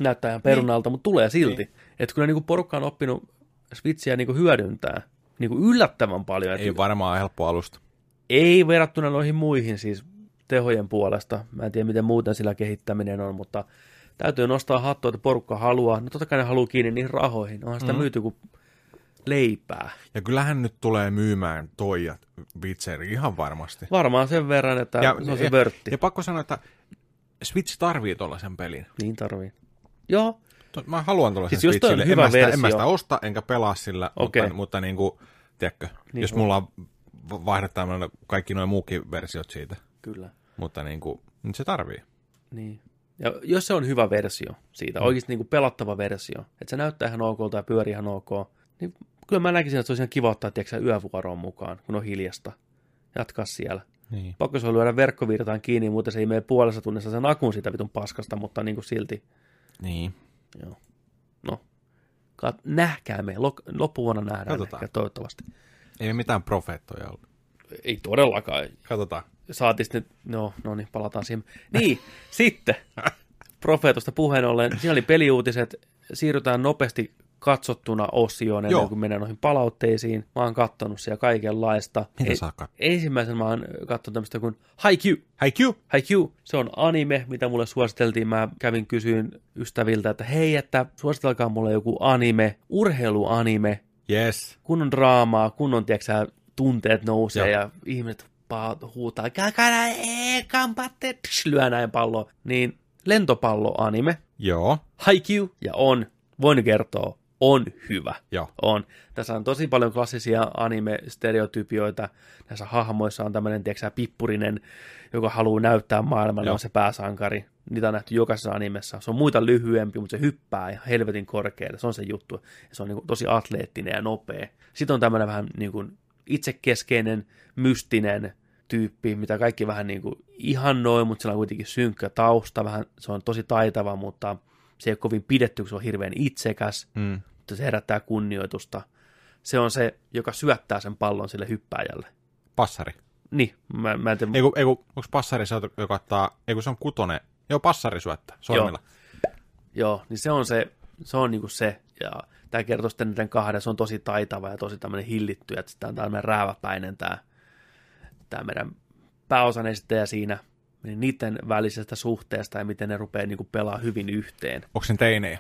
Näyttää ihan perunalta, mutta tulee silti. Niin. Että kyllä niinku porukka on oppinut Switchiä niinku hyödyntää niinku yllättävän paljon. Et Ei varmaan helppo alusta. ei verrattuna noihin muihin siis tehojen puolesta. Mä en tiedä, miten muuten sillä kehittäminen on, mutta täytyy nostaa hattua, että porukka haluaa. No totta kai ne haluaa kiinni niihin rahoihin. Onhan sitä Mm. myyty kuin leipää. Ja kyllähän nyt tulee myymään toi ja Witcher ihan varmasti. Varmaan sen verran, että ja, se on se ja, vörtti. ja pakko sanoa, että Switch tarvii tuollaisen pelin. Niin tarvii. Joo, To- Mä haluan tuollaisen Siis jos on Switchille. hyvä en, mä sitä, en versio- mä sitä osta, enkä pelaa sillä, Okei. mutta, mutta niin kuin, tiedätkö, Niin niin jos on. mulla on vaihdetaan kaikki nuo muukin versiot siitä, kyllä. mutta niin kuin, nyt se tarvii. Niin. Ja jos se on hyvä versio siitä, mm. oikeasti niin kuin pelattava versio, että se näyttää ihan okolta ja pyörii ihan ok, niin kyllä mä näkisin, että se olisi ihan kiva ottaa tiedätkö, yövuoroon mukaan, kun on hiljasta. Jatkaa siellä. Niin. Pakko se on lyödä verkkovirtaan kiinni, muuten se ei mene puolessa tunnissa sen akun siitä vitun paskasta, mutta niin kuin silti. Niin. Joo. No, kat- nähkää me. Loppuvuonna nähdään Katsotaan. ehkä, toivottavasti. Ei me mitään profeettoja ollut. Ei todellakaan. Katsotaan. Saatiin sitten, no, no niin, palataan siihen. Niin, sitten, profeetosta puheen ollen, siinä oli peliuutiset, siirrytään nopeasti katsottuna osioon ennen Joo. kuin mennään noihin palautteisiin. Mä oon kattonut siellä kaikenlaista. Mitä E- saa katsoa? Ensimmäisen mä oon katsonut tämmöistä kuin Haikyuu. Q! Haikyuu, se on anime, mitä mulle suositeltiin. Mä kävin kysyin ystäviltä, että hei, että suositelkaa mulle joku anime, urheiluanime, Yes. kunnon draamaa, kunnon, tiedätkö tunteet nousee Joo. ja ihmiset huutaa, käykää ee, kampatte, psh, lyö näin palloa. Niin lentopalloanime, Joo. Haikyuu, ja on, voin kertoa, on hyvä. Joo. On. Tässä on tosi paljon klassisia anime-stereotypioita. Näissä hahmoissa on tämmöinen, tiedätkö pippurinen, joka haluaa näyttää maailmalle, Joo. on se pääsankari. Niitä on nähty jokaisessa animessa. Se on muita lyhyempi, mutta se hyppää ihan helvetin korkealle. Se on se juttu. Ja se on niin kuin tosi atleettinen ja nopea. Sitten on tämmöinen vähän niin kuin itsekeskeinen, mystinen tyyppi, mitä kaikki vähän niin kuin ihannoi, mutta sillä on kuitenkin synkkä tausta. Vähän, se on tosi taitava, mutta se ei ole kovin pidetty, kun se on hirveän itsekäs Mm. Mutta se herättää kunnioitusta. se on se, joka syöttää sen pallon sille hyppääjälle. Passari. Niin, mä, mä en tiedä. Eiku, eiku, onko passari se, joka ottaa, eiku se on kutonen, joo passari syöttää sormilla. Joo, joo niin se on se, se on niinku se, ja tämä kertoo sitten niiden kahden, se on tosi taitava ja tosi tämmöinen hillitty, että tämä on tämmöinen rääväpäinen tämä, tämä meidän pääosan esittäjä siinä, niin niiden välisestä suhteesta ja miten ne rupeaa niinku pelaa hyvin yhteen. Onko sen teinejä?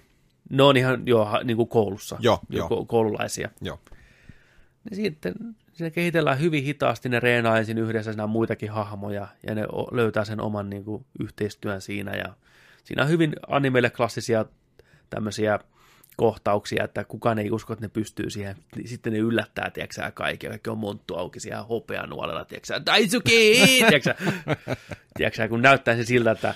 Ne on ihan jo niin kuin koulussa, Joo, jo joo. koululaisia. Joo. Niin sitten siinä kehitellään hyvin hitaasti, ne reenaa ensin yhdessä, siinä muitakin hahmoja, ja ne löytää sen oman niin kuin, yhteistyön siinä, ja siinä on hyvin animeille klassisia tämmöisiä kohtauksia, että kukaan ei usko, että ne pystyy siihen. Niin Sitten ne yllättää, tiedätkö kaikki, kaikki on monttu auki siellä hopeanuolella, tiedätkö Daisuki, tiedätkö tiedätkö kun näyttää se siltä, että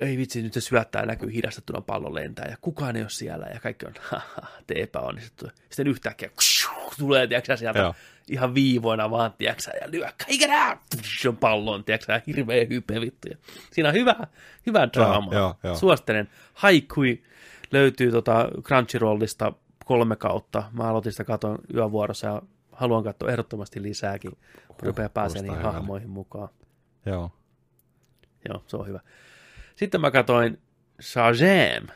ei vitsi, nyt se syöttää näkyy hidastettuna pallon lentää ja kukaan ei ole siellä ja kaikki on, haha, te epäonnistuttu. Sitten yhtäkkiä tulee, tiedätkö sieltä Joo. ihan viivoina vaan, tiedätkö ja lyö kaikenä on pallon, tiedätkö ja hirveä hype vittu. Ja Siinä on hyvä, hyvä draama. joo, joo. Suosittelen. Haikui löytyy tota Crunchyrollista kolme kautta. Mä aloitin sitä katon yövuorossa ja haluan katsoa ehdottomasti lisääkin. Rupeaa pääsee niihin hahmoihin mukaan. Joo. Joo, se on hyvä. Sitten mä katsoin Shazam.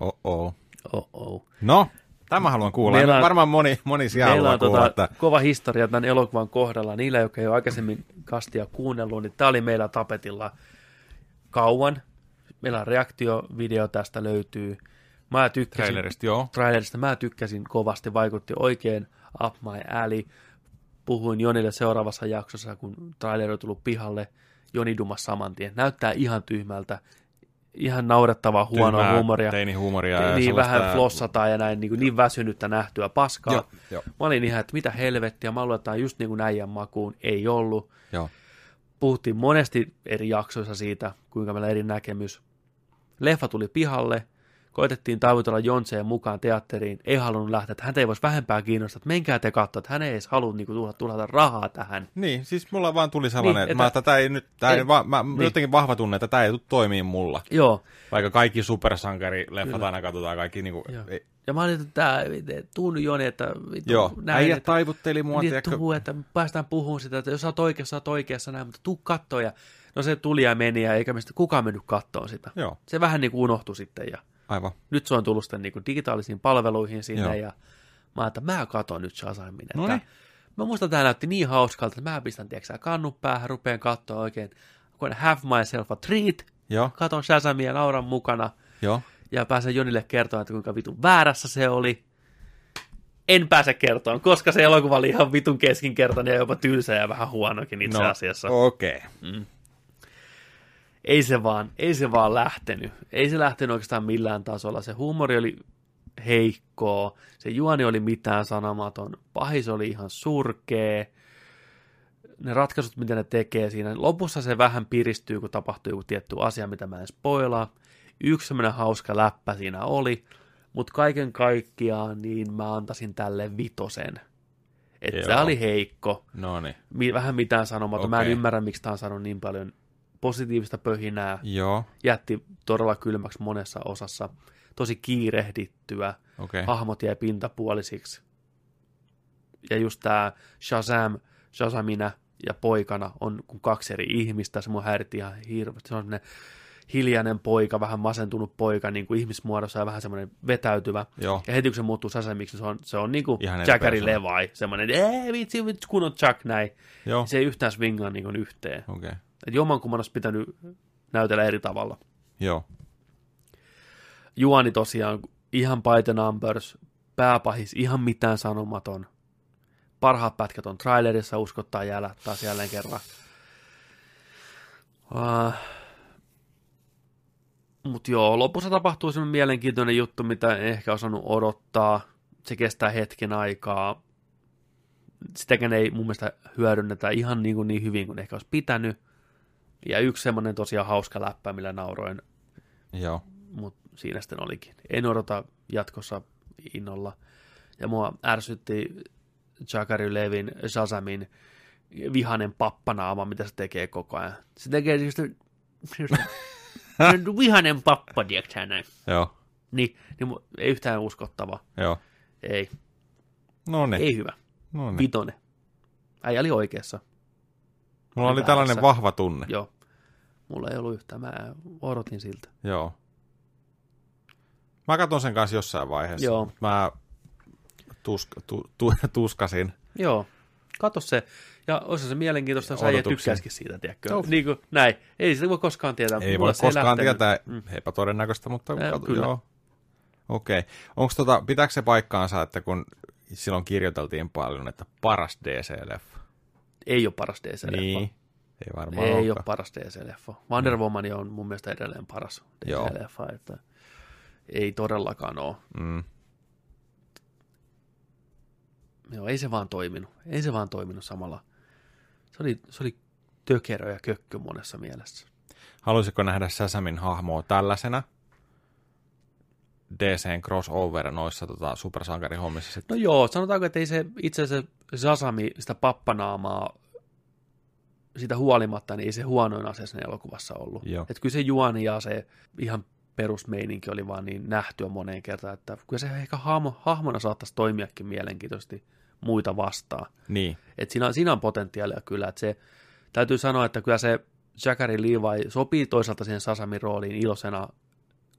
Oh-oh. Oh-oh. No, tämä haluan kuulla. Meillä on- Varmaan moni, moni siellä Meillä haluaa on kuulla, tota, että kova historia tämän elokuvan kohdalla. Niillä, jotka ei ole aikaisemmin kastia kuunnellut, niin tämä oli meillä tapetilla kauan. Meillä on reaktiovideo tästä löytyy. Mä tykkäsin trailerista, joo. trailerista, mä tykkäsin kovasti, vaikutti oikein up my alley. Puhuin Jonille seuraavassa jaksossa, kun traileri on tullut pihalle. Joni dumas saman tien. Näyttää ihan tyhmältä. Ihan naurettavaa huonoa Tyhmää huumoria. Teinihuumoria. ja niin sellaista- vähän flossataan ja näin niin, kuin niin väsynyttä nähtyä paskaa. Joo, joo, Mä olin ihan, että mitä helvettiä, mä on just niin kuin äijän makuun. Ei ollut. joo. Puhuttiin monesti eri jaksoissa siitä, kuinka meillä eri näkemys. Leffa tuli pihalle, koitettiin taivutella Jonseen mukaan teatteriin, ei halunnut lähteä, että häntä ei voisi vähempää kiinnostaa, että menkää te katsoa, että hän ei edes halua niin tulla, tulla rahaa tähän. Niin, siis mulla vaan tuli sellainen, Niin, niin, että, että- mä, että tämä ei nyt, tää ei, ei- va, mä, niin. niin. jotenkin vahva tunne, että tämä ei tule toimii mulla. Joo, Vaikka kaikki supersankarileffat aina katsotaan, kaikki niinku, Joo. ei, ja mä olin, että tää, tuu nyt Joni, että joo, näin, äijät että, taivutteli mua, niin, tuu, että päästään puhumaan sitä, että jos sä oot oikeassa, sä oot oikeassa näin, mutta tuu kattoo ja no se tuli ja meni ja eikä meistä kukaan mennyt kattoon sitä. joo, Se vähän niin kuin unohtui sitten ja aivan, nyt se on tullut sitten niin digitaalisiin palveluihin sinne Joo. ja mä että mä katon nyt Shazamin. Että Noniin. mä muistan, että tämä näytti niin hauskalta, että mä pistän tiedätkö, sä, kannut päähän, rupean katsoa oikein. Gonna have myself a treat. joo, Katon Shazamia ja nauran mukana joo, ja pääsen Jonille kertomaan, että kuinka vitun väärässä se oli. En pääse kertomaan, koska se elokuva oli ihan vitun keskinkertainen ja jopa tylsä ja vähän huonokin itse asiassa. okei, okay. Ei se vaan, ei se vaan lähtenyt. Ei se lähtenyt oikeastaan millään tasolla. Se huumori oli heikkoa, se juoni oli mitään sanomaton, pahis oli ihan surkea, ne ratkaisut, mitä ne tekee siinä. Lopussa se vähän piristyy, kun tapahtuu joku tietty asia, mitä mä en spoilaa. Yksi semmoinen hauska läppä siinä oli, mutta kaiken kaikkiaan niin mä antaisin tälle vitosen. Että se oli heikko no niin, vähän mitään sanomaton. Mä en ymmärrä, miksi tämä on saanut niin paljon positiivista pöhinää. joo, Jätti todella kylmäksi monessa osassa. Tosi kiirehdittyä. okay. Hahmot jäi pintapuolisiksi. Ja just tämä Shazam, Shazamina ja poikana on kuin kaksi eri ihmistä. Se mun häiritti ihan hirveästi. Se on semmoinen hiljainen poika, vähän masentunut poika niin kuin ihmismuodossa ja vähän semmoinen vetäytyvä. joo, Ja heti kun se muuttuu Shazamiksi, se on, se on niin kuin Ihan Jackari. Levi. Semmoinen, ee vitsi, vitsi, kun on Jack näin. joo, Se ei yhtään swingaa niin kuin yhteen. okei, okay. Et jommankumman olisi pitänyt näytellä eri tavalla. joo, Juani tosiaan ihan by the numbers, pääpahis ihan mitään sanomaton. Parhaat pätkät on trailerissa, uskottaa jäällä taas jälleen kerran. Uh, Mutta joo, lopussa tapahtuu semmoinen mielenkiintoinen juttu, mitä en ehkä osannut odottaa. Se kestää hetken aikaa. Sitäkään ei mun mielestä hyödynnetä ihan niin, kuin niin hyvin kuin ehkä olisi pitänyt. Ja yksi semmoinen tosiaan hauska läppä, millä nauroin joo, mutta siinä sitten olikin. En odota jatkossa innolla. Ja mua ärsytti Jakari Levin Shazamin vihanen pappanaama, mitä se tekee koko ajan. Se tekee just, just vihanen pappa, tiedätkö näin? joo, Niin, niin ei yhtään uskottava. joo, Ei. No niin, Ei hyvä. no niin. Vitonen. Äijä oli oikeassa. Mulla oli tällainen ässä. vahva tunne. Joo. Mulla ei ollut yhtään. Mä odotin siltä. Joo. Mä katson sen kanssa jossain vaiheessa. Joo. Mä tusk, tu, tu, tuskasin. Joo. Kato se. Ja olisi se mielenkiintoista, jos äijä tykkäisikin siitä, tiedätkö? Joo. Niin kuin, näin. Ei sitä voi koskaan tietää. Ei voi se ei koskaan lähtenyt. tietää, Mm. epätodennäköistä, mutta Eh, kato, kyllä. joo. Okei. Okay. Onko tota, pitääkö se paikkaansa, että kun silloin kirjoiteltiin paljon, että paras DC-leffa? Ei ole paras DC-leffa. Niin. Ei varmaan Ei ole olekaan. paras DC-leffa. Wonder Woman on mun mielestä edelleen paras Joo. DC-leffa, että ei todellakaan ole. Mm. Joo, ei se vaan toiminut. Ei se vaan toiminut samalla. Se oli, se oli tökerö ja kökkö monessa mielessä. Haluaisitko nähdä Säsämin hahmoa tällaisena? DCn crossover noissa tota, supersankarihommissa sitten. No joo, sanotaanko, että ei se itse asiassa Sasami sitä pappanaamaa sitä huolimatta, niin ei se huonoin asia siinä elokuvassa ollut. Joo. Että kyllä se juoni ja se ihan perusmeininki oli vaan niin nähtyä moneen kertaan, että kyllä se ehkä hahmo, hahmona saattaisi toimiakin mielenkiintoisesti muita vastaan. Niin. Et siinä, siinä on potentiaalia kyllä, että se, täytyy sanoa, että kyllä se Zachary Levi sopii toisaalta siihen Sasamin rooliin iloisena,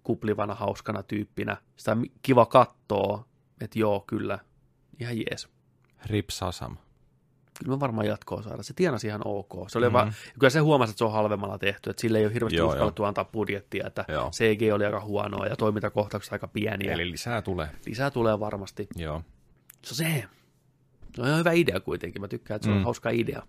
kuplivana, hauskana tyyppinä. Sitä kiva kattoo, että joo, kyllä, ihan jees. Rip Sasam. Kyllä me varmaan jatkoa saada. Se tienasi ihan ok. Se oli Mhm. mm-hmm. va- kyllä se huomasi, että se on halvemmalla tehty, että sille ei ole hirveästi Joo, uskallettu antaa budjettia, että Joo. CG oli aika huonoa ja toimintakohtaukset aika pieniä. Eli... Lisää tulee. Lisää tulee varmasti. Joo. Se on se. Se on ihan hyvä idea kuitenkin. Mä tykkään, että se on Mm. hauska idea.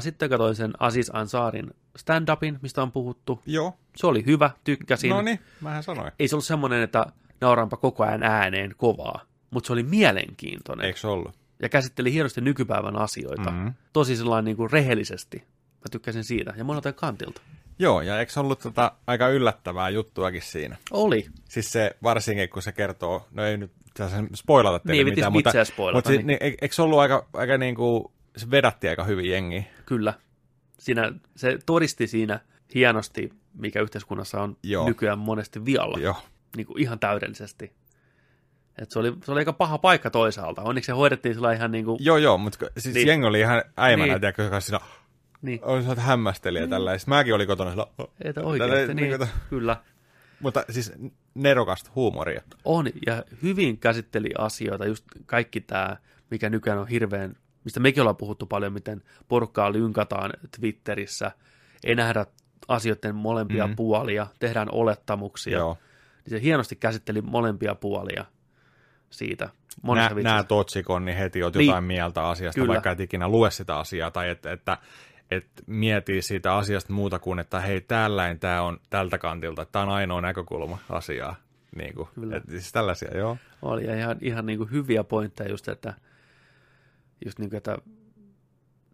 Sitten katsoin sen Aziz Ansaarin stand-upin, mistä on puhuttu. Joo. Se oli hyvä, tykkäsin. No niin, mähän sanoin. Ei se ollut semmoinen, että nauraanpa koko ajan ääneen kovaa, mutta se oli mielenkiintoinen Eikö se ollut? Ja käsitteli hienosti nykypäivän asioita. Mhm. Tosi sellainen niin kuin rehellisesti. Mä tykkäsin siitä ja monelta kantilta. Joo, ja eikö ollut tota, aika yllättävää juttuakin siinä? Oli. Siis se varsinkin, kun se kertoo, no ei nyt tässä spoilata teille Niin, mitään, mutta, spoilata, mutta niin. niin, eikö ollut aika, aika niin kuin, se vedätti aika hyvin jengiä? Kyllä. Siinä, se todisti siinä hienosti, mikä yhteiskunnassa on Joo. nykyään monesti vialla. Joo. Niin kuin ihan täydellisesti. Et se, oli, se oli aika paha paikka toisaalta. Onneksi se hoidettiin sillä ihan niin kuin, Joo, joo, mutta siis Niin. niin. jengi oli ihan äimänä, Niin. niin. tiedätkö, joka siinä niin, oli sellainen hämmästelijä mm. tällä. Sitten mäkin olin kotona sillä, että oikeasti, niin, niin, kyllä. mutta siis nerokasta huumoria. On, ja hyvin käsitteli asioita, just kaikki tämä, mikä nykyään on hirveän, mistä mekin ollaan puhuttu paljon, miten porukkaa lynkataan Twitterissä, ei nähdä asioiden molempia Mhm. mm. puolia, tehdään olettamuksia. Joo. Niin se hienosti käsitteli molempia puolia siitä. Monessa Nä, näet otsikon, niin heti oot Niin. jotain mieltä asiasta, Kyllä. Vaikka et ikinä lue sitä asiaa, tai että, että et mietii siitä asiasta muuta kuin, että hei, tällainen tämä on tältä kantilta, tämä on ainoa näkökulma asiaa. Niin kuin, Kyllä. et, siis tällaisia, joo. Oli ja ihan, ihan niin kuin hyviä pointteja just, että, just niin kuin, että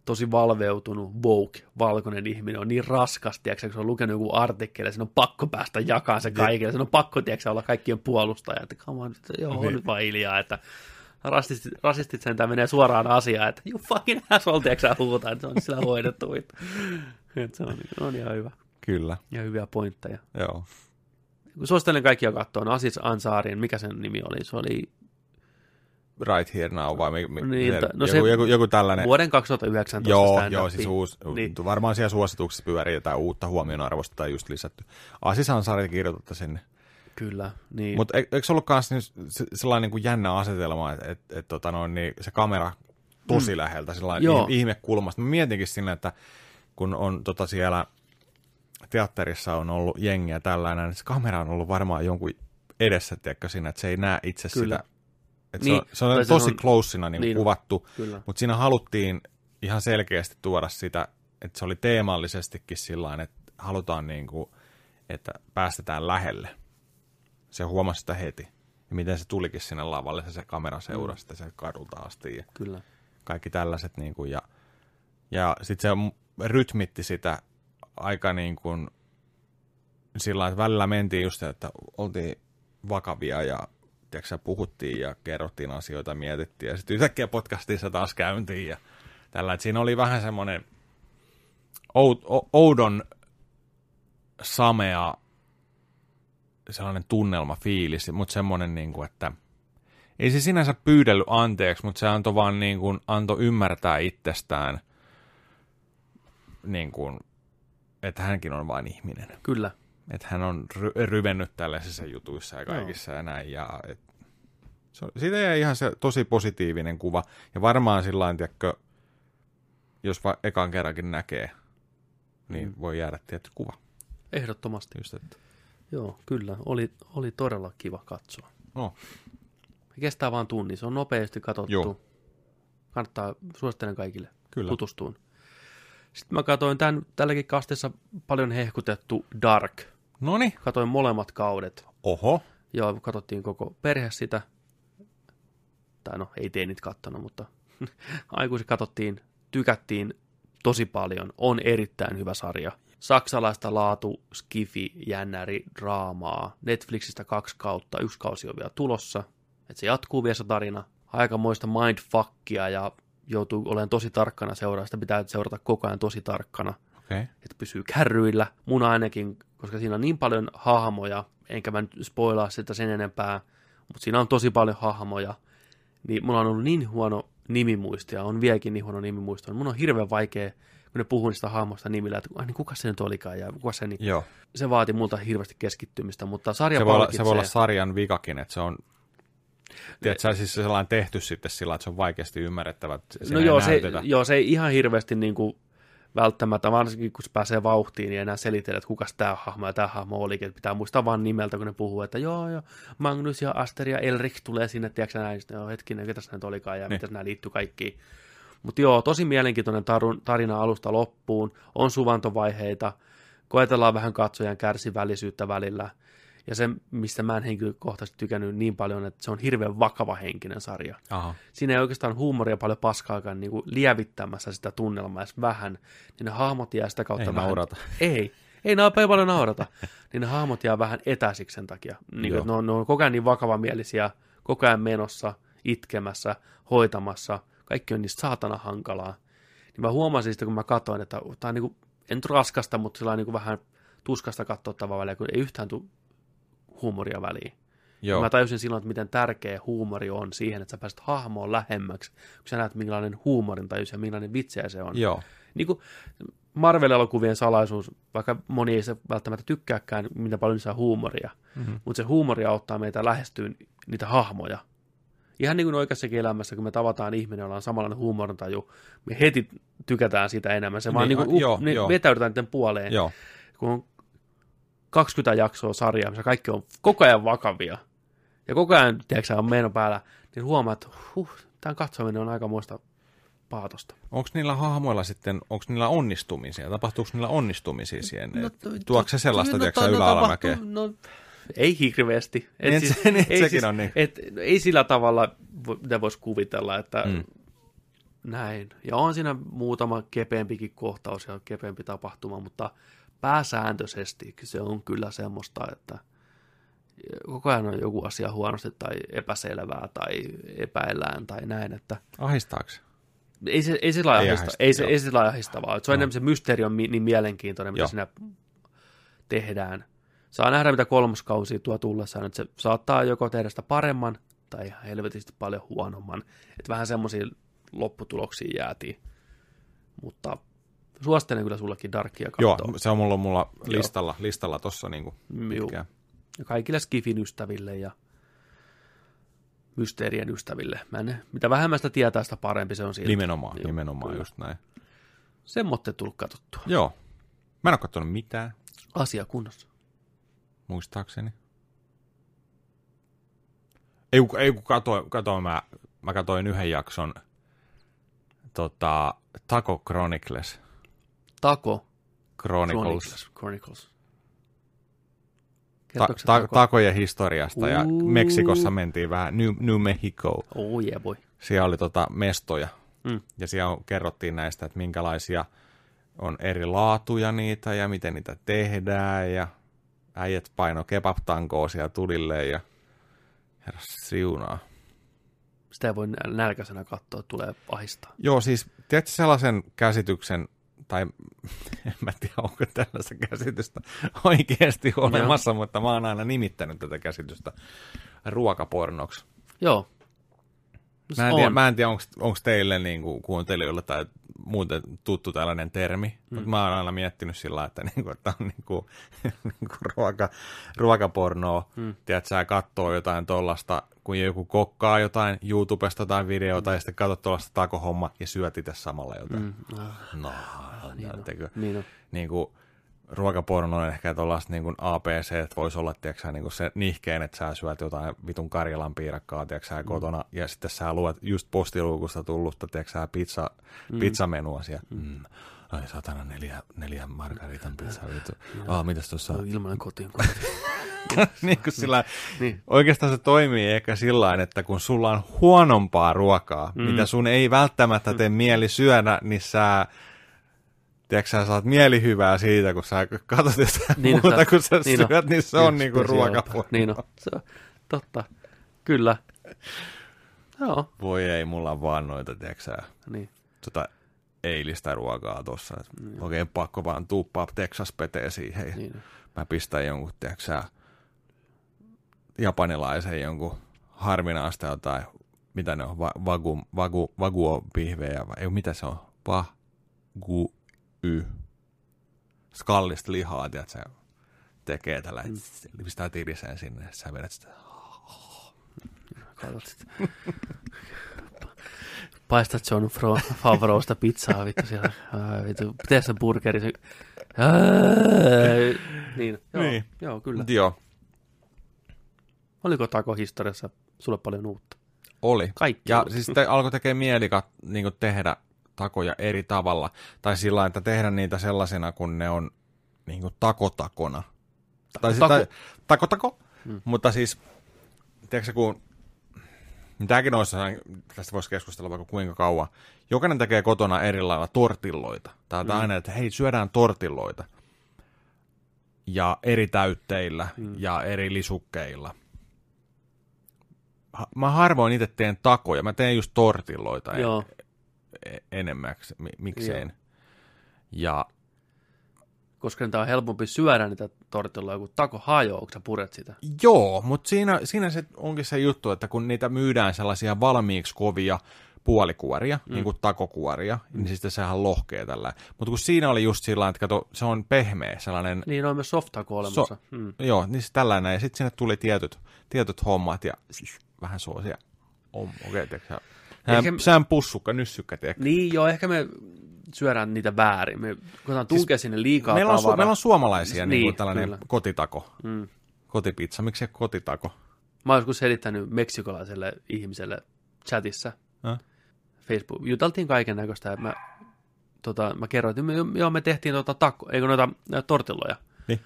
tosi valveutunut, woke, valkoinen ihminen on niin raskas, tiedätkö, kun se on lukenut joku artikkeli, sen on pakko päästä jakamaan se kaikille, sen on pakko, tiedätkö, olla kaikkien puolustaja, että come on, että joo, Niin. nyt vaan hiljaa, että rasistit, rasistit sentään menee suoraan asiaan, että you fucking asshole, tiedätkö, huutaa, että se on sillä hoidettu, että se on, on ihan hyvä, Kyllä, ja hyviä pointteja. joo. Suosittelen kaikkia katsoa, no Asis Ansaarin, mikä sen nimi oli, se oli Right Here Now, vai mi, mi, Niin, se, no joku, se- joku, joku tällainen. vuoden 2019 Joo, joo, siis uusi, Niin. niin. varmaan siellä suosituksissa pyörii jotain uutta huomionarvosta tai just lisätty. Asis Ansari kirjoitatte sinne. Kyllä, niin. Mutta eikö se ollut myös sellainen niin kuin jännä asetelma, että et, et, tota noin, niin se kamera tosi mm. läheltä, sellainen Joo. Joo. ihmekulmasta. Mä mietinkin sinne, että kun on tota siellä teatterissa on ollut jengiä tällainen, niin se kamera on ollut varmaan jonkun edessä, tiedätkö, siinä, että se ei näe itse Kyllä. sitä. Että Niin, se on, se on tosi on- closena niin niin. niin. kuvattu, Kyllä. mutta siinä haluttiin ihan selkeästi tuoda sitä, että se oli teemallisestikin sillä että halutaan niin kuin, että päästetään lähelle. Se huomasi sitä heti. Ja miten se tulikin sinne lavalle, se, se kamera seurasi mm. se kadulta asti ja Kyllä. kaikki tällaiset. Niin kuin, ja ja sitten se rytmitti sitä aika niin kuin sillä että välillä mentiin just, että oltiin vakavia ja tiedätkö, sä, puhuttiin ja kerrottiin asioita, mietittiin ja sitten yhtäkkiä podcastissa taas käyntiin ja tällä, että siinä oli vähän semmoinen oudon samea sellainen tunnelma, fiilis, mutta semmoinen, niin kuin, että ei se sinänsä pyydellyt anteeksi, mutta se antoi vaan niin kuin, antoi ymmärtää itsestään, niin kuin, että hänkin on vain ihminen. Kyllä. Että hän on ry- ryvennyt tällaisissa jutuissa ja kaikissa Joo. ja näin. Ja et, se, siitä jäi ihan se tosi positiivinen kuva. Ja varmaan sillä tiedätkö, jos va- ekan kerrankin näkee, niin mm. voi jäädä tietty kuva. Ehdottomasti. Just, että. Joo, kyllä. Oli, oli todella kiva katsoa. No. Kestää vaan tunni. Se on nopeasti katsottu. Joo. Kannattaa, suosittelen kaikille Kyllä. tutustuun. Sitten mä katsoin tämän, tälläkin kasteessa paljon hehkutettu Dark. Noni. Katoin molemmat kaudet. Oho. Joo, katsottiin koko perhe sitä. Tai no, ei teinit kattonut, mutta aikuiset katsottiin, tykättiin tosi paljon. On erittäin hyvä sarja. Saksalaista laatu, skifi, jännäri, draamaa. Netflixistä kaksi kautta, yksi kausi on vielä tulossa. Et se jatkuu vielä se tarina. Aikamoista mindfuckia ja joutuu olemaan tosi tarkkana seuraa. Sitä pitää seurata koko ajan tosi tarkkana. Okay. että pysyy kärryillä. Mun ainakin, koska siinä on niin paljon hahmoja, enkä mä nyt spoilaa sitä sen enempää, mutta siinä on tosi paljon hahmoja, niin mulla on ollut niin huono nimimuisto, ja on vieläkin niin huono nimimuisto. Mun on hirveän vaikea, kun ne puhuu niistä hahmoista nimillä, että niin kuka se nyt olikaan, ja kuka se, niin Joo. se vaati multa hirveästi keskittymistä, mutta sarja Se voi, olla, se voi olla sarjan vikakin, että se on Tiedätkö, siis sellainen tehty sitten sillä, että se on vaikeasti ymmärrettävä. että No joo se, joo, se ei ihan hirveästi niin kuin välttämättä, varsinkin kun se pääsee vauhtiin, niin enää selitellä, että kuka tämä hahmo ja tämä hahmo olikin. Että pitää muistaa vaan nimeltä, kun ne puhuu, että joo, joo, Magnus ja Aster ja Elric tulee sinne, tiedätkö näin, sitten, joo, hetkinen, ketäs näitä olikaan ja Niin. miten nämä liittyy kaikkiin. Mutta joo, tosi mielenkiintoinen tarina alusta loppuun, on suvantovaiheita, koetellaan vähän katsojan kärsivällisyyttä välillä, ja se, mistä mä en henkilökohtaisesti tykännyt niin paljon, että se on hirveän vakava henkinen sarja Aha. siinä ei oikeastaan huumoria paljon paskaakaan niin kuin lievittämässä sitä tunnelmaa edes vähän, niin ne hahmot jää sitä kautta Ei vähän... naurata. Ei, ei nää ei paljon naurata. niin ne hahmot jää vähän etäisiksi sen takia. Niin kuin, ne, on, ne on koko ajan niin vakavamielisiä, koko ajan menossa, itkemässä, hoitamassa. Kaikki on niin saatana hankalaa. Niin mä huomasin sitten, kun mä katsoin, että tämä on niin kuin, en raskasta, mutta sillä niin kuin vähän tuskasta katsottavaa väliä, kun ei yhtään tule huumoria väliin. Joo. Mä tajusin silloin, että miten tärkeä huumori on siihen, että sä pääset hahmoon lähemmäksi, kun sä näet, millainen huumorin tajus ja millainen vitsejä se on. Joo. Niin kuin Marvel-elokuvien salaisuus, vaikka moni ei se välttämättä tykkääkään, mitä paljon on huumoria, Mhm. mutta se huumori auttaa meitä lähestyyn niitä hahmoja. Ihan niin kuin oikeassakin elämässä, kun me tavataan ihminen, jolla on samanlainen huumorintaju, me heti tykätään sitä enemmän. Se vaan Niin, niin kuin, joo, up, ne joo. vetäydytään niiden puoleen Joo. kun on 20 jaksoa sarjaa, missä kaikki on koko ajan vakavia, ja koko ayan, tiedätkö, on meno päällä, niin huomaat, että huh, tämän katsominen on aikamoista paatosta. Onko niillä hahmoilla sitten, onko niillä onnistumisia? Tapahtuuko niillä onnistumisia siihen? No, Tuokse se sellaista, no, tiedätkö no, no, yläalamäkeä? No, ei hirveästi. Niin, et se- niin, ei, sekin on niin. Et, ei sillä tavalla, mitä voisi kuvitella, että mm. näin. Ja on siinä muutama kepeämpikin kohtaus ja kepeämpi tapahtuma, mutta pääsääntöisesti se on kyllä semmoista, että koko ajan on joku asia huonosti tai epäselvää tai epäillään tai näin, että Ahistaako? ei se, ei se lailla Ei ahista, ahista, ei se, ei se lailla ahistavaa. Se on Joo. enemmän se mysteeri on niin mielenkiintoinen, mitä Joo. siinä tehdään. Saa nähdä, mitä kolmoskausi tuo tullessaan, että se saattaa joko tehdä sitä paremman tai ihan helvetisti paljon huonomman. Että vähän semmoisia lopputuloksia jäätiin. Mutta suosittelen kyllä sullekin Darkia Joo, katsoa. se on mulla, mulla listalla, listalla tossa niinku Juu. pitkään. Ja kaikille Skifin ystäville ja mysteerien ystäville. Mä en, mitä vähemmän sitä tietää, sitä parempi se on siitä. Nimenomaan, Joo, nimenomaan kyllä. just näin. Semmotte tullut katsottua. Joo. Mä en ole katsonut mitään, Asia kunnossa. muistaakseni. Ei, kun- ei kun katoin, katoin mä, mä katoin yhden jakson tota, Taco Chronicles. Tako Chronicles. Chronicles. Chronicles. Ta- ta- Tako? takojen historiasta ja Uu. Meksikossa mentiin vähän New, New Mexico. Oh yeah boy. Siellä oli tota mestoja Mm. ja siellä kerrottiin näistä, että minkälaisia on eri laatuja niitä ja miten niitä tehdään ja äijät paino kebab-tankoa siellä tulille ja herra siunaa. Sitä ei voi nä- nälkäisenä katsoa, tulee ahistaa. Joo, siis tiedätkö sellaisen käsityksen, tai en mä tiedä, onko tällaista käsitystä oikeasti olemassa, mutta mä oon aina nimittänyt tätä käsitystä ruokapornoksi. Joo, Mä en, on. tiedä, mä en tiedä, onko teille niin kuin kuuntelijoilla tai muuten tuttu tällainen termi, mm. mutta mä oon aina miettinyt sillä että, niin kuin, että on niin kuin, niin kuin ruoka, ruokapornoa, mm. tiedät sä katsoo jotain tuollaista, kun joku kokkaa jotain YouTubesta tai videota mm. ja sitten katsot tuollaista takohomma ja syöt itse samalla jotain. Mm. Ah. No, ah, niin, no. Niin, kuin, niinku, ruokaporno on ehkä tuollaista niin kuin APC, että voisi olla tiiäksä, niin kuin se nihkeen, että sä syöt jotain vitun Karjalan piirakkaa tiiäksä, mm. kotona ja sitten sä luet just postiluukusta tullutta tiiäksä, pizza, mm. pizzamenua siellä. Mm. mm. Ai satana, neljä, neljä margaritan pizzaa. vittu. Aa, ah, mitäs tuossa? Ilmanen kotiin. niin kuin sillä, niin. oikeastaan se toimii ehkä sillä että kun sulla on huonompaa ruokaa, mm. mitä sun ei välttämättä tee mm. mieli syödä, niin sä tiedätkö, sä saat mielihyvää siitä, kun sä katsot sitä niin, no, muuta, sä, kun sä niin no, syöt, on, niin se on niinku niin kuin. Niin on, se on, totta, kyllä. Joo. Voi ei, mulla on vaan noita, tiedätkö sä, niin. tota, eilistä ruokaa tuossa. Niin. Oikein pakko vaan tuuppaa Texas petee siihen. Niin. Mä pistän jonkun, tiedätkö sä, japanilaisen jonkun harvinaista jotain, mitä ne on, va- vagu, vagu, vaguopihvejä, vai ei, mitä se on, va, gu, y skallista lihaa, tiedätkö, tekee tällä, mm. pistää tiriseen sinne, sä vedät sitä. Paista John Fro- pizzaa, vittu siellä. Vittu. Pitäis burgeri. Se... niin, joo, niin. joo, kyllä. Joo. Oliko takohistoriassa sulle paljon uutta? Oli. Kaikki ja uutta. siis te alkoi tekemään mieli niin tehdä takoja eri tavalla. Tai sillä että tehdä niitä sellaisena, kun ne on niin kuin takotakona. Tai, sitä tai, tako, tako. Mm. Mutta siis, tiedätkö kun, niin tämäkin olisi, tästä voisi keskustella vaikka kuinka kauan. Jokainen tekee kotona eri lailla tortilloita. on mm. aina, että hei, syödään tortilloita. Ja eri täytteillä mm. ja eri lisukkeilla mä harvoin itse teen takoja, mä teen just tortilloita. Joo. E- enemmäksi, mikseen. Joo. Ja koska niitä on helpompi syödä niitä tortilla, kun tako hajoaa, kun sä puret sitä. Joo, mutta siinä, siinä se onkin se juttu, että kun niitä myydään sellaisia valmiiksi kovia puolikuoria, mm. niin kuin takokuoria, mm. niin sitten sehän lohkee tällä. Mutta kun siinä oli just sillä että kato, se on pehmeä sellainen... Niin, on myös softaku olemassa. So, mm. Joo, niin se tällainen. Ja sitten sinne tuli tietyt, tietyt hommat ja vähän suosia. Okei, okay, teksä, Sehän, äh, me... sehän pussukka, nyssykkä, tiedätkö? Niin, joo, ehkä me syödään niitä väärin. Me koetaan tunkea siis, sinne liikaa meillä on, su- meillä on suomalaisia, niin, niin tällainen kyllä. kotitako. Mm. Kotipizza, miksi se kotitako? Mä oon joskus selittänyt meksikolaiselle ihmiselle chatissa. Äh? Facebook. Juteltiin kaiken näköistä mä, tota, mä kerroin, että me, joo, me tehtiin tota takko, eikö noita tortilloja. Niin.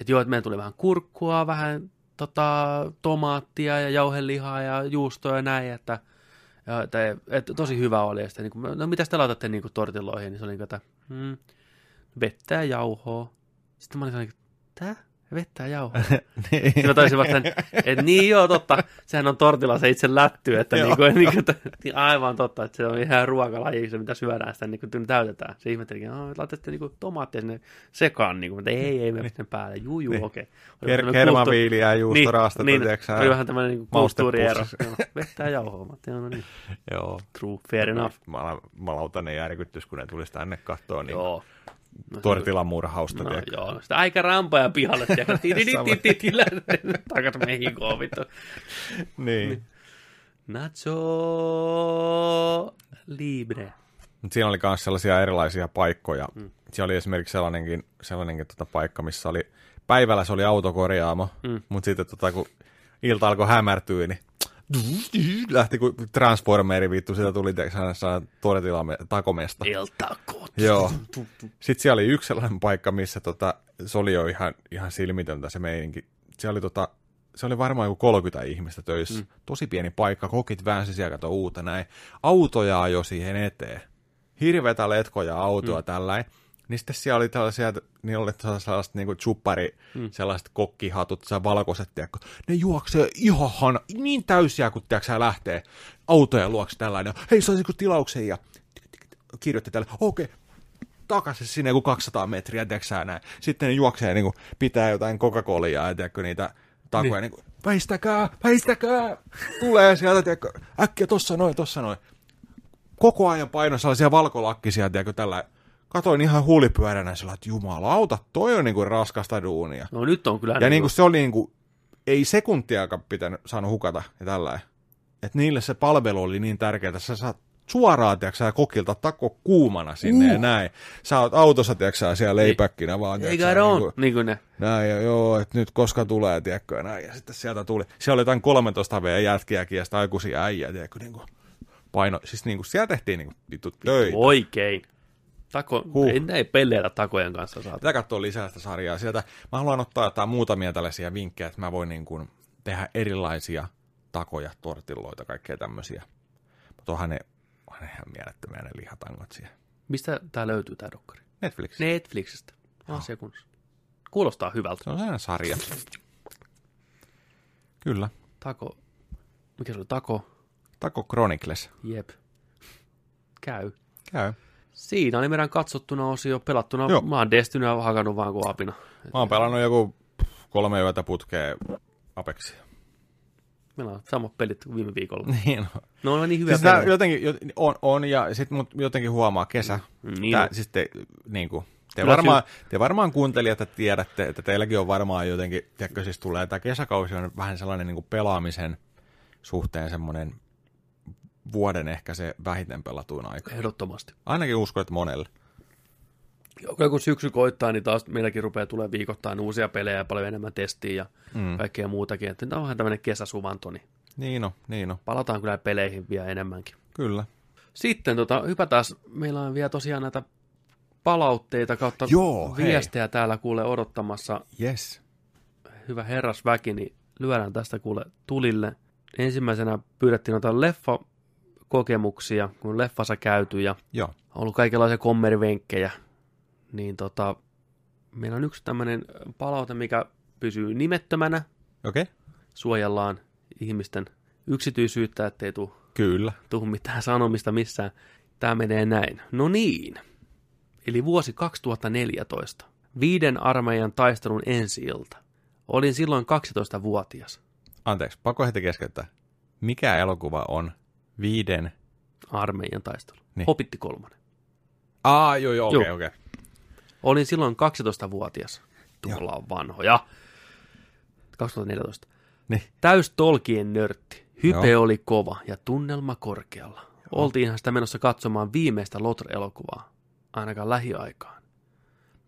Että joo, että meillä tuli vähän kurkkua, vähän tota, tomaattia ja jauhelihaa ja juustoa ja näin, että – ja, tai, että tosi hyvä oli. Ja sitten, niin kuin, no mitä te laitatte niin kuin, tortilloihin? Niin se oli niin kuin, että hmm, vettä ja jauhoa. Sitten mä olin että tää? vettä ja jauhoa. niin. Sitten mä taisin vasta, että niin joo, totta, sehän on tortilla se itse lätty, että niin kuin, niin kuin, niinku, niin aivan totta, että se on ihan ruokalaji, se mitä syödään, sitä niin kuin täytetään. Se ihmettelikin, että no, laitatte niin tomaattia sinne sekaan, niin kuin, että ei, ei, me niin. päälle, juu, juu, niin. okei. Okay. Ker- kermaviili ja juustoraastetta, niin, tiedätkö niin, Oli vähän tämmöinen niin kulttuuriero. vettä ja jauhoa, mä ajattelin, no niin. Joo. True, fair enough. Mä, mä lautan ne järkyttys, kun ne tulisi tänne katsoa, niin joo. Tortilan murhausta. No, joo, sitä aika rampaa pihalle, takat mehikoon, vittu. Niin. Nacho libre. Siinä oli myös sellaisia erilaisia paikkoja. Mm. Siinä oli esimerkiksi sellainenkin, sellainenkin tota paikka, missä oli, päivällä se oli autokorjaamo, mm. mutta sitten tota, kun ilta alkoi hämärtyä, niin lähti kuin Transformeri vittu, sitä tuli todetilamme takomesta. Iltakot. Joo. Sitten siellä oli yksi sellainen paikka, missä tota, se oli jo ihan, ihan silmitöntä se meininki. Se oli, tota, se oli varmaan joku 30 ihmistä töissä. Mm. Tosi pieni paikka, kokit väänsi siellä uutta näin. Autoja ajoi siihen eteen. Hirveitä letkoja autoa mm. tällainen. Niin sitten siellä oli tällaisia, niin oli sellaiset niinku chuppari, mm. sellaiset kokkihatut, se valkoiset, tiedätkö, ne juoksee ihan niin täysiä, kun tiedätkö, lähtee autojen luokse tällainen, hei saisiko tilauksen, ja kirjoitti tälle, okei, okay, takaisin sinne joku 200 metriä, tiedätkö näin. Sitten ne juoksee, niin kuin, pitää jotain Coca-Colia ja tiedätkö, niitä takoja, Niin. niin. niin kuin, väistäkää, väistäkää, tulee sieltä, tiedätkö, äkkiä tossa noin, tossa noin. Koko ajan paino sellaisia valkolakkisia, tiedätkö, tällä, katoin ihan huulipyöränä sillä, että jumalauta, toi on niinku raskasta duunia. No nyt on kyllä... Ja niinku se oli niinku, ei sekuntiakaan pitänyt, saanut hukata ja tällä. Että niille se palvelu oli niin tärkeää, että sä saat suoraan, tiedätkö, kokilta tako kuumana sinne uh. ja näin. Sä oot autossa, tiedätkö, siellä leipäkkinä vaan. Ei kai on, niinku- niin kuin ne. näin, ja joo, että nyt koska tulee, tiedätkö, ja näin. Ja sitten sieltä tuli, siellä oli jotain 13 V jätkiäkin ja sitä aikuisia äijä, tiedätkö, niin kuin paino, siis niin kuin, siellä tehtiin niin kuin, vittu töitä. Oikein. Tako, Huh. ei, ei peleillä takojen kanssa saata. Pitää katsoa lisää sitä sarjaa. Sieltä mä haluan ottaa jotain muutamia tällaisia vinkkejä, että mä voin niin kuin tehdä erilaisia takoja, tortilloita, kaikkea tämmöisiä. Mutta onhan ne, onhan ne ihan mielettömiä ne lihatangot siellä. Mistä tää löytyy tää dokkari? Netflix. Netflixistä. Ah, kunnossa. Kuulostaa hyvältä. Se on aina sarja. Kyllä. Tako. Mikä se oli? Tako. Tako Chronicles. Jep. Käy. Käy. Siinä oli meidän katsottuna osio, pelattuna. Joo. Mä oon Destinyä hakannut vaan kuin apina. Mä oon pelannut joku kolme yötä putkeen Apexia. Meillä on samat pelit kuin viime viikolla. Niin on. Ne on niin hyviä Siis pelejä. jotenkin, jot- on, on ja sit mut jotenkin huomaa kesä. Niin Tää, siis te, niin kuin, te, Kyllä varmaan, te varmaan kuuntelijat että tiedätte, että teilläkin on varmaan jotenkin, tiedätkö, siis tulee, tämä kesäkausi on vähän sellainen niin kuin pelaamisen suhteen semmoinen vuoden ehkä se vähiten pelatuin aika. Ehdottomasti. Ainakin uskon, että monelle. Joka kun syksy koittaa, niin taas meilläkin rupeaa tulee viikoittain uusia pelejä ja paljon enemmän testiä ja Mm. kaikkea muutakin. Että tämä on vähän tämmöinen kesäsuvanto, niin Niin on, niin on. palataan kyllä peleihin vielä enemmänkin. Kyllä. Sitten tota, hypätään, meillä on vielä tosiaan näitä palautteita kautta Joo, hei. viestejä täällä kuule odottamassa. Yes. Hyvä herrasväki, niin lyödään tästä kuule tulille. Ensimmäisenä pyydettiin noita leffa-kokemuksia, kun leffassa käyty ja Joo. on ollut kaikenlaisia kommerivenkkejä. Niin tota, meillä on yksi tämmöinen palaute, mikä pysyy nimettömänä. Okei. Okay. Suojellaan ihmisten yksityisyyttä, ettei tule Kyllä. tuu mitään sanomista missään. Tämä menee näin. No niin. Eli vuosi 2014. Viiden armeijan taistelun ensi-ilta. Olin silloin 12-vuotias. Anteeksi, pakko heti keskeyttää. Mikä elokuva on viiden... Armeijan taistelu. Niin. Hopitti kolmonen. Aa, joo, joo, okei, Joo. okay, okei. Okay. Olin silloin 12-vuotias. Tuolla on vanhoja. 2014. Niin. Täys Tolkien nörtti. Hype Joo. oli kova ja tunnelma korkealla. Oltiinhan sitä menossa katsomaan viimeistä Lotre-elokuvaa. Ainakaan lähiaikaan.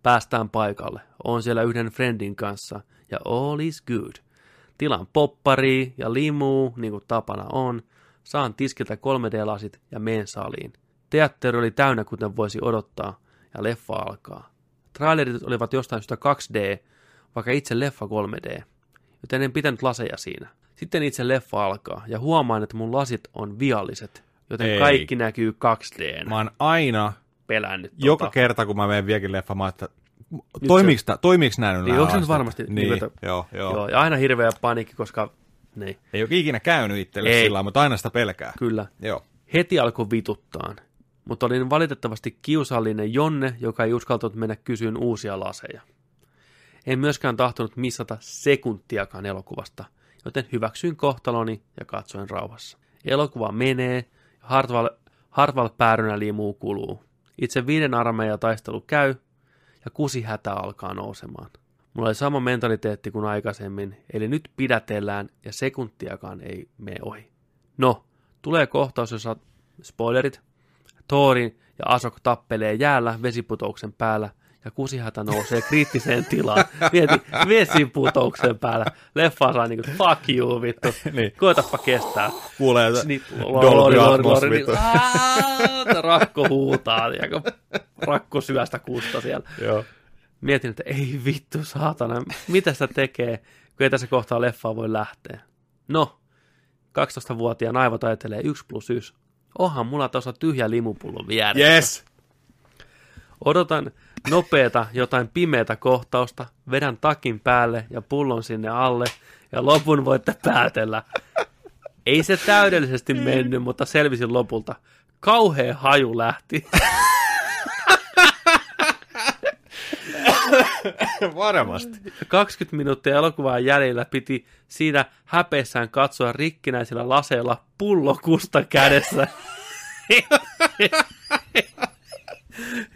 Päästään paikalle. On siellä yhden friendin kanssa ja all is good. Tilan poppari ja limu, niin kuin tapana on. Saan tiskiltä 3D-lasit ja meen saliin. Teatteri oli täynnä, kuten voisi odottaa, ja leffa alkaa. Trailerit olivat jostain syystä 2D, vaikka itse leffa 3D, joten en pitänyt laseja siinä. Sitten itse leffa alkaa, ja huomaan, että mun lasit on vialliset, joten Ei. kaikki näkyy 2D. Mä oon aina, pelännyt. joka tota. kerta kun mä menen vieläkin leffaan, mä että toimiks, tää, toimiks nää nyt Niin, onko se nyt varmasti Niin, niin, että- joo, joo. Joo, ja aina hirveä panikki, koska niin, Ei ole ikinä käynyt itselle Ei. sillä mutta aina sitä pelkää. kyllä. Joo. Heti alkoi vituttaan, mutta olin valitettavasti kiusallinen Jonne, joka ei uskaltanut mennä kysyyn uusia laseja. En myöskään tahtonut missata sekuntiakaan elokuvasta, joten hyväksyin kohtaloni ja katsoin rauhassa. Elokuva menee, Hartwell, Hartwell päärynä liimuu kuluu. Itse viiden armeijan taistelu käy ja kusi hätä alkaa nousemaan. Mulla oli sama mentaliteetti kuin aikaisemmin, eli nyt pidätellään ja sekuntiakaan ei mene ohi. No, tulee kohtaus, jossa spoilerit, Thorin ja Asok tappelee jäällä vesiputouksen päällä ja kusihätä nousee kriittiseen tilaan. Mieti, vesiputouksen päällä. Leffa saa niinku, fuck you vittu. Niin. Koetapa kestää. Kuulee, Snip, Dolby Atmos, niin, vittu. rakko huutaa, rakko syöstä kuusta siellä. Joo. Mietin, että ei vittu saatana, mitä sitä tekee, kun ei tässä kohtaa leffaa voi lähteä. No, 12-vuotiaan aivot ajattelee 1 plus 1. Onhan mulla tuossa tyhjä limupullo vieressä. Yes! Odotan nopeeta jotain pimeätä kohtausta, vedän takin päälle ja pullon sinne alle ja lopun voitte päätellä. Ei se täydellisesti mennyt, mutta selvisin lopulta. Kauhea haju lähti. Varmasti. 20 minuuttia elokuvaa jäljellä piti siinä häpeessään katsoa rikkinäisillä laseilla pullokusta kädessä.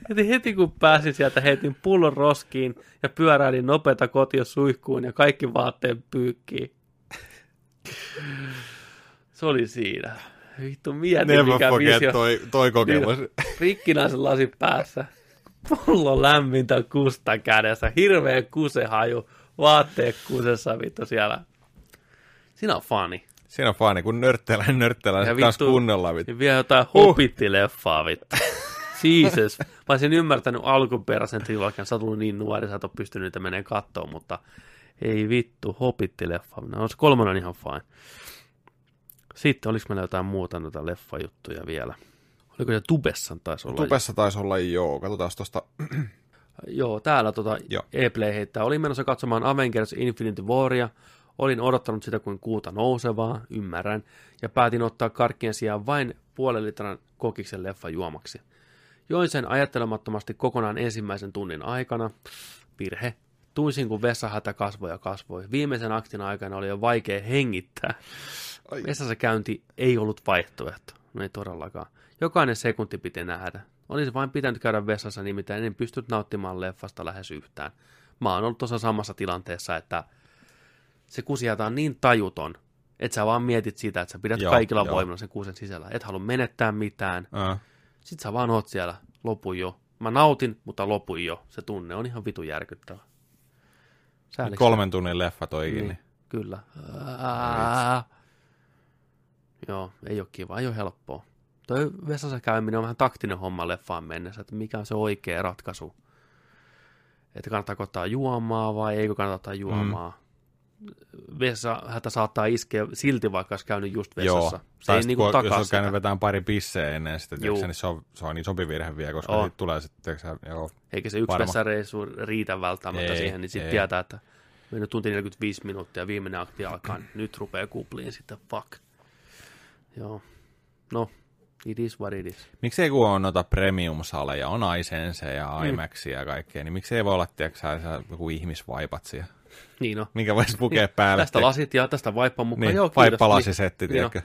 Heti, heti kun pääsin sieltä, heitin pullon roskiin ja pyöräilin nopeita kotia suihkuun ja kaikki vaatteen pyykkiin. Se oli siinä. Vittu, mieti Never mikä forget visio. toi, toi kokemus. Rikkinäisen lasin päässä. Pullo lämmintä kusta kädessä. Hirveä kusehaju. Vaatteet kusessa vittu siellä. Siinä on fani. Siinä on fani, kun nörttelään, nörttelään Ja kans vittu- kunnolla. Vittu. Ja vielä jotain Huh. Hobbit-leffaa vittu. Jesus. Mä olisin ymmärtänyt alkuperäisen trilogian. Sä oot ollut niin nuori, sä et ole pystynyt niitä menee kattoon, mutta ei vittu, Hobbit-leffa. No, se kolmonen on ihan fine. Sitten oliko meillä jotain muuta noita leffajuttuja vielä? Oliko se Tubessan taisi olla? Tupessa taisi olla joo, katsotaan tosta. Joo, täällä tota Joo. E-Play heittää. Olin menossa katsomaan Avengers Infinity Waria. Olin odottanut sitä kuin kuuta nousevaa, ymmärrän, ja päätin ottaa karkkien sijaan vain puolen litran kokiksen leffa juomaksi. Join sen ajattelemattomasti kokonaan ensimmäisen tunnin aikana. Virhe. Tuisin kun vessahätä kasvoi ja kasvoi. Viimeisen aktin aikana oli jo vaikea hengittää. Ai. Vessassa käynti ei ollut vaihtoehto. No ei todellakaan. Jokainen sekunti piti nähdä. Olisi vain pitänyt käydä vessassa, nimittäin en pystynyt nauttimaan leffasta lähes yhtään. Mä oon ollut tuossa samassa tilanteessa, että se kusijata on niin tajuton, että sä vaan mietit sitä, että sä pidät Joo, kaikilla joo. voimilla sen kuusen sisällä. Et halua menettää mitään. Äh. Sitten sä vaan oot siellä, lopun jo. Mä nautin, mutta lopun jo. Se tunne on ihan vitu järkyttävä. Sääliksi. Kolmen tunnin leffa toikin. Niin, Niin. kyllä. Ää, Joo, ei ole kiva, ei ole helppoa. Toi vessassa käyminen on vähän taktinen homma leffaan mennessä, että mikä on se oikea ratkaisu. Että kannattaako ottaa juomaa vai eikö kannata ottaa juomaa. Mm. Vessahätä saattaa iskeä silti, vaikka olisi käynyt just vessassa. Joo. Se Tai ei niinku kun, takaa jos on käynyt sitä. vetämään pari pisseä ennen sitä, tiiäksä, niin se on, se on isompi virhe vielä, koska sitten tulee sitten, tiiäksä, joo. Eikä se yksi Varma. vessareissu riitä välttämättä Ei, siihen, niin sitten tietää, että mennyt tunti 45 minuuttia viimeinen akti alkaa, niin nyt rupeaa kupliin sitten, fuck. Joo. No, it is what it is. Miksei kun on noita premium-saleja, on iSense Mm. ja IMAXia ja kaikkea, niin miksei voi olla, sä joku ihmisvaipat siellä, Niin no. minkä voisi pukea päälle. Tästä lasit ja tästä vaippan mukaan. Niin, Joo, vaippalasisetti, Niin, tiedätkö?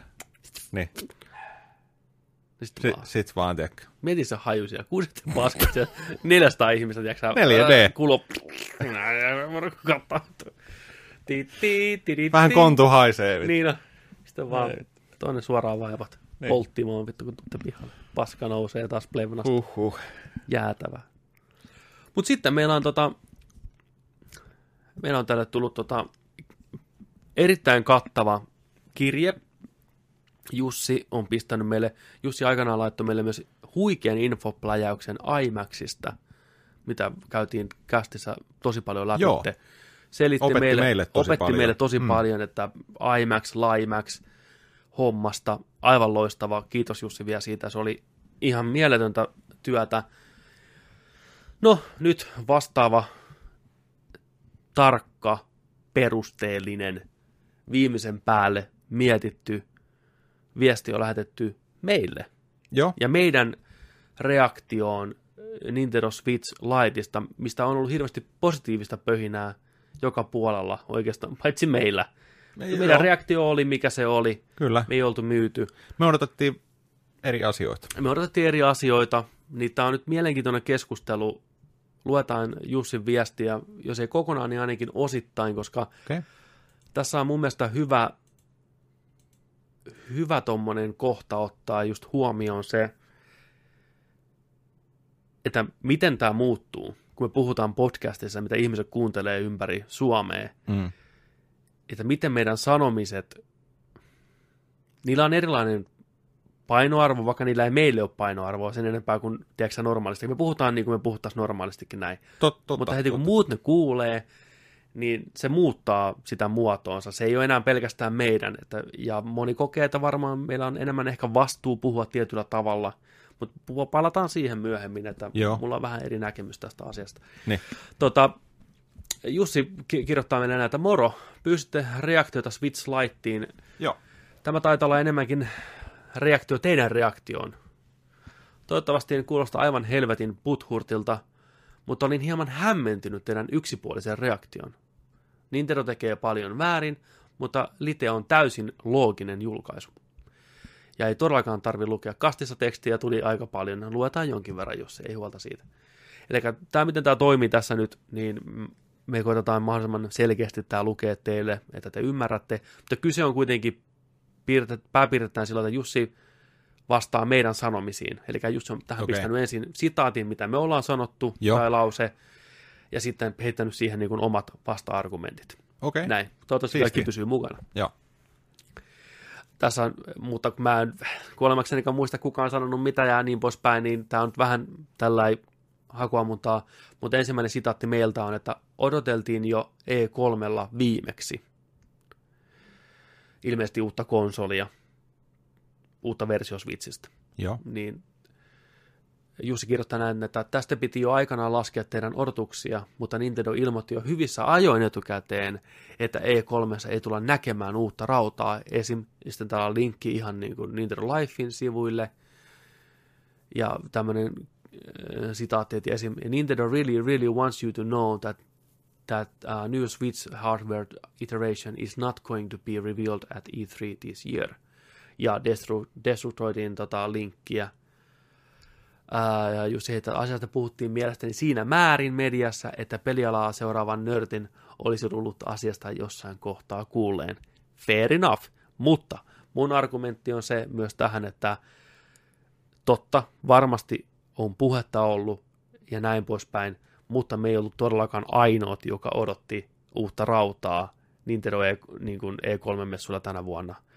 Niin, Niin, sitten sit, vaan. sit vaan, tiedätkö? Mieti se haju siellä. Kuusit paskat ja 400 ihmistä, tiedätkö sä? 4D. ää, Kulo. Vähän kontu haisee. Niin no. Sitten vaan toinen suoraan vaivat. Niin. Polttimoon vittu, kun tuutte pihalle. Paska nousee taas plevnasta. Huhhuh. jäätävä. Mutta sitten meillä on tota, meillä on tälle tullut tota, erittäin kattava kirje. Jussi on pistänyt meille, Jussi aikanaan laittoi meille myös huikean infopläjäyksen IMAXista, mitä käytiin kästissä tosi paljon läpi. Joo. Selitti Opetti meille, meille tosi opetti paljon. meille tosi Mm. paljon, että IMAX, LIMAX hommasta, aivan loistava. Kiitos Jussi vielä siitä, se oli ihan mieletöntä työtä. No, nyt vastaava tarkka, perusteellinen, viimeisen päälle mietitty viesti on lähetetty meille. Joo, Ja meidän reaktioon Nintendo Switch Liteista, mistä on ollut hirveästi positiivista pöhinää joka puolella oikeastaan, paitsi meillä. Ei, Meidän joo. reaktio oli, mikä se oli. kyllä. Me ei oltu myyty. Me odotettiin eri asioita. Me odotettiin eri asioita. Niin tämä on nyt mielenkiintoinen keskustelu. Luetaan Jussin viestiä, jos ei kokonaan, niin ainakin osittain, koska. Okay. tässä on mun mielestä hyvä, hyvä tommonen kohta ottaa just huomioon se, että miten tämä muuttuu, kun me puhutaan podcastissa, mitä ihmiset kuuntelee ympäri Suomea, Mm. Että miten meidän sanomiset, niillä on erilainen painoarvo, vaikka niillä ei meille ole painoarvoa sen enempää kuin, tiedätkö normaalisti. Me puhutaan niin kuin me puhuttaisiin normaalistikin näin. Tot, totta, Mutta heti kun muut ne kuulee, niin se muuttaa sitä muotoonsa. Se ei ole enää pelkästään meidän. Että, ja moni kokee, että varmaan meillä on enemmän ehkä vastuu puhua tietyllä tavalla. Mutta palataan siihen myöhemmin, että Joo. mulla on vähän eri näkemys tästä asiasta. Niin. Tota, Jussi ki- kirjoittaa meille näitä, moro, pyysitte reaktiota Switch Lightiin. Joo. Tämä taitaa olla enemmänkin reaktio teidän reaktioon. Toivottavasti en kuulosta aivan helvetin puthurtilta, mutta olin hieman hämmentynyt teidän yksipuolisen reaktion. Nintendo tekee paljon väärin, mutta Lite on täysin looginen julkaisu. Ja ei todellakaan tarvi lukea kastissa tekstiä, tuli aika paljon, luetaan jonkin verran, jos ei huolta siitä. Eli tämä, miten tämä toimii tässä nyt, niin me koitetaan mahdollisimman selkeästi tämä lukea teille, että te ymmärrätte, mutta kyse on kuitenkin pääpiirtettäen sillä, että Jussi vastaa meidän sanomisiin. Eli Jussi on tähän okay. pistänyt ensin sitaatin, mitä me ollaan sanottu, Joo. tai lause, ja sitten heittänyt siihen niin kuin omat vasta-argumentit. Okay. Näin. Toivottavasti Siisti. kaikki pysyy mukana. Joo. Tässä on, mutta kun mä en kuolemakseni muista kukaan sanonut mitä ja niin poispäin, niin tämä on vähän tällainen hakuammuntaa, mutta ensimmäinen sitaatti meiltä on, että odoteltiin jo E3 viimeksi. Ilmeisesti uutta konsolia, uutta versio Switchistä. Joo. Niin Jussi kirjoittaa näin, että tästä piti jo aikanaan laskea teidän odotuksia, mutta Nintendo ilmoitti jo hyvissä ajoin etukäteen, että E3 ei tulla näkemään uutta rautaa. Esim. sitten täällä on linkki ihan niin kuin Nintendo Lifein sivuille, ja tämmöinen äh, sitaatti, että esim. Nintendo really, really wants you to know that that uh, new Switch hardware iteration is not going to be revealed at E3 this year. Ja Destructoidin tota, linkkiä Ää, ja just että asiasta puhuttiin mielestäni siinä määrin mediassa, että pelialaa seuraavan nörtin olisi tullut asiasta jossain kohtaa kuulleen. Fair enough, mutta mun argumentti on se myös tähän, että totta, varmasti on puhetta ollut ja näin poispäin, mutta me ei ollut todellakaan ainoat, joka odotti uutta rautaa Nintendo e, niin kuin E3-messuilla tänä vuonna –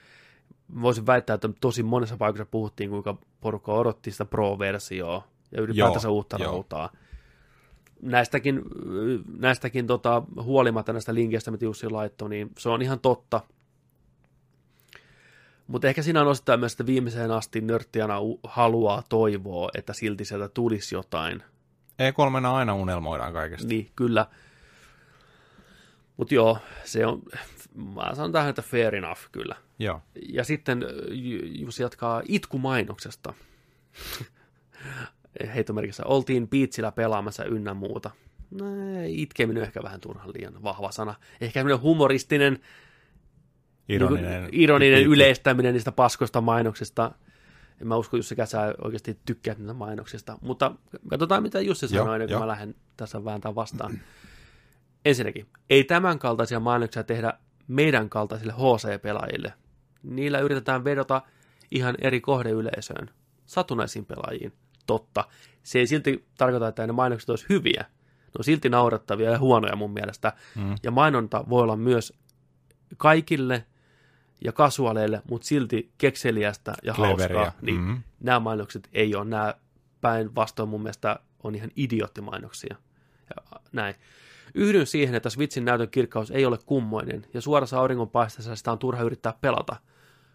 voisin väittää, että tosi monessa paikassa puhuttiin, kuinka porukka odotti sitä Pro-versioa ja ylipäätänsä joo, uutta joo. rautaa. Näistäkin, näistäkin tota, huolimatta näistä linkeistä, mitä Jussi laittoi, niin se on ihan totta. Mutta ehkä siinä on osittain myös, että viimeiseen asti nörttiana haluaa toivoa, että silti sieltä tulisi jotain. E3 aina unelmoidaan kaikesta. Niin, kyllä. Mutta joo, se on, mä sanon tähän, että fair enough kyllä. Joo. Ja sitten Jussi jatkaa itkumainoksesta. Heitomerkissä oltiin piitsillä pelaamassa ynnä muuta. No, itkeminen on ehkä vähän turhan liian vahva sana. Ehkä semmoinen humoristinen, ironinen, niin ironinen yleistäminen niistä paskoista mainoksista. En mä usko, Jussi Käsä oikeasti tykkää niitä mainoksista. Mutta katsotaan, mitä Jussi sanoi, ennen kuin mä lähden tässä vääntämään vastaan. Ensinnäkin, ei tämän kaltaisia mainoksia tehdä meidän kaltaisille HC-pelaajille. Niillä yritetään vedota ihan eri kohdeyleisöön, satunnaisiin pelaajiin. Totta, se ei silti tarkoita, että ne mainokset olisi hyviä. Ne on silti naurettavia ja huonoja mun mielestä. Mm. Ja mainonta voi olla myös kaikille ja kasuaaleille, mutta silti kekseliästä ja Cleveria. hauskaa. Niin mm-hmm. Nämä mainokset ei ole. Nämä päinvastoin mun mielestä on ihan idioottimainoksia. Ja näin. Yhdyn siihen, että Switchin näytön kirkkaus ei ole kummoinen, ja suorassa auringonpaisteessa sitä on turha yrittää pelata,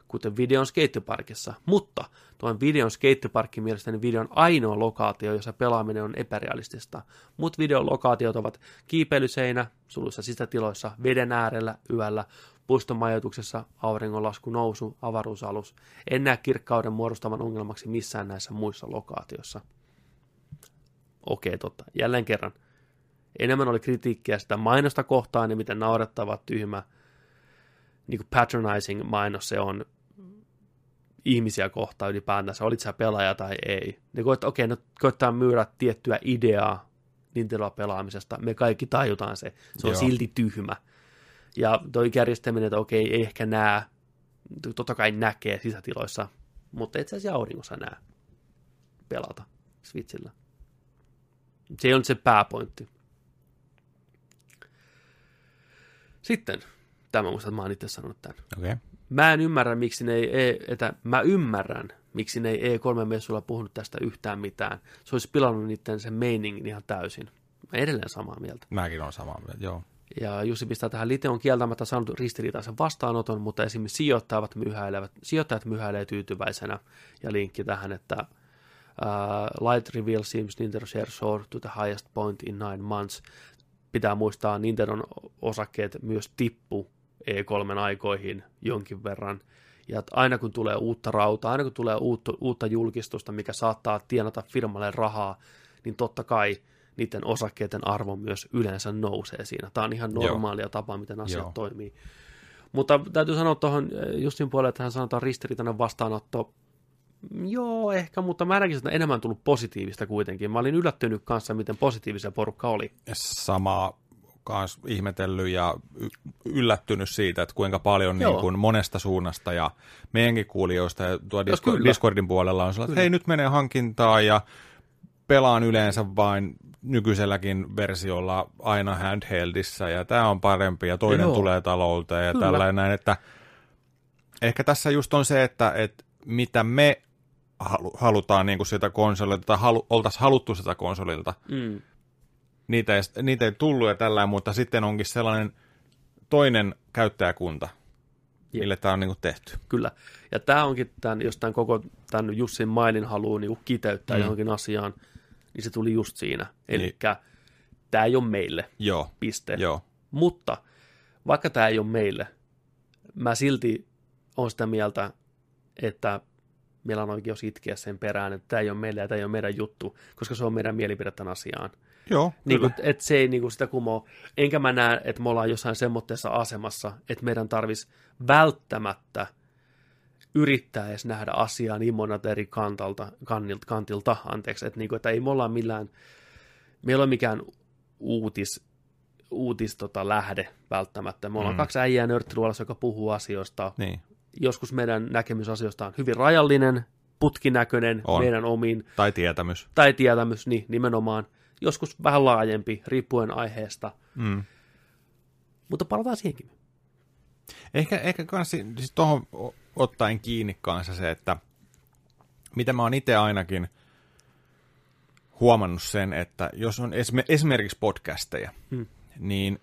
kuten videon skeittiparkissa. Mutta tuon videon skeittiparkki mielestäni videon ainoa lokaatio, jossa pelaaminen on epärealistista. Mut videon lokaatiot ovat kiipeilyseinä, suluissa sisätiloissa, veden äärellä, yöllä, puiston majoituksessa, auringonlasku, nousu, avaruusalus. En näe kirkkauden muodostavan ongelmaksi missään näissä muissa lokaatioissa. Okei, totta. Jälleen kerran – enemmän oli kritiikkiä sitä mainosta kohtaan ja miten naurettava, tyhmä, niin kuin patronizing mainos se on ihmisiä kohtaan ylipäätänsä, olit sä pelaaja tai ei. Ne koet, okei, okay, ne koittaa myydä tiettyä ideaa Nintendo pelaamisesta, me kaikki tajutaan se, se on Joo. silti tyhmä. Ja toi järjestäminen, että okei, ei ehkä näe, totta kai näkee sisätiloissa, mutta itse asiassa auringossa näe pelata Switchillä. Se ole se pääpointti. Sitten, tämä muistan, että mä oon itse sanonut tämän. Okay. Mä en ymmärrä, miksi ne ei, e, että mä ymmärrän, miksi ne ei E3-messuilla puhunut tästä yhtään mitään. Se olisi pilannut niiden sen meiningin ihan täysin. Mä edelleen samaa mieltä. Mäkin olen samaa mieltä, joo. Ja Jussi pistää tähän, Lite on kieltämättä saanut ristiriitaisen vastaanoton, mutta esimerkiksi sijoittajat myhäilevät, sijoittajat myhäilee tyytyväisenä. Ja linkki tähän, että uh, Light reveal seems Nintendo share soared to the highest point in nine months pitää muistaa, Nintendon osakkeet myös tippu E3 aikoihin jonkin verran. Ja aina kun tulee uutta rautaa, aina kun tulee uutta, uutta julkistusta, mikä saattaa tienata firmalle rahaa, niin totta kai niiden osakkeiden arvo myös yleensä nousee siinä. Tämä on ihan normaalia Joo. tapa, miten asiat Joo. toimii. Mutta täytyy sanoa tuohon Justin puolelle, että hän sanotaan ristiriitainen vastaanotto. Joo, ehkä, mutta mä näkisin, että enemmän tullut positiivista kuitenkin. Mä olin yllättynyt kanssa, miten positiivisia porukka oli. Sama kanssa ihmetellyt ja yllättynyt siitä, että kuinka paljon niin kuin monesta suunnasta ja meidänkin kuulijoista ja tuo Discord, Discordin puolella on sellainen, että hei nyt menee hankintaa ja pelaan yleensä vain nykyiselläkin versiolla aina handheldissa ja tämä on parempi ja toinen Joo. tulee taloulta ja Kyllä. tällainen, että ehkä tässä just on se, että, että mitä me halutaan niin kuin sitä konsolilta tai halu, oltaisiin haluttu sitä konsolilta, mm niitä ei, niitä ei tullut ja tällä, mutta sitten onkin sellainen toinen käyttäjäkunta, Jep. mille tämä on niin kuin tehty. Kyllä. Ja tämä onkin, tämän, jos tämän koko tämän Jussin mailin haluaa niin kiteyttää mm. johonkin asiaan, niin se tuli just siinä. Eli niin. tämä ei ole meille. Joo. Piste. Joo. Mutta vaikka tämä ei ole meille, mä silti olen sitä mieltä, että meillä on oikeus itkeä sen perään, että tämä ei ole meille ja tämä ei ole meidän juttu, koska se on meidän mielipide tämän asiaan. Joo, niin kuin, että se ei niin kuin sitä kumoa. Enkä mä näe, että me ollaan jossain semmoisessa asemassa, että meidän tarvitsisi välttämättä yrittää edes nähdä asiaa niin monelta eri kantalta, kantilta, kantilta anteeksi, että, niin kuin, että ei me olla millään, meillä ole mikään uutis, uutis tota, lähde välttämättä. Me ollaan mm. kaksi äijää nörttiluolassa, joka puhuu asioista. Niin. Joskus meidän näkemys asioista on hyvin rajallinen, putkinäköinen on. meidän omiin. Tai tietämys. Tai tietämys, niin nimenomaan joskus vähän laajempi, riippuen aiheesta. Mm. Mutta palataan siihenkin. Ehkä, ehkä kans, siis tuohon ottaen kiinni kanssa se, että mitä mä oon itse ainakin huomannut sen, että jos on esimerkiksi podcasteja, hmm. niin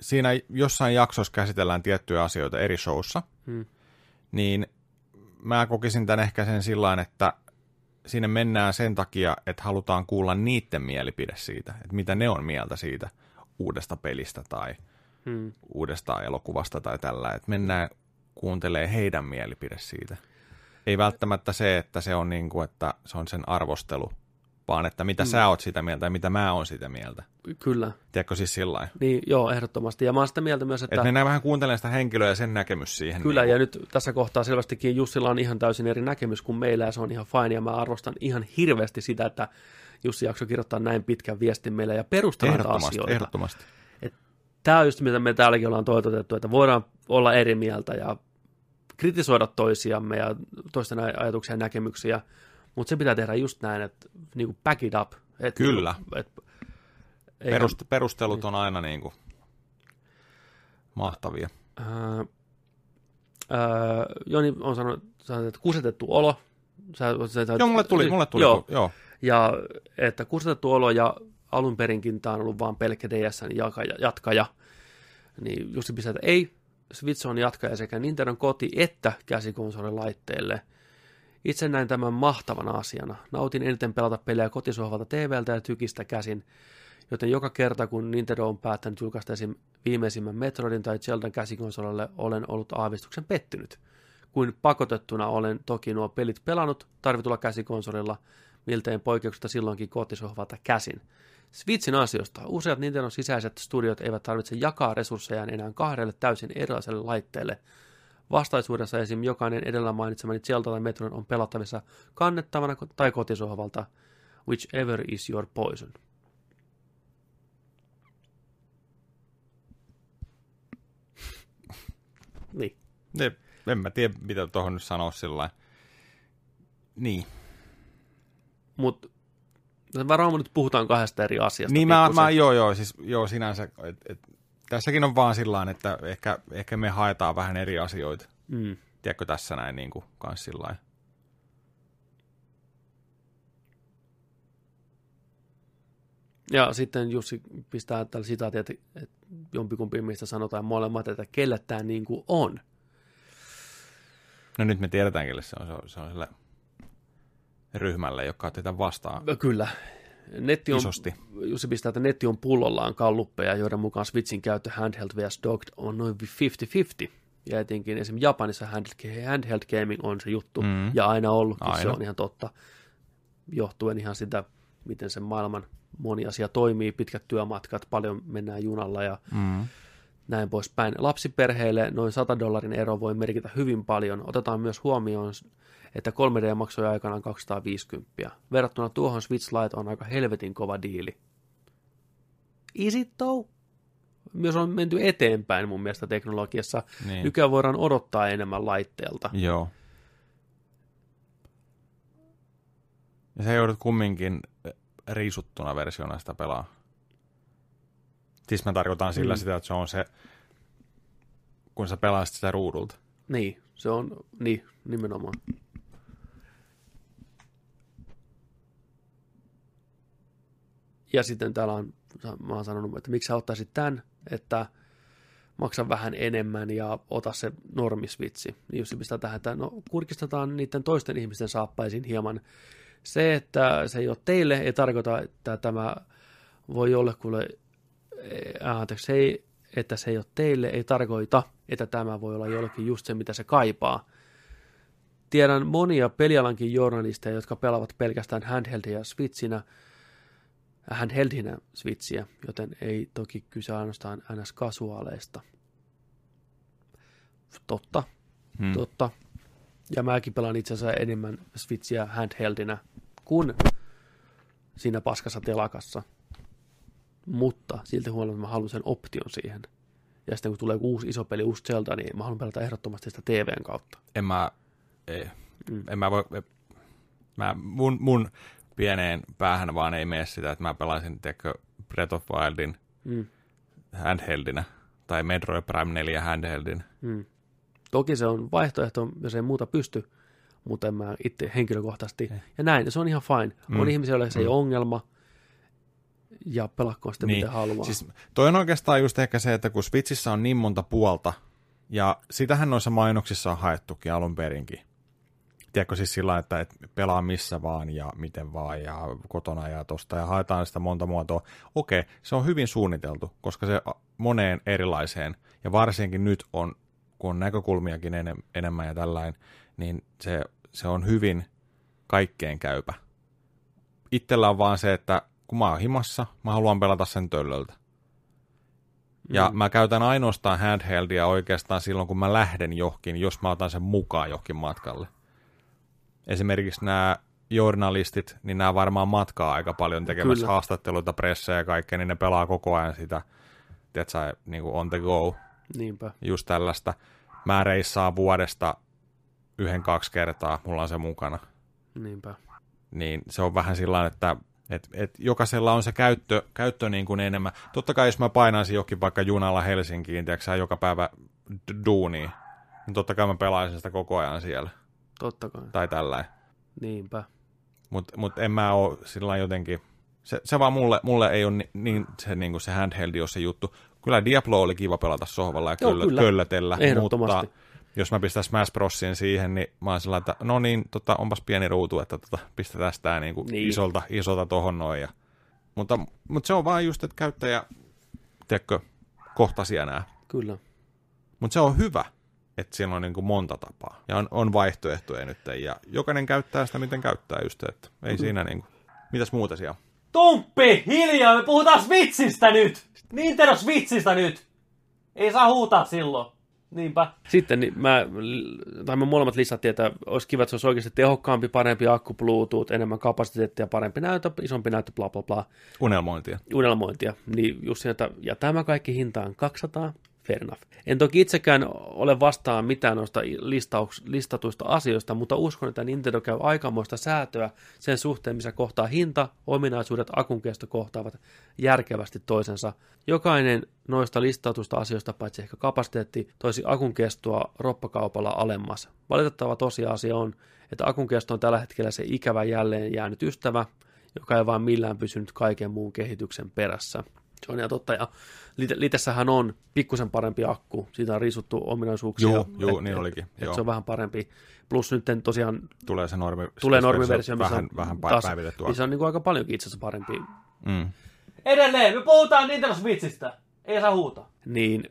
siinä jossain jaksossa käsitellään tiettyjä asioita eri showssa, hmm. niin mä kokisin tämän ehkä sen sillä että sinne mennään sen takia, että halutaan kuulla niiden mielipide siitä, että mitä ne on mieltä siitä uudesta pelistä tai hmm. uudesta elokuvasta tai tällä, että mennään kuuntelee heidän mielipide siitä. Ei välttämättä se, että se on, niin kuin, että se on sen arvostelu, vaan että mitä mm. sä oot sitä mieltä ja mitä mä oon sitä mieltä. Kyllä. Tiedätkö siis sillä Niin, joo, ehdottomasti. Ja mä oon sitä mieltä myös, että... Että mennään vähän kuuntelemaan sitä henkilöä ja sen näkemys siihen. Kyllä, niin. ja nyt tässä kohtaa selvästikin Jussilla on ihan täysin eri näkemys kuin meillä, ja se on ihan fine, ja mä arvostan ihan hirveästi sitä, että Jussi jakso kirjoittaa näin pitkän viestin meille ja perustaa näitä asioita. Ehdottomasti, Tämä on just mitä me täälläkin ollaan toitotettu, että voidaan olla eri mieltä ja kritisoida toisiamme ja toisten ajatuksia ja näkemyksiä, mutta se pitää tehdä just näin, että niin kuin back it up. Että, Kyllä. Että, eikä, Perust, perustelut on aina niin kuin mahtavia. Ää, ää, Joni on sanonut, sanonut, että kusetettu olo. Sä, sä, joo, mulle tuli, mulle tuli. Joo. joo. Ja että kusetettu olo ja alun perinkin tämä on ollut vain pelkkä DSn jatkaja. Niin just pistää, että ei, Switch on jatkaja sekä Nintendo koti- että käsikonsolilaitteelle – itse näin tämän mahtavana asiana. Nautin eniten pelata pelejä kotisohvalta TVltä ja tykistä käsin, joten joka kerta kun Nintendo on päättänyt julkaista esim. viimeisimmän Metroidin tai Zeldan käsikonsolille, olen ollut aavistuksen pettynyt. Kuin pakotettuna olen toki nuo pelit pelannut tarvitulla käsikonsolilla, miltein poikkeuksesta silloinkin kotisohvalta käsin. Switchin asioista useat Nintendo sisäiset studiot eivät tarvitse jakaa resurssejaan enää kahdelle täysin erilaiselle laitteelle – Vastaisuudessa esim. jokainen edellä mainitsemani Zelda tai Metroid on pelattavissa kannettavana tai kotisohvalta, whichever is your poison. niin. Ne, en mä tiedä, mitä tuohon nyt sanoa sillä Niin. Mutta varmaan nyt puhutaan kahdesta eri asiasta. Niin mä, mä, joo, joo, siis joo sinänsä, et, et, tässäkin on vaan sillä että ehkä, ehkä me haetaan vähän eri asioita. Mm. Tiedätkö tässä näin niin kuin, kans sillä Ja sitten Jussi pistää tällä sitaatia, että, että jompikumpi mistä sanotaan molemmat, että kelle tämä niin kuin on. No nyt me tiedetään, kelle se on. Se on, se on sille ryhmälle, joka tätä vastaan. Kyllä. Netti on, Isosti. Jussi pistää, että netti on pullollaan kalluppeja, joiden mukaan Switchin käyttö handheld vs docked on noin 50-50. Ja etenkin esimerkiksi Japanissa handheld, handheld gaming on se juttu, mm. ja aina ollut, aina. se on ihan totta, johtuen ihan sitä miten se maailman moni asia toimii, pitkät työmatkat, paljon mennään junalla ja Mm. näin poispäin. Lapsiperheille noin 100 dollarin ero voi merkitä hyvin paljon. Otetaan myös huomioon, että 3D maksoi aikanaan 250. Verrattuna tuohon Switch Lite on aika helvetin kova diili. Is though? Myös on menty eteenpäin mun mielestä teknologiassa. Niin. Nykyään voidaan odottaa enemmän laitteelta. Joo. Ja se joudut kumminkin eh, riisuttuna versiona sitä pelaa. Siis mä tarkoitan sillä Mm. sitä, että se on se, kun sä pelaat sitä ruudulta. Niin, se on, niin, nimenomaan. Ja sitten täällä on, mä oon sanonut, että miksi sä ottaisit tämän, että maksa vähän enemmän ja ota se normisvitsi. Niin just se pistää tähän, että no kurkistetaan niiden toisten ihmisten saappaisiin hieman. Se, että se ei ole teille, ei tarkoita, että tämä voi jollekulle, ää, anteeksi, se ei, että se ei ole teille, ei tarkoita, että tämä voi olla jollekin just se, mitä se kaipaa. Tiedän monia pelialankin journalisteja, jotka pelaavat pelkästään handheldia switchinä, handheldinä switchiä, joten ei toki kyse ainoastaan NS-kasuaaleista. Totta, Hmm. totta. Ja mäkin pelaan itse asiassa enemmän switchiä handheldinä kuin siinä paskassa telakassa. Mutta silti huolimatta mä haluan sen option siihen. Ja sitten kun tulee uusi iso peli, uusi Zelda, niin mä haluan pelata ehdottomasti sitä TVn kautta. En mä, ei, Mm. en mä voi, mä, mun, mun pieneen päähän vaan ei mene sitä, että mä pelaisin, tiedätkö, Breath of Wildin Mm. handheldinä, tai Metroid Prime 4 handheldin. Mm. Toki se on vaihtoehto, jos ei muuta pysty, mutta en mä itse henkilökohtaisesti. Ei. Ja näin, ja se on ihan fine. Mm. On ihmisiä, joille se ei Mm. ole ongelma, ja pelakkoon sitten Niin. miten haluaa. Siis toi on oikeastaan just ehkä se, että kun Switchissä on niin monta puolta, ja sitähän noissa mainoksissa on haettukin alun perinkin. Tiedätkö siis sillä, että et pelaa missä vaan ja miten vaan ja kotona ja tosta ja haetaan sitä monta muotoa. Okei, se on hyvin suunniteltu, koska se moneen erilaiseen ja varsinkin nyt on, kun on näkökulmiakin enem, enemmän ja tällainen, niin se, se on hyvin kaikkeen käypä. Itsellä on vaan se, että kun mä oon himassa, mä haluan pelata sen töllöltä. Ja Mm. mä käytän ainoastaan handheldia oikeastaan silloin, kun mä lähden johonkin, jos mä otan sen mukaan johonkin matkalle. Esimerkiksi nämä journalistit, niin nämä varmaan matkaa aika paljon tekemässä Kyllä. haastatteluita, pressejä ja kaikkea, niin ne pelaa koko ajan sitä, tiedätkö, niin kuin on the go, Niinpä. just tällaista. Mä reissaan vuodesta yhden kaksi kertaa, mulla on se mukana. Niinpä. Niin se on vähän sillä että et, et jokaisella on se käyttö, käyttö niin kuin enemmän. Totta kai jos mä painaisin jokin vaikka junalla Helsinkiin, tiedätkö, joka päivä duuniin, niin totta kai mä pelaisin sitä koko ajan siellä. Totta kai. Tai tällainen. Niinpä. Mutta mut en mä oo sillä jotenkin... Se, se vaan mulle, mulle ei ole niin, niin, se, niin kuin se handheldi on se juttu. Kyllä Diablo oli kiva pelata sohvalla ja Joo, köllä, kyllä. köllötellä, mutta jos mä pistän Smash Brosin siihen, niin mä oon sillä että no niin, tota, onpas pieni ruutu, että tota, pistetään tää niinku Niin. niin. isolta, isolta tohon noin. Ja, mutta, mutta se on vaan just, että käyttäjä, tiedätkö, kohtasia nää. Kyllä. Mutta se on hyvä, että siellä on niinku monta tapaa ja on, on vaihtoehtoja nyt ja jokainen käyttää sitä, miten käyttää just, että ei mm-hmm. siinä niinku. Mitäs muuta siellä? Tumppi, hiljaa, me puhutaan Switchistä nyt! Nintendo Switchistä nyt! Ei saa huutaa silloin. Niinpä. Sitten niin mä, tai me molemmat listattiin, että olisi kiva, että se olisi oikeasti tehokkaampi, parempi akku, Bluetooth, enemmän kapasiteettia, parempi näyttö, isompi näyttö, bla bla bla, Unelmointia. unelmointia. Niin just siinä, että, ja tämä kaikki hintaan 200, fair enough. En toki itsekään ole vastaan mitään noista listauks, listatuista asioista, mutta uskon, että Nintendo käy aikamoista säätöä sen suhteen, missä kohtaa hinta, ominaisuudet, akun kesto kohtaavat järkevästi toisensa. Jokainen noista listatuista asioista, paitsi ehkä kapasiteetti, toisi akun kestoa roppakaupalla alemmas. Valitettava tosiasia on, että akun kesto on tällä hetkellä se ikävä jälleen jäänyt ystävä, joka ei vaan millään pysynyt kaiken muun kehityksen perässä. Se on ihan totta, ja Lite- Litessähän on pikkusen parempi akku, siitä on risuttu ominaisuuksia. Juu, juu, Et- niin et- olikin, et joo. se on vähän parempi. Plus nyt tosiaan Tulee se normi. tulee se- normiversio, missä Vähän, on vähän taas- päivitetty. Niin se on niin kuin aika paljonkin itse asiassa parempi. Mm. Edelleen, me puhutaan Nintendo Switchistä. Ei saa huutaa. Niin,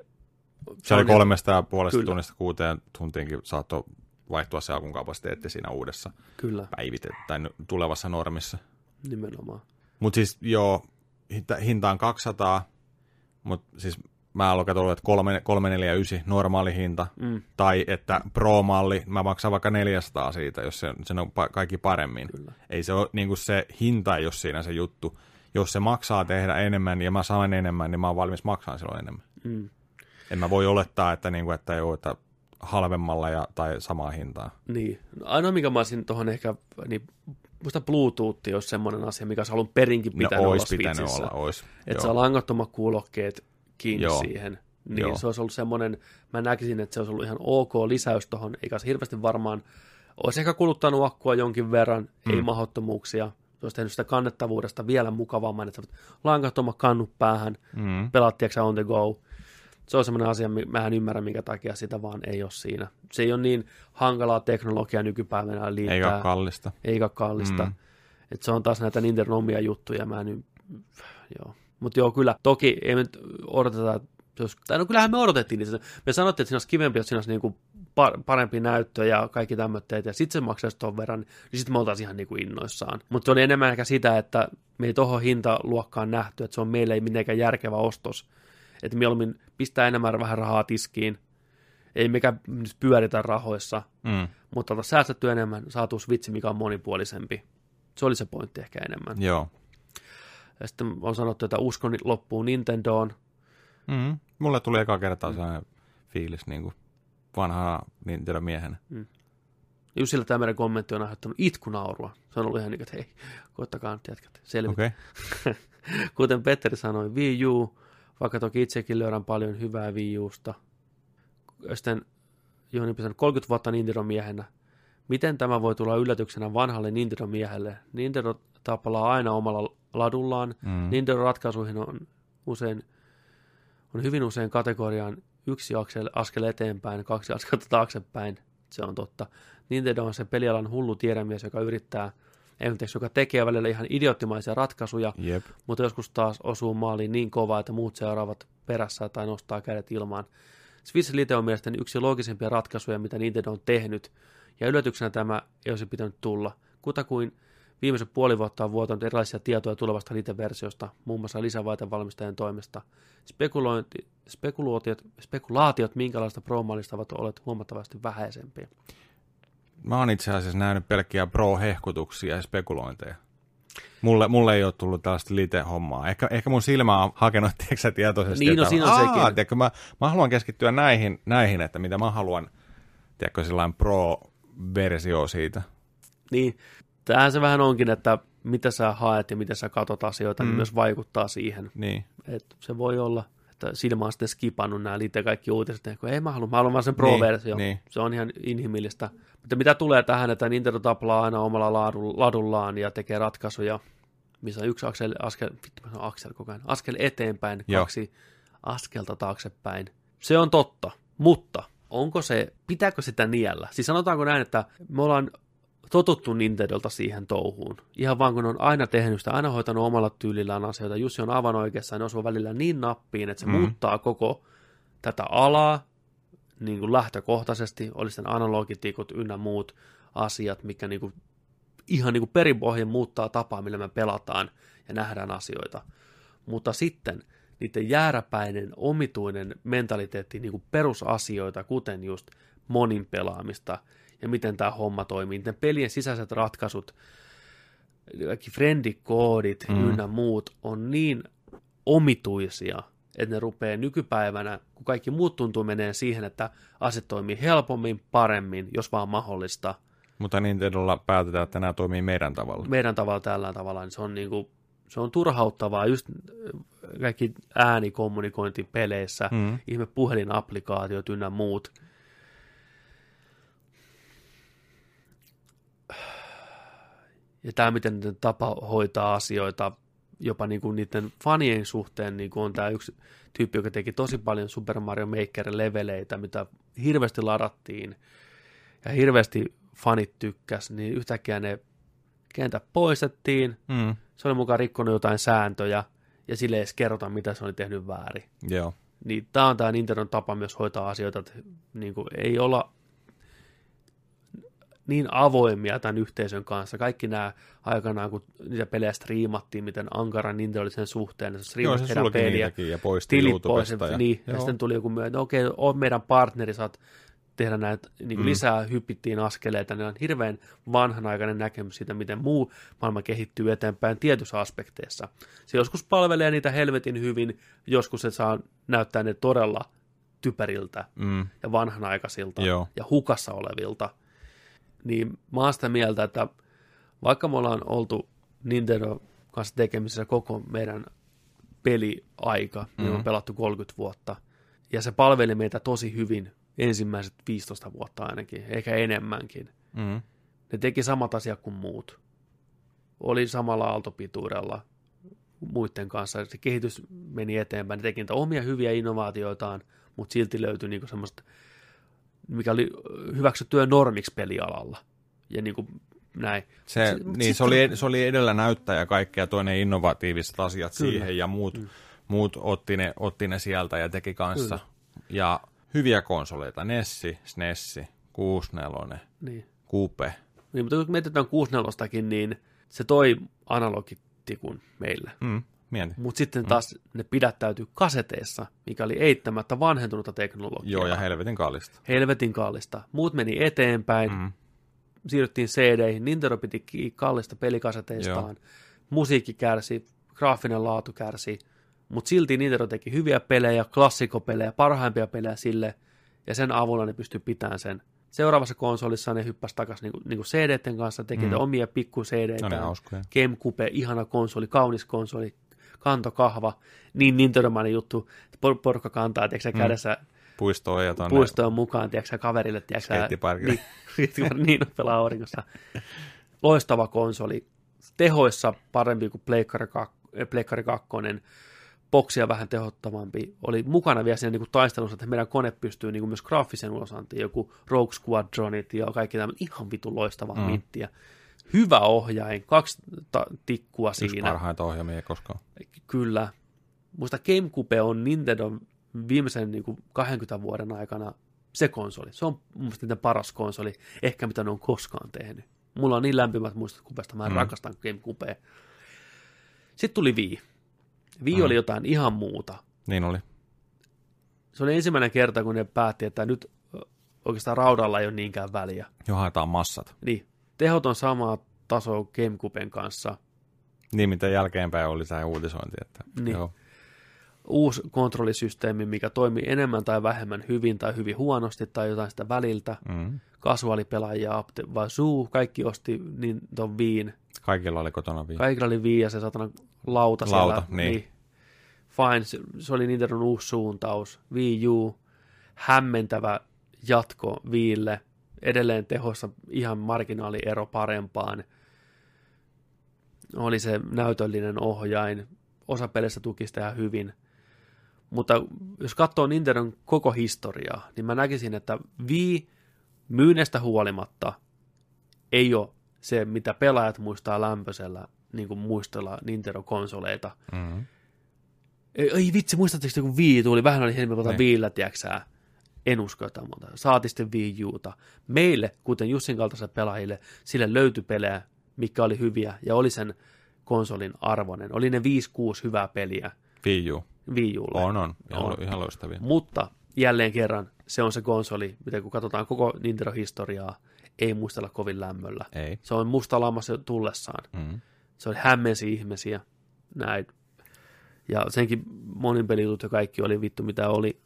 Se oli on- kolmesta ja puolesta Kyllä. tunnista kuuteen tuntiinkin saattoi vaihtua se akun kapasiteetti siinä uudessa Kyllä, päivitet tai tulevassa normissa. nimenomaan. Mutta siis joo, hinta, hinta on 200, mutta siis mä oon katsonut, että 3, 349 normaali hinta, Mm. tai että Pro-malli, mä maksan vaikka 400 siitä, jos se, se on kaikki paremmin. Kyllä. Ei se ole niin se hinta, ei ole siinä se juttu. Jos se maksaa tehdä enemmän ja mä saan enemmän, niin mä oon valmis maksamaan silloin enemmän. Mm. En mä voi olettaa, että, niin kuin, että, joo, että halvemmalla ja, tai samaa hintaa. Niin. No, ainoa, mikä mä olisin tuohon ehkä, niin musta Bluetooth olisi semmoinen asia, mikä olisi alun perinkin pitänyt no, olla pitänyt Switchissä. olla, ois. Että saa langattomat kuulokkeet kiinni Joo. siihen. Niin Joo. se olisi ollut semmoinen, mä näkisin, että se olisi ollut ihan ok lisäys tuohon, eikä se hirveästi varmaan, olisi ehkä kuluttanut akkua jonkin verran, mm. ei mahdottomuuksia, se olisi tehnyt sitä kannettavuudesta vielä mukavamman, että langattomat kannut päähän, Mm. pelaat sä, on the go. Se on semmoinen asia, mä en ymmärrä, minkä takia sitä vaan ei ole siinä. Se ei ole niin hankalaa teknologiaa nykypäivänä liittää. Eikä kallista. eikä kallista. Mm. Et se on taas näitä Nintendo omia juttuja, mä en y- joo. Mutta joo, kyllä, toki ei me nyt odoteta, olisi, tai no kyllähän me odotettiin, niin me sanottiin, että siinä olisi kivempi, että siinä olisi niinku par- parempi näyttö ja kaikki tämmöitteet, ja sitten se maksaisi tuon verran, niin sitten me oltaisiin ihan niinku innoissaan. Mutta se oli enemmän ehkä sitä, että me ei tuohon hintaluokkaan nähty, että se on meille ei mitenkään järkevä ostos. Että mieluummin pistää enemmän vähän rahaa tiskiin, ei mekään nyt pyöritä rahoissa, Mm. mutta oltaisiin säästetty enemmän, saatu Switch, mikä on monipuolisempi. Se oli se pointti ehkä enemmän. Joo. Ja sitten on sanottu, että uskon loppuu Nintendoon. Mm. Mulle tuli eka kertaa sellainen fiilis niin kuin vanhana Nintendo miehenä. Jussille tämä meidän kommentti on aiheuttanut itkunaurua. Se on ollut ihan niin että hei, koittakaa nyt jätkät selvitä. Okay. Kuten Petteri sanoi, Wii U, vaikka toki itsekin löydän paljon hyvää Wii Usta. Sitten pitänyt 30 vuotta Nintendo-miehenä. Miten tämä voi tulla yllätyksenä vanhalle Nintendo-miehelle? Nintendo tapalaa aina omalla ladullaan. Mm. Nintendo-ratkaisuihin on usein, on hyvin usein kategoriaan yksi askel, askel eteenpäin, kaksi askelta taaksepäin. Se on totta. Nintendo on se pelialan hullu tiedemies, joka yrittää, englanniksi, joka tekee välillä ihan idioottimaisia ratkaisuja, Jep. mutta joskus taas osuu maaliin niin kovaa, että muut seuraavat perässä tai nostaa kädet ilmaan. Switch Lite on mielestäni yksi loogisimpia ratkaisuja, mitä Nintendo on tehnyt, ja yllätyksenä tämä ei olisi pitänyt tulla. Kutakuin viimeiset puoli vuotta on vuotanut erilaisia tietoja tulevasta Lite-versiosta, muun muassa lisävaitevalmistajien toimesta. Spekulointi, spekulaatiot, spekulaatiot minkälaista pro-mallista ovat olleet huomattavasti vähäisempiä. Mä oon itse asiassa nähnyt pelkkiä pro-hehkutuksia ja spekulointeja. Mulle, mulle ei ole tullut tällaista lite-hommaa. Ehkä, ehkä mun silmä on hakenut, tiedätkö tietoisesti, Niin, no siinä on "Aa, sekin." Tiedätkö, mä, mä haluan keskittyä näihin, näihin, että mitä mä haluan, tiedätkö, sellainen pro-versio siitä. Niin, tämähän se vähän onkin, että mitä sä haet ja miten sä katot asioita, mm. niin Mm. myös vaikuttaa siihen. Niin, Et se voi olla, silmä on sitten skipannut nämä liitte kaikki uutiset, että ei mä halua, mä haluan vaan sen pro-versio. niin. Se on ihan inhimillistä. Mutta mitä tulee tähän, että Nintendo taplaa aina omalla laadu, ladullaan ja tekee ratkaisuja, missä on yksi askel, askel, vittu mä askel koko ajan, askel eteenpäin, Joo. kaksi askelta taaksepäin. Se on totta, mutta onko se, pitääkö sitä niellä? Siis sanotaanko näin, että me ollaan totuttu Nintendolta siihen touhuun. Ihan vaan kun ne on aina tehnyt sitä, aina hoitanut omalla tyylillään asioita. Jussi on aivan oikeassa, ja ne osuu välillä niin nappiin, että se mm. muuttaa koko tätä alaa niin kuin lähtökohtaisesti, oli sitten analogitikut ynnä muut asiat, mikä niin kuin, ihan niin kuin perinpohjan muuttaa tapaa, millä me pelataan ja nähdään asioita. Mutta sitten niiden jääräpäinen, omituinen mentaliteetti niin kuin perusasioita, kuten just monin pelaamista ja miten tämä homma toimii, niiden pelien sisäiset ratkaisut, kaikki friendikoodit Mm. ynnä muut on niin omituisia, että ne rupeaa nykypäivänä, kun kaikki muut tuntuu menee siihen, että aset toimii helpommin, paremmin, jos vaan mahdollista. mutta Nintendolla päätetään, että nämä toimii meidän tavalla. Meidän tavalla tällä tavalla, niin se on, niin kuin, se on turhauttavaa, just äh, kaikki äänikommunikointi peleissä, mm. Mm. ihme puhelinapplikaatiot ynnä muut. Ja tämä, miten niiden tapa hoitaa asioita, jopa niin kuin niiden fanien suhteen, niin kuin on tämä yksi tyyppi, joka teki tosi paljon Super Mario Maker-leveleitä, mitä hirveästi ladattiin ja hirveästi fanit tykkäs, niin yhtäkkiä ne kentät poistettiin, Mm. se oli mukaan rikkonut jotain sääntöjä, ja sille ei edes kerrota, mitä se oli tehnyt väärin. Joo. Niin tämä on tämä Nintendon tapa myös hoitaa asioita, että niin kuin, ei olla niin avoimia tämän yhteisön kanssa. Kaikki nämä aikanaan, kun niitä pelejä striimattiin, miten ankara Nintendo oli sen suhteen, että se heidän sulki peliä, ja poisti tilit pois, ja, niin, ja joo. sitten tuli joku myö, että okei, on meidän partneri, saat tehdä näitä niin Mm. lisää, hyppittiin askeleita, ne on hirveän vanhanaikainen näkemys siitä, miten muu maailma kehittyy eteenpäin tietyissä aspekteissa. Se joskus palvelee niitä helvetin hyvin, joskus se saa näyttää ne todella typeriltä Mm, ja vanhanaikaisilta Joo. ja hukassa olevilta. Niin mä oon sitä mieltä, että vaikka me ollaan oltu Nintendo kanssa tekemisissä koko meidän peliaika, mm. Mhm. me on pelattu 30 vuotta, ja se palveli meitä tosi hyvin ensimmäiset 15 vuotta ainakin, ehkä enemmänkin. mm, Ne teki samat asiat kuin muut. Oli samalla aaltopituudella muiden kanssa. Se kehitys meni eteenpäin. Ne teki niitä omia hyviä innovaatioitaan, mutta silti löytyi niinku semmoista, mikä oli hyväksyttyä normiksi pelialalla. Ja niinku näin. Se, Se- niin, se, oli, se oli edellä näyttäjä kaikkea toinen innovatiiviset asiat Kyllä. siihen ja muut, Mm. muut otti, ne, otti ne sieltä ja teki kanssa. Ja hyviä konsoleita, Nessi, SNESi, 64, Niin. Coupe. niin mutta kun mietitään 64 niin se toi analogitikun meille. Mm, mieti. Mutta sitten taas ne pidättäytyi kaseteissa, mikä oli eittämättä vanhentunutta teknologiaa. Joo, ja helvetin kallista. helvetin kallista. Muut meni eteenpäin, mm. Mm, siirryttiin CD-ihin, Nintendo piti kallista pelikaseteistaan, musiikki kärsi, graafinen laatu kärsi, mutta silti Nintendo teki hyviä pelejä, klassikopelejä, parhaimpia pelejä sille, ja sen avulla ne pystyi pitämään sen. Seuraavassa konsolissa ne hyppäsi takaisin niinku, niinku CD-ten kanssa, teki mm. Mm. omia pikku CD-tä. hauskoja. Gamecube, ihana konsoli, kaunis konsoli, kantokahva, niin Nintendomainen juttu, että por- porukka kantaa, tiedätkö, mm. Mm. kädessä Puistoon ja tonne puistoon mukaan, tiedätkö, kaverille, tiedätkö, skeittiparkille. niin, niin pelaa auringossa. Loistava konsoli, tehoissa parempi kuin Pleikkari 2, Pleikkari 2 boksia vähän tehottomampi. Oli mukana vielä siinä niin kuin taistelussa, että meidän kone pystyy niin kuin myös graafisen ulosantiin, joku Rogue Squadronit ja kaikki tämä ihan vitu loistavaa mm. Mm. minttiä. Hyvä ohjain, kaksi ta- tikkua Yksi siinä. parhaita ohjelmia koskaan. Kyllä. Muista GameCube on Nintendo viimeisen niin kuin 20 vuoden aikana se konsoli. Se on mun mielestä niiden paras konsoli, ehkä mitä ne on koskaan tehnyt. Mulla on niin lämpimät muistot Cubesta, mä Mm. rakastan GameCubea. Sitten tuli Wii. Wii Mm. oli jotain ihan muuta. Niin oli. Se oli ensimmäinen kerta, kun ne päätti, että nyt oikeastaan raudalla ei ole niinkään väliä. Jo haetaan massat. Niin, tehot on samaa tasoa GameCuben kanssa. Niin, mitä jälkeenpäin oli tämä uutisointi. Että, Niin. Joo. uusi kontrollisysteemi, mikä toimii enemmän tai vähemmän hyvin tai hyvin huonosti tai jotain sitä väliltä. Mm. Kasuaalipelaajia, Apte- vai Zoo, kaikki osti niin ton Viin. Kaikilla oli kotona viisi. Kaikilla oli Wii ja se satana lauta, Lauta, siellä. niin. Fine, se, se oli Nintendon uusi suuntaus. Wii U, hämmentävä jatko Viille. Edelleen tehossa ihan marginaaliero parempaan. Oli se näytöllinen ohjain. Osa pelistä tuki sitä ihan hyvin. Mutta jos katsoo Nintendon koko historiaa, niin mä näkisin, että Wii myynestä huolimatta ei ole se, mitä pelaajat muistaa lämpöisellä niin kuin muistella Nintendo-konsoleita. Mm. Ei, ei vitsi, muistatteko te, kun Wii tuli? Vähän oli helmi Niin. Viillä, tiedäksää. En usko jotain muuta. Saati sitten Wii Uta. Meille, kuten Jussin kaltaisille pelaajille, sille löytyi pelejä, mikä oli hyviä ja oli sen konsolin arvoinen. Oli ne 5-6 hyvää peliä Wii U. Wii Ulle. On, on. Ihan, On. on. ihan loistavia. Mutta jälleen kerran se on se konsoli, mitä kun katsotaan koko Nintendo-historiaa, ei muistella kovin lämmöllä. Ei. Se on musta lamassa tullessaan. Mm. Se oli hämmensi ihmisiä. Näin. Ja senkin monin pelijutut ja kaikki oli vittu mitä oli.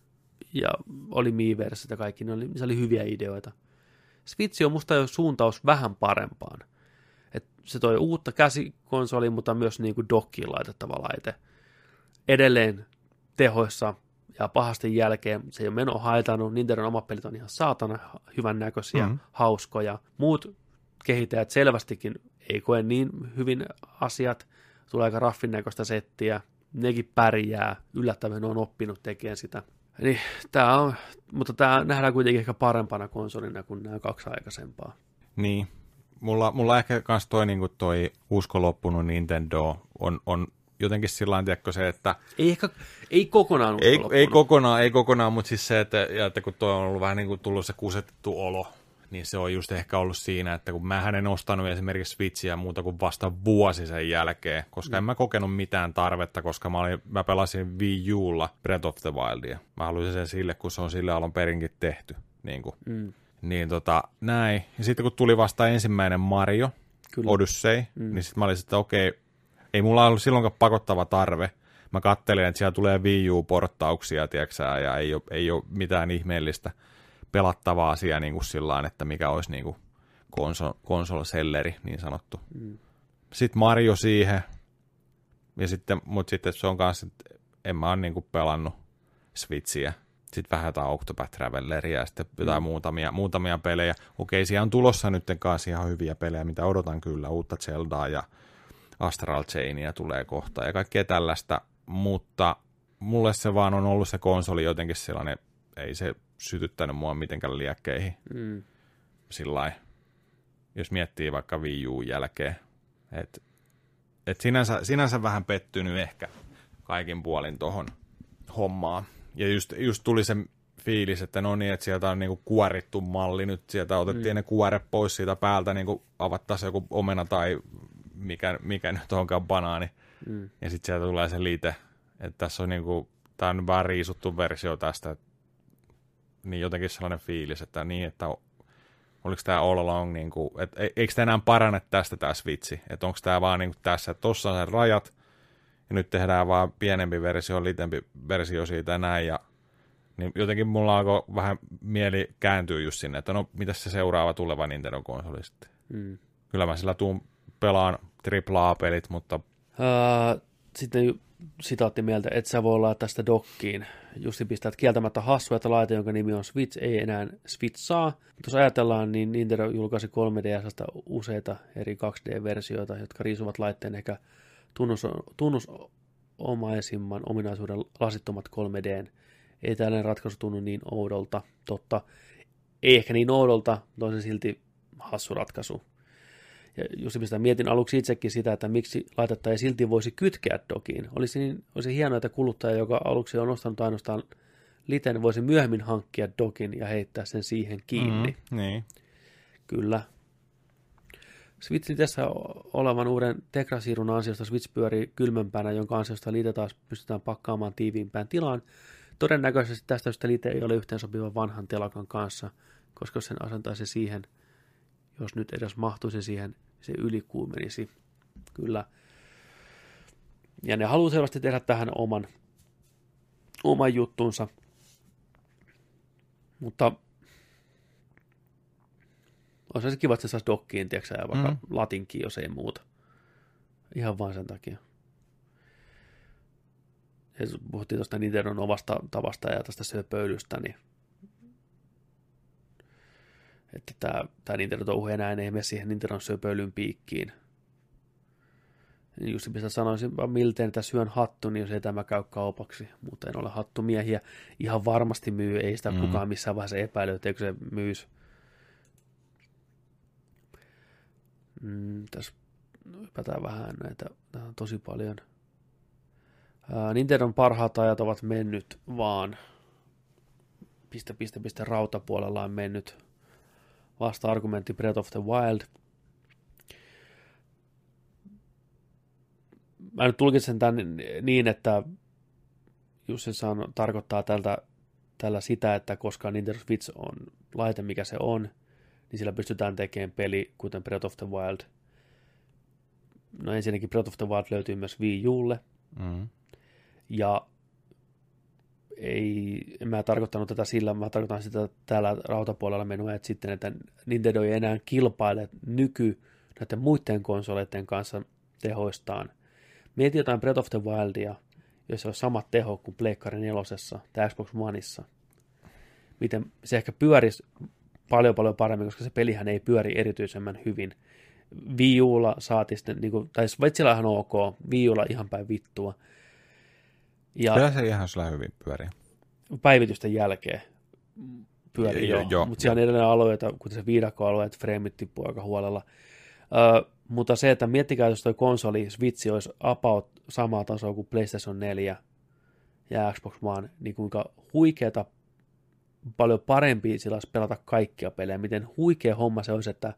Ja oli Miiversit ja kaikki, ne oli, se oli hyviä ideoita. Switch on musta jo suuntaus vähän parempaan. Et se toi uutta käsikonsolia, mutta myös niin kuin dokkiin laitettava laite. Edelleen tehoissa ja pahasti jälkeen se ei ole meno haitannut. Nintendo omat pelit on ihan saatana hyvän näköisiä, Mhm. mm. hauskoja. Muut kehittäjät selvästikin ei koe niin hyvin asiat. Tulee aika raffin näköistä settiä. Nekin pärjää. Yllättävän on oppinut tekemään sitä. Niin, tää on, mutta tämä nähdään kuitenkin ehkä parempana konsolina kuin nämä kaksi aikaisempaa. Niin. Mulla, mulla ehkä kans toi, niin toi usko loppunut Nintendo on, on jotenkin sillä tavalla, tiedätkö, se, että Ei ehkä, ei kokonaan ei, ei kokonaan, ei kokonaan, mutta siis se, että, ja että kun toi on ollut vähän niin kuin tullut se kusetettu olo, niin se on just ehkä ollut siinä, että kun mä en ostanut esimerkiksi Switchiä muuta kuin vasta vuosi sen jälkeen, koska mm. en mä kokenut mitään tarvetta, koska mä, olin, mä pelasin Wii Ulla Breath of the Wildia. Mä haluaisin sen sille, kun se on sille alun perinkin tehty. Niin, kuin. Mm. niin tota, näin. Ja sitten kun tuli vasta ensimmäinen Mario, Kyllä. Odyssey, mm. niin sitten mä olisin, että okei, ei mulla ollut silloinkaan pakottava tarve. Mä kattelin, että siellä tulee Wii U-porttauksia, tiedätkö, ja ei ole, ei ole mitään ihmeellistä pelattavaa asia niin kuin sillä että mikä olisi niin kuin konsol, niin sanottu. Mm. Sitten Mario siihen, ja sitten, mutta sitten se on kanssa, että en mä ole niin kuin pelannut Switchiä. Sitten vähän jotain Octopath Traveleria ja sitten jotain mm. muutamia, muutamia pelejä. Okei, siellä on tulossa nyt kanssa ihan hyviä pelejä, mitä odotan kyllä. Uutta Zeldaa ja Astral Chainia tulee kohta ja kaikkea tällaista. Mutta mulle se vaan on ollut se konsoli jotenkin sellainen, ei se sytyttänyt mua mitenkään liekkeihin. Mm. Sillai, jos miettii vaikka Wii U jälkeen. Et, et sinänsä, sinänsä vähän pettynyt ehkä kaikin puolin tohon hommaan. Ja just, just tuli se fiilis, että no niin, että sieltä on niinku kuorittu malli nyt, sieltä otettiin mm. ne kuoret pois siitä päältä, niinku avattaisiin joku omena tai mikä, mikä nyt onkaan banaani. Mm. Ja sitten sieltä tulee se liite, että tässä on niinku, tämä on vähän riisuttu versio tästä, että niin jotenkin sellainen fiilis, että niin, että oliko tämä all along, niin kuin, että e, eikö tämä enää parane tästä tämä Switchi, että onko tämä vaan niin kuin tässä, että tuossa on se rajat, ja nyt tehdään vaan pienempi versio, litempi versio siitä näin, ja niin jotenkin mulla alkoi vähän mieli kääntyä just sinne, että no, mitä se seuraava tuleva Nintendo-konsoli sitten. Mm. Kyllä mä sillä tuun pelaan AAA-pelit, mutta... Uh, sitten sitaatti mieltä, että sä voi olla tästä dokkiin. Justi pistää kieltämättä hassu, että laite, jonka nimi on Switch, ei enää Switch saa. Jos ajatellaan, niin Nintendo julkaisi 3DSstä useita eri 2D-versioita, jotka riisuvat laitteen ehkä tunnus, tunnusomaisimman ominaisuuden lasittomat 3D. Ei tällainen ratkaisu tunnu niin oudolta. Totta, ei ehkä niin oudolta, mutta on se silti hassu ratkaisu. Ja just mistä mietin aluksi itsekin sitä, että miksi laitetta ei silti voisi kytkeä dokiin. Olisi, niin, olisi hienoa, että kuluttaja, joka aluksi on ostanut ainoastaan liten, voisi myöhemmin hankkia dokin ja heittää sen siihen kiinni. Mm, niin. Kyllä. Switch tässä olevan uuden Tegrasiirun ansiosta Switch pyörii kylmempänä, jonka ansiosta liite taas pystytään pakkaamaan tiiviimpään tilaan. Todennäköisesti tästä syystä liite ei ole yhteensopiva vanhan telakan kanssa, koska sen asentaisi siihen, jos nyt edes mahtuisi siihen se ylikuumenisi. Kyllä. Ja ne haluaa selvästi tehdä tähän oman, oman juttunsa. Mutta olisi se kiva, että se saisi dokkiin, tiedätkö, ja vaikka mm. latinkin, jos ei muuta. Ihan vain sen takia. Ja puhuttiin tuosta Nintendon ovasta tavasta ja tästä söpöilystä, niin että tämä, tämä Nintendo-touhu enää ei mene siihen Nintendon söpöilyn piikkiin. Just mistä sanoisin, miltei että syön hattu, niin jos ei tämä käy kaupaksi, mutta en ole hattumiehiä. Ihan varmasti myy, ei sitä mm. kukaan missään vaiheessa epäily, että eikö se myys. Mm, tässä hypätään vähän näitä, näitä on tosi paljon. Ää, Nintendon parhaat ajat ovat mennyt vaan piste, piste, piste rautapuolella on mennyt vasta-argumentti Breath of the Wild. Mä nyt tulkitsen tämän niin, että Jussi on, tarkoittaa tältä, tällä sitä, että koska Nintendo Switch on laite, mikä se on, niin sillä pystytään tekemään peli, kuten Breath of the Wild. No ensinnäkin Breath of the Wild löytyy myös Wii Ulle. Mm. Ja ei, en mä tarkoittanut tätä sillä, mä tarkoitan sitä täällä rautapuolella menua, että sitten, että Nintendo ei enää kilpaile nyky näiden muiden konsoleiden kanssa tehoistaan. Mieti jotain Breath of the Wildia, jos on samat teho kuin Pleikkari nelosessa tai Xbox Oneissa. Miten se ehkä pyörisi paljon paljon paremmin, koska se pelihän ei pyöri erityisemmän hyvin. Wii Ulla saati sitten, niin kuin, tai Switchillä ihan ok, Wii Ulla ihan päin vittua. Ja Kyllä se ihan sulla hyvin pyörii. Päivitysten jälkeen pyörii jo, jo mutta siellä on edelleen alueita, kuten se viidakkoalueet, freimit tippuu aika huolella. Ö, mutta se, että miettikää, jos toi konsoli Switch olisi about samaa tasoa kuin PlayStation 4 ja Xbox One, niin kuinka huikeata paljon parempi sillä olisi pelata kaikkia pelejä. Miten huikea homma se olisi, että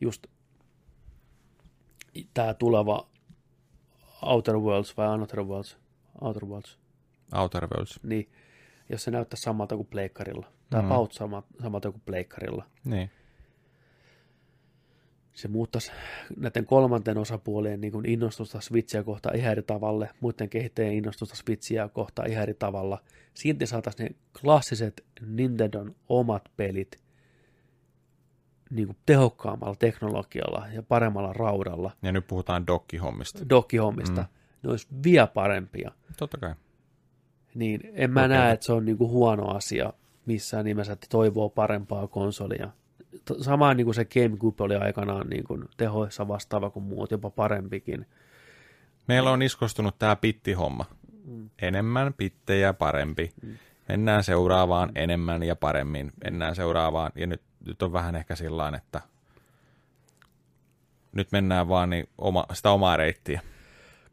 just tämä tuleva Outer Worlds vai Another Worlds? Outer Worlds. Outer Worlds. Niin, jos se näyttää samalta kuin pleikkarilla. Tai Mm. mm. paut samalta kuin pleikkarilla. Niin. se muuttaisi näiden kolmanten osapuolien niin kuin innostusta Switchiä kohtaan ihan eri tavalla, muiden kehittäjien innostusta Switchiä kohtaan ihan eri tavalla. Silti saataisiin ne klassiset Nintendon omat pelit niin kuin tehokkaammalla teknologialla ja paremmalla raudalla, Ja nyt puhutaan dokkihommista. dokkihommista. Mm. Mm. Ne olisi vielä parempia. Totta kai. Niin en mä Okei. näe, että se on niin kuin huono asia missään nimessä, että toivoo parempaa konsolia. T- Sama niin kuin se GameCube oli aikanaan niin kuin tehoissa vastaava kuin muut, jopa parempikin. Meillä on iskostunut tämä pittihomma. Enemmän pittejä parempi. Mennään seuraavaan enemmän ja paremmin. Mennään seuraavaan. Ja nyt, nyt on vähän ehkä sillä että nyt mennään vaan niin oma, sitä omaa reittiä.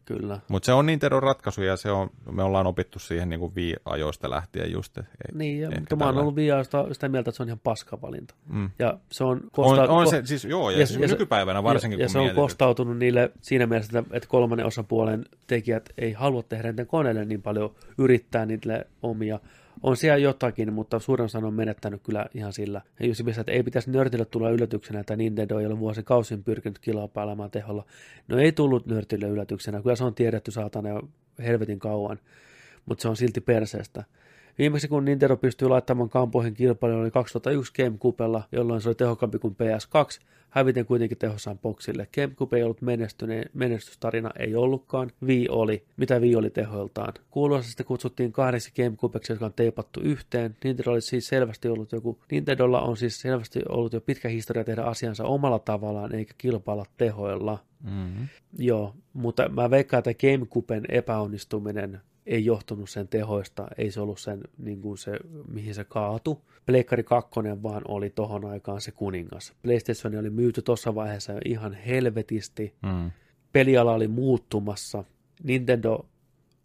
Kyllä. Mutta se on Nintendon ratkaisu ja se on, me ollaan opittu siihen niin kuin ajoista lähtien just. et Niin, ja, mutta mä oon ollut viiasta sitä mieltä, että se on ihan paskavalinta. Mm. Ja se on, On, kosta- on ko- se, siis joo, ja, ja- siis ja nykypäivänä varsinkin ja, ja kun se on kostautunut niille siinä mielessä, että, että kolmannen osapuolen tekijät ei halua tehdä niiden koneille niin paljon yrittää niille omia. On siellä jotakin, mutta suurin osa on menettänyt kyllä ihan sillä. Ja just se, että ei pitäisi nörtille tulla yllätyksenä, että Nintendo ei ole vuosikausin pyrkinyt kilpailemaan teholla. No ei tullut nörtille yllätyksenä, kyllä se on tiedetty saatana jo helvetin kauan, mutta se on silti perseestä. Viimeksi kun Nintendo pystyi laittamaan kampoihin kilpailuun oli 2001 GameCubella, jolloin se oli tehokkaampi kuin PS2, häviten kuitenkin tehossaan boksille. GameCube ei ollut menestyneen, menestystarina, ei ollutkaan. Wii oli. Mitä Wii oli tehoiltaan? Kuuluisasti kutsuttiin kahdeksi GameCubeksi, jotka on teipattu yhteen. Nintendo oli siis selvästi ollut joku, Nintendolla on siis selvästi ollut jo pitkä historia tehdä asiansa omalla tavallaan, eikä kilpailla tehoilla. Mm-hmm. Joo, mutta mä veikkaan, että GameCuben epäonnistuminen ei johtunut sen tehoista, ei se ollut sen, niin kuin se, mihin se kaatu. Pleikkari 2 vaan oli tohon aikaan se kuningas. PlayStation oli myyty tuossa vaiheessa ihan helvetisti. Mm. Peliala oli muuttumassa. Nintendo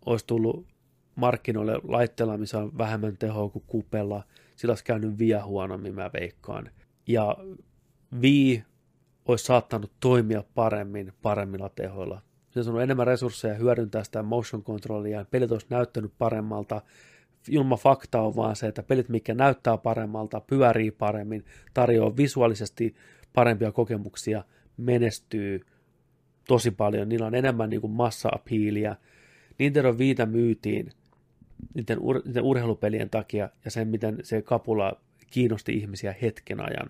olisi tullut markkinoille laitteella, missä on vähemmän tehoa kuin kupella. Sillä olisi käynyt vielä huonommin, mä veikkaan. Ja Wii olisi saattanut toimia paremmin paremmilla tehoilla. Se on ollut enemmän resursseja hyödyntää sitä motion controlia, pelit olisi näyttänyt paremmalta. Ilma fakta on vaan se, että pelit, mikä näyttää paremmalta, pyörii paremmin, tarjoaa visuaalisesti parempia kokemuksia, menestyy tosi paljon. Niillä on enemmän niin massa-apiiliä. Nintendo Viita myytiin niiden, ur- niiden urheilupelien takia ja sen, miten se kapula kiinnosti ihmisiä hetken ajan.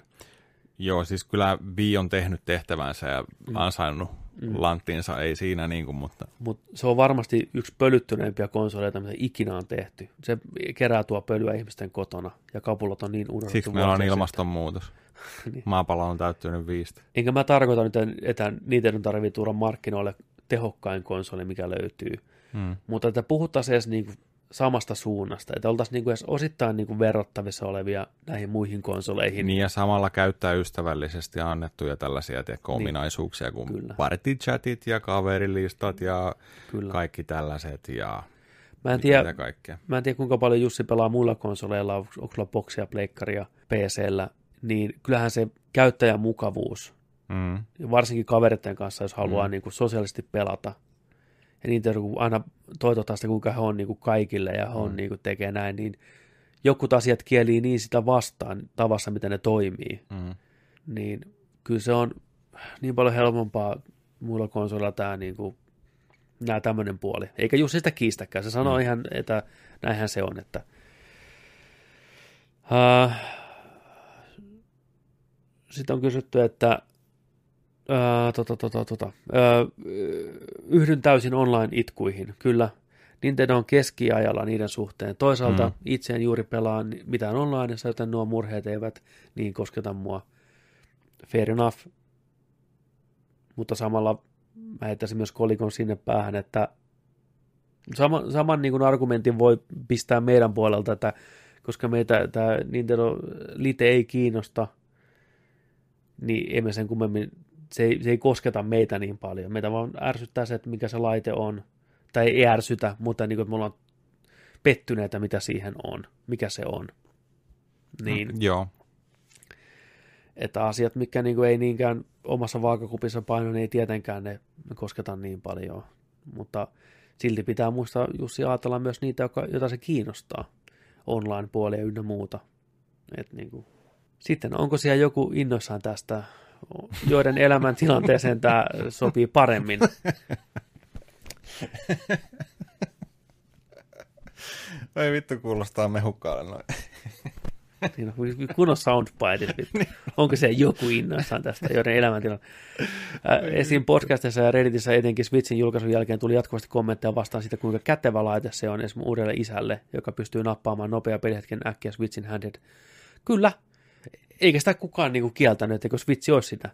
Joo, siis kyllä Wii on tehnyt tehtävänsä ja ansainnut mm. lanttinsa, ei siinä niin kuin, mutta Mutta se on varmasti yksi pölyttyneempiä konsoleita, mitä ikinä on tehty. Se kerää tuo pölyä ihmisten kotona, ja kapulat on niin unohdettu. siksi meillä on ilmastonmuutos. Niin. Maapallo on täyttynyt viistä. Enkä mä tarkoita nyt, että Nintendo tarvitsee tuoda markkinoille tehokkain konsoli, mikä löytyy. Mm. Mutta että puhuttaisiin edes niin kuin samasta suunnasta, että oltaisiin niin kuin edes osittain niin kuin verrattavissa olevia näihin muihin konsoleihin. Niin ja samalla käyttää ystävällisesti annettuja tällaisia tiedätkö, Niin. ominaisuuksia kuin Kyllä. partychatit ja kaverilistat ja Kyllä. kaikki tällaiset ja Mä en tiedä, kaikkea. Mä en tiedä, kuinka paljon Jussi pelaa muilla konsoleilla, onko sulla boksia, pleikkaria, PCllä, niin kyllähän se käyttäjämukavuus, Mm. varsinkin kaveritten kanssa, jos haluaa mm. niin kuin sosiaalisesti pelata, ja niitä kun aina toitotaan sitä, kuinka he on niin kuin kaikille ja he on Mm. niin kuin tekee näin, niin jokut asiat kielii niin sitä vastaan tavassa, miten ne toimii, Mm. niin kyllä se on niin paljon helpompaa muilla konsoleilla tämä niin kuin, nämä tämmöinen puoli. Eikä Jussi sitä kiistäkään. Se sanoo Mm. mm. ihan, että näinhän se on. Että, uh, sitten on kysytty, että uh, tota, tota, tota, uh, yhdyn täysin online-itkuihin. Kyllä, Nintendo on keskiajalla niiden suhteen. Toisaalta Mm. itse en juuri pelaa mitään online, joten nuo murheet eivät niin kosketa mua. Fair enough. Mutta samalla mä heittäisin myös kolikon sinne päähän, että sama, saman niin kuin argumentin voi pistää meidän puolelta, että koska meitä tämä Nintendo Lite ei kiinnosta, niin emme sen kummemmin, se ei, se ei kosketa meitä niin paljon. Meitä vaan ärsyttää se, että mikä se laite on. Tai ei ärsytä, mutta niin kuin, että me ollaan pettyneitä, mitä siihen on, mikä se on. Niin, Mm, joo. että asiat, mikä niin kuin ei niinkään omassa vaakakupissa paino, niin ei tietenkään ne kosketa niin paljon. Mutta silti pitää muistaa Jussi ajatella myös niitä, joka, joita se kiinnostaa. Online-puolia ynnä muuta. Et niin kuin. Sitten onko siellä joku innoissaan tästä, joiden elämän tilanteeseen tämä sopii paremmin? Ei vittu kuulostaa mehukkaalle noin. Siinä on kunnon soundbite. Onko se joku innoissaan tästä, joiden elämäntilanne? Esim. podcastissa ja Redditissä etenkin Switchin julkaisun jälkeen tuli jatkuvasti kommentteja vastaan siitä, kuinka kätevä laite se on esimerkiksi uudelle isälle, joka pystyy nappaamaan nopea pelihetken äkkiä Switchin handed. Kyllä, eikä sitä kukaan niinku kieltänyt, etteikö Switch olisi sitä.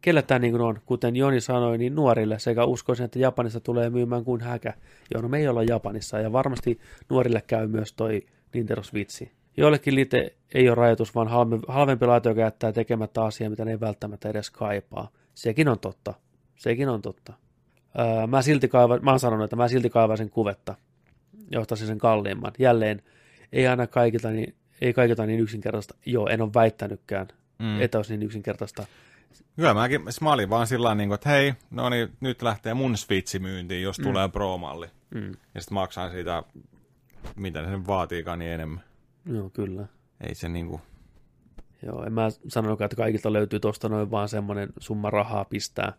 Kelle tämä niin on, kuten Joni sanoi, niin nuorille sekä uskoisin, että Japanissa tulee myymään kuin häkä. Joo, no me ei olla Japanissa ja varmasti nuorille käy myös toi Nintendo Switchi. Joillekin liite ei ole rajoitus, vaan halvempi, laite, joka jättää tekemättä asiaa, mitä ne ei välttämättä edes kaipaa. Sekin on totta. Sekin on totta. Öö, mä, silti kaiva, mä oon sanonut, että mä silti kaivaisin kuvetta ja ostaisin sen kalliimman. Jälleen, ei aina kaikilta niin, ei kaikilta niin yksinkertaista. Joo, en ole väittänytkään, Mm. että olisi niin yksinkertaista. Kyllä mäkin, siis mä olin vaan sillä tavalla, että hei, no niin, nyt lähtee mun Switchi myyntiin, jos mm. tulee Pro-malli. Mm. Ja sitten maksaa siitä, mitä se nyt vaatiikaan, niin enemmän. Joo, kyllä. Ei se niinku, Joo, en mä sanonutkaan, että kaikilta löytyy tuosta noin vaan semmoinen summa rahaa pistää,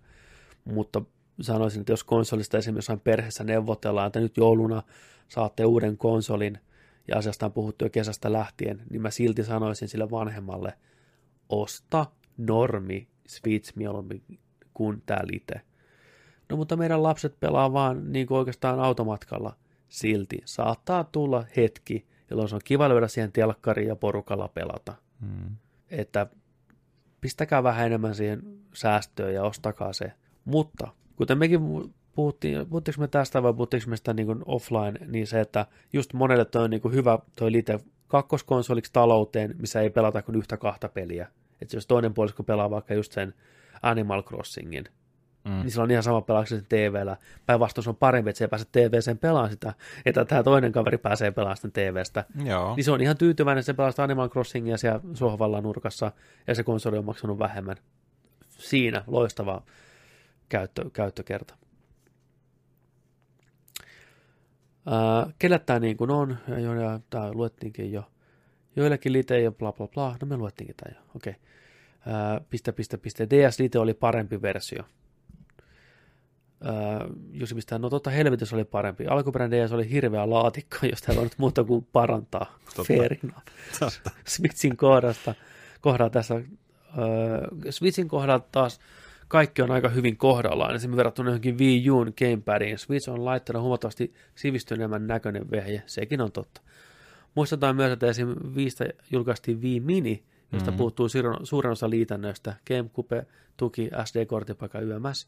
mutta sanoisin, että jos konsolista esimerkiksi jossain perheessä neuvotellaan, että nyt jouluna saatte uuden konsolin ja asiasta on puhuttu jo kesästä lähtien, niin mä silti sanoisin sille vanhemmalle, osta normi Switch mieluummin kuin tää lite. No mutta meidän lapset pelaa vaan niin kuin oikeastaan automatkalla silti. Saattaa tulla hetki, jolloin se on kiva löydä siihen telkkariin ja porukalla pelata. mm. Että pistäkää vähän enemmän siihen säästöön ja ostakaa se. Mutta kuten mekin puhuttiin, puhuttiinko me tästä vai puhuttiinko me sitä niin kuin offline, niin se, että just monelle toi on niin kuin hyvä toi lite kakkoskonsoliksi talouteen, missä ei pelata kuin yhtä kahta peliä. Että jos toinen puolisko pelaa vaikka just sen Animal Crossingin, Mm. niin sillä on ihan sama pelaako se sen TVllä. Päinvastoin se on parempi, että se ei pääse TVseen pelaamaan sitä, että tämä toinen kaveri pääsee pelaamaan sitä TVstä. Joo. Niin se on ihan tyytyväinen, että se pelaa sitä Animal Crossingia siellä sohvalla nurkassa, ja se konsoli on maksanut vähemmän. Siinä loistava käyttö, käyttökerta. Kelle tämä niin kuin on, ja, jo, ja tämä luettiinkin jo. Joillekin lite ja bla bla bla, no me luettiinkin tämä jo, okei. Okay. Piste, piste, piste, DS Lite oli parempi versio. Jussi pistää, no totta helvetissä oli parempi. Alkuperäinen DS oli hirveä laatikko, josta ei voinut muuta kuin parantaa. Totta. Fair. Switchin kohdasta, kohdalla tässä, öö, Switchin kohdalla taas kaikki on aika hyvin kohdallaan, esimerkiksi verrattuna johonkin Wii Uun gamepadiin. Switch on laitteena huomattavasti sivistyneemmän näköinen vehje, sekin on totta. Muistetaan myös, että esim. Viistä julkaistiin Wii Mini, josta Mhm. mm-hmm. puuttuu suurin, osa liitännöistä. GameCube tuki SD-kortipaikka YMS,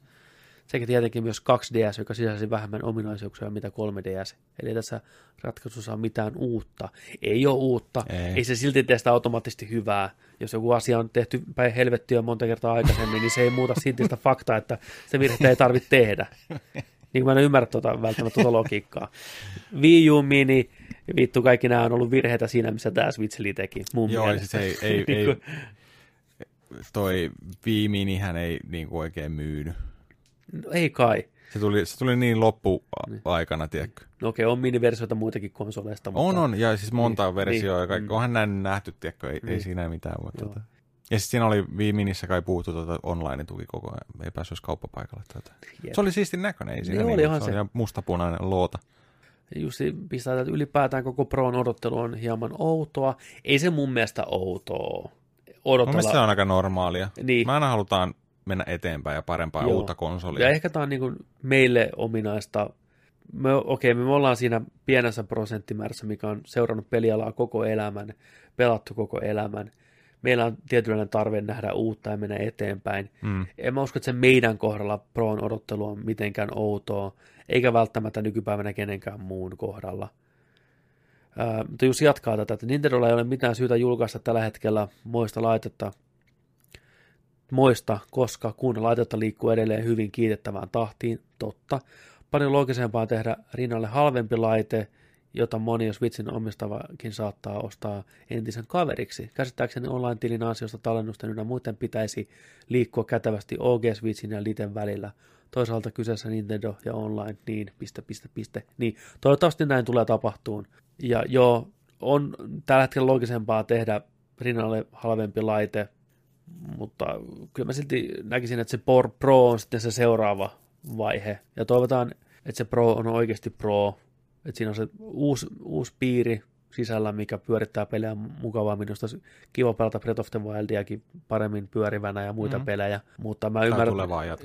sekä tietenkin myös 2DS, joka sisälsi vähemmän ominaisuuksia mitä 3DS. Eli tässä ratkaisussa on mitään uutta. Ei ole uutta, Ei. ei, ei se silti tee sitä automaattisesti hyvää. Jos joku asia on tehty päin helvettiä monta kertaa aikaisemmin, niin se ei muuta silti sitä faktaa, että se virhettä ei tarvitse tehdä. Niin kuin mä en ymmärrä tuota, välttämättä tuota logiikkaa. Wii U Mini, vittu kaikki nämä on ollut virheitä siinä, missä tämä Switch teki, mun Joo, mielestä. siis ei, ei, Niin ei, kuin- toi Viiminihän ei niinku oikein myynyt. No, ei kai. Se tuli, se tuli niin loppuaikana, tiedätkö? No okei, on miniversioita muitakin konsoleista, mutta... On, on, ja siis monta Niin, versioa, ja niin, kaikki, mm. onhan näin nähty, tiedätkö, ei, ei Niin. siinä mitään. Mutta tota. Ja sitten siinä oli Viiminissä kai puhuttu tuota online-tuki koko ajan, ei päässyt kauppapaikalle. Tuota. Jep. Se oli siistin näköinen, ei siinä Niin, niin, olihan se, se. oli ihan mustapunainen loota. Justi pistää, että ylipäätään koko Proon odottelu on hieman outoa. Ei se mun mielestä outoa. Mun mielestä se Odotella. on aika normaalia. Niin. Mä aina halutaan mennä eteenpäin ja parempaa Joo. uutta konsolia. Ja ehkä tämä on niin meille ominaista. Me, okei, me ollaan siinä pienessä prosenttimäärässä, mikä on seurannut pelialaa koko elämän, pelattu koko elämän. Meillä on tietynlainen tarve nähdä uutta ja mennä eteenpäin. Mm. En mä usko, että se meidän kohdalla Proon odottelu on mitenkään outoa, eikä välttämättä nykypäivänä kenenkään muun kohdalla. Ää, mutta jos jatkaa tätä, että Nintendolla ei ole mitään syytä julkaista tällä hetkellä moista laitetta, moista, koska kun laitetta liikkuu edelleen hyvin kiitettävään tahtiin, totta. Paljon loogisempaa tehdä rinnalle halvempi laite, jota moni, jos vitsin omistavakin saattaa ostaa entisen kaveriksi. Käsittääkseni online-tilin ansiosta tallennusten ynnä muuten pitäisi liikkua kätevästi OG Switchin ja Liten välillä. Toisaalta kyseessä Nintendo ja online, niin, piste, piste, piste. Niin, toivottavasti näin tulee tapahtuun. Ja joo, on tällä hetkellä logisempaa tehdä rinnalle halvempi laite, mutta kyllä mä silti näkisin, että se Pro on sitten se seuraava vaihe. Ja toivotaan, että se Pro on oikeasti Pro, että siinä on se uusi, uusi piiri sisällä, mikä pyörittää pelejä mukavammin. Minusta olisi kiva pelata Breath of the Wildiakin paremmin pyörivänä ja muita mm-hmm. pelejä. Mutta mä ymmärrän,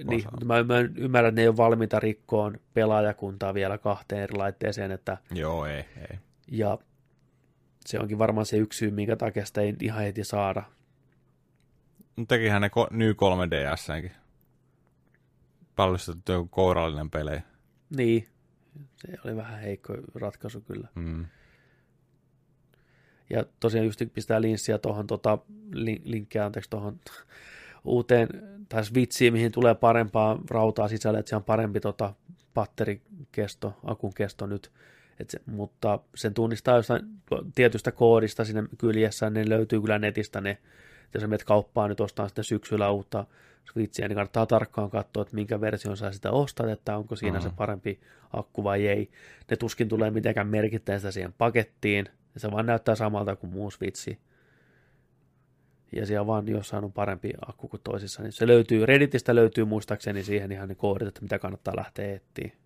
niin, mä ymmärrän, että ne ei ole valmiita rikkoon pelaajakuntaa vielä kahteen eri laitteeseen. Että, Joo, ei, ei. Ja se onkin varmaan se yksi syy, minkä takia sitä ei ihan heti saada. Tekihän ne New 3DSnkin. Pallistettu joku kourallinen pelejä. Niin, se oli vähän heikko ratkaisu kyllä. Mm. Ja tosiaan just pistää linssiä tuohon, tota, linkkiä anteeksi tuohon uuteen, tai Switchiin, mihin tulee parempaa rautaa sisälle, että se on parempi tota, batterikesto, akun kesto nyt. Et se, mutta sen tunnistaa jostain tietystä koodista siinä kyljessä, ne löytyy kyllä netistä ne, jos sä menet kauppaan nyt ostaa sitten syksyllä uutta Switchiä, niin kannattaa tarkkaan katsoa, että minkä version sä sitä ostat, että onko siinä uh-huh. se parempi akku vai ei. Ne tuskin tulee mitenkään merkittäin sitä siihen pakettiin, ja se vaan näyttää samalta kuin muu Switchi. Ja siellä vaan jossain on parempi akku kuin toisissa, niin se löytyy, Redditistä löytyy muistaakseni siihen ihan ne koodit, että mitä kannattaa lähteä etsiä.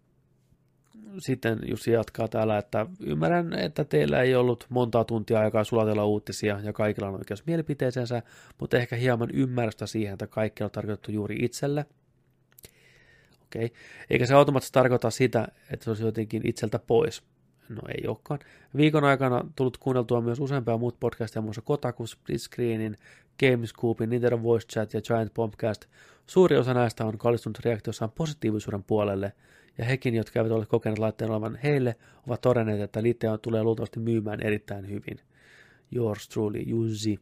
Sitten Jussi jatkaa täällä, että ymmärrän, että teillä ei ollut montaa tuntia aikaa sulatella uutisia ja kaikilla on oikeus mielipiteeseensä, mutta ehkä hieman ymmärrystä siihen, että kaikki on tarkoitettu juuri itselle. Okei. Okay. Eikä se automaattisesti tarkoita sitä, että se olisi jotenkin itseltä pois. No ei olekaan. Viikon aikana tullut kuunneltua myös useampia muut podcasteja, muun muassa Kotaku, Split Screenin, Gamescoopin, Nintendo Voice Chat ja Giant Bombcast. Suuri osa näistä on kallistunut reaktiossaan positiivisuuden puolelle, ja hekin, jotka eivät ole kokeneet laitteen olevan heille, ovat todenneet, että liitteen tulee luultavasti myymään erittäin hyvin. Yours truly, Jussi.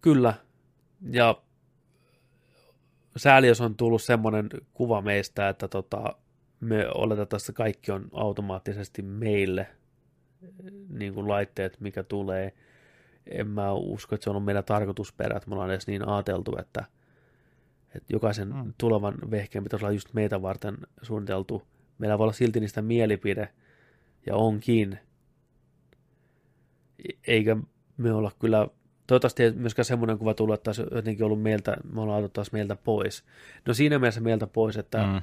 Kyllä, ja sääli, jos on tullut semmoinen kuva meistä, että tota, me oletetaan, että kaikki on automaattisesti meille niin kuin laitteet, mikä tulee. En mä usko, että se on ollut meidän tarkoitusperä, että me ollaan edes niin ajateltu, että, että jokaisen mm. tulevan vehkeen pitäisi olla just meitä varten suunniteltu. Meillä voi olla silti niistä mielipide, ja onkin. Eikä me olla kyllä, toivottavasti ei myöskään semmoinen kuva tullut, että olisi jotenkin ollut meiltä, me ollaan otettu taas meiltä pois. No siinä mielessä meiltä pois, että mm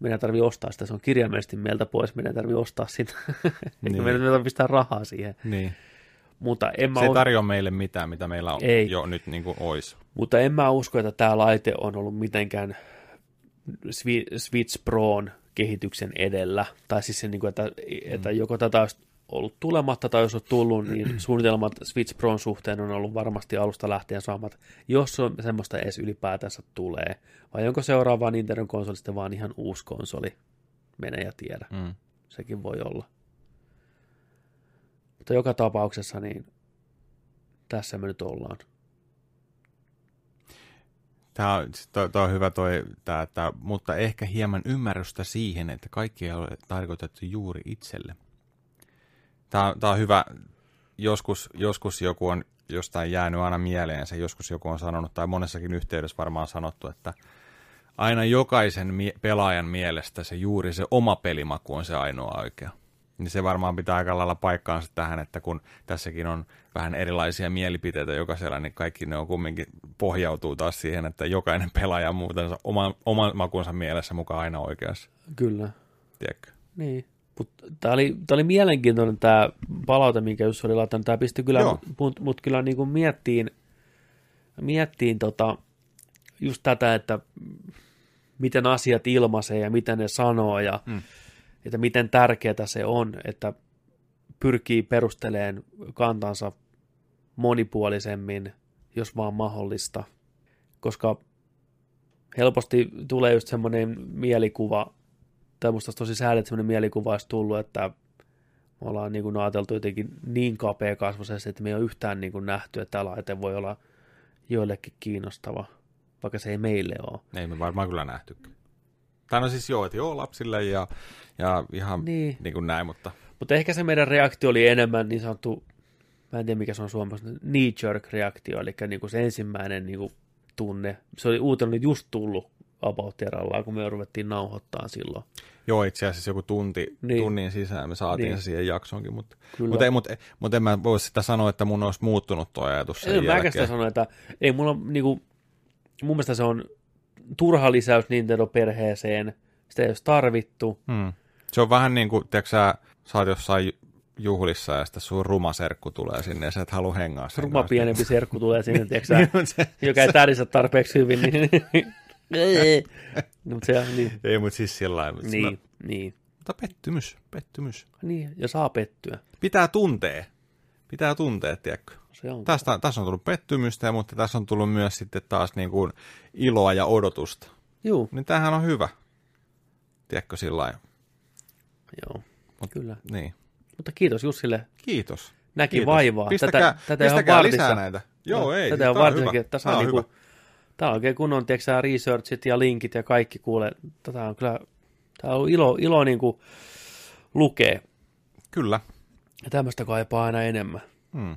meidän tarvii ostaa sitä, se on kirjaimellisesti meiltä pois, meidän tarvii ostaa sitä, niin. meidän tarvii pistää rahaa siihen. Niin. Mutta en mä se ei us... tarjoa meille mitään, mitä meillä on ei. jo nyt niin kuin olisi. Mutta en mä usko, että tämä laite on ollut mitenkään Switch Proon kehityksen edellä. Tai siis se, niin kuin, että, että mm. joko tätä olisi ollut tulematta tai jos on tullut, niin suunnitelmat Switch Proon suhteen on ollut varmasti alusta lähtien saamat, jos on semmoista edes ylipäätänsä tulee. Vai onko seuraava Nintendo konsoli sitten vaan ihan uusi konsoli? Mene ja tiedä. Mm. Sekin voi olla. Mutta joka tapauksessa niin tässä me nyt ollaan. Tämä on, toi, toi on hyvä toi, tää, että, mutta ehkä hieman ymmärrystä siihen, että kaikki ei ole tarkoitettu juuri itselle. Tämä, tämä on hyvä. Joskus, joskus joku on jostain jäänyt aina mieleen se, joskus joku on sanonut, tai monessakin yhteydessä varmaan sanottu, että aina jokaisen mie- pelaajan mielestä se juuri se oma pelimaku on se ainoa oikea. Niin se varmaan pitää aika lailla paikkaansa tähän, että kun tässäkin on vähän erilaisia mielipiteitä jokaisella, niin kaikki ne on kumminkin pohjautuu taas siihen, että jokainen pelaaja on muuten oma, oman makunsa mielessä mukaan aina oikeassa. Kyllä. Tiedätkö? Niin. Tämä oli, oli mielenkiintoinen tämä palaute, minkä Jussi oli laittanut. Tämä pisti kyllä mut, mut kyllä niin kuin miettiin, miettiin tota, just tätä, että miten asiat ilmaisee ja miten ne sanoo ja hmm. Että miten tärkeää se on, että pyrkii perusteleen kantansa monipuolisemmin, jos vaan mahdollista. Koska helposti tulee just semmoinen mielikuva, tai musta tosi sääli, että sellainen mielikuva olisi tullut, että me ollaan niin kuin ajateltu jotenkin niin kapea kasvaisesti, että me ei ole yhtään niin kuin nähty, että tämä laite voi olla joillekin kiinnostava, vaikka se ei meille ole. Ei me varmaan kyllä nähty. Tai no siis joo, että joo lapsille ja, ja ihan niin. Niin. niin kuin näin, mutta Mutta ehkä se meidän reaktio oli enemmän niin sanottu, mä en tiedä mikä se on suomessa, knee jerk reaktio, eli niin kuin se ensimmäinen niin kuin tunne. Se oli uutena oli just tullut about erallaan, kun me ruvettiin nauhoittaa silloin. joo, itse asiassa joku tunti, Niin. niin. tunnin sisään me saatiin Niin. niin. se siihen jaksoonkin, mutta, Kyllä. mutta, ei, mutta, mutta en mä voi sitä sanoa, että mun olisi muuttunut tuo ajatus sen Ei, mä jälkeen. sitä sanoa, että ei mulla niinku, mun mielestä se on turha lisäys Nintendo-perheeseen, sitä ei olisi tarvittu. Hmm. Se on vähän niin kuin, tiedätkö sä, sä oot jossain juhlissa ja sitten sun ruma serkku tulee sinne ja sä et halua hengaa sen Ruma pienempi serkku tulee sinne, tiedätkö sä, Mut se- joka ei tärisä tarpeeksi hyvin, niin... no, se niin, Ei, mutta siis sillä lailla. mutta niin, sillä- niin, Mutta pettymys, pettymys. niin, ja saa pettyä. Pitää tuntea. Pitää tuntea, tiedätkö? Se on. Tästä, tässä on tullut pettymystä, mutta tässä on tullut myös sitten taas niin kuin iloa ja odotusta. Juu, Niin tämähän on hyvä. Tiedätkö sillä lailla? joo, Mut- kyllä. Niin. Mutta kiitos Jussille, Kiitos. näki Kiitos. vaivaa. Pistäkää, tätä, tätä pistäkää lisää näitä. Joo, ei. Tätä on varsinkin, tässä on, on niinku, tää on oikein kunnon, tiedätkö researchit ja linkit ja kaikki kuule. Tätä on kyllä, tää on ilo, ilo niinku lukee. Kyllä. Ja tämmöistä kaipaa aina enemmän. Hmm.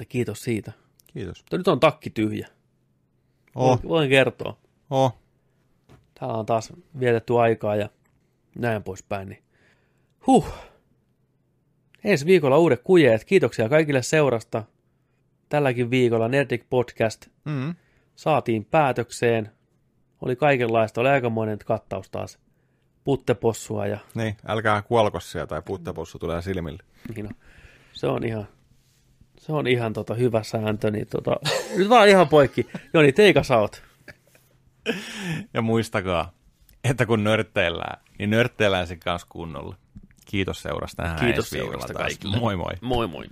Että kiitos siitä. Kiitos. Mutta nyt on takki tyhjä. Oh, Voin, kertoa. oh. Täällä on taas vietetty aikaa ja näin poispäin. Niin. Huh. Ensi viikolla uudet kujeet. Kiitoksia kaikille seurasta. Tälläkin viikolla Nerdic Podcast Mm. saatiin päätökseen. Oli kaikenlaista. Oli aikamoinen kattaus taas. Puttepossua ja Niin, älkää kuolko siellä tai puuttapossu tulee silmille. niin no, se on ihan, se on ihan tota hyvä sääntö. Niin tota, nyt vaan ihan poikki. Joni, teikä sä oot. Ja muistakaa, että kun nörtteillään, niin nörtteillään sen kanssa kunnolla. Kiitos seurasta. Nähdään Kiitos seurasta kaikille. Moi moi. Moi moi.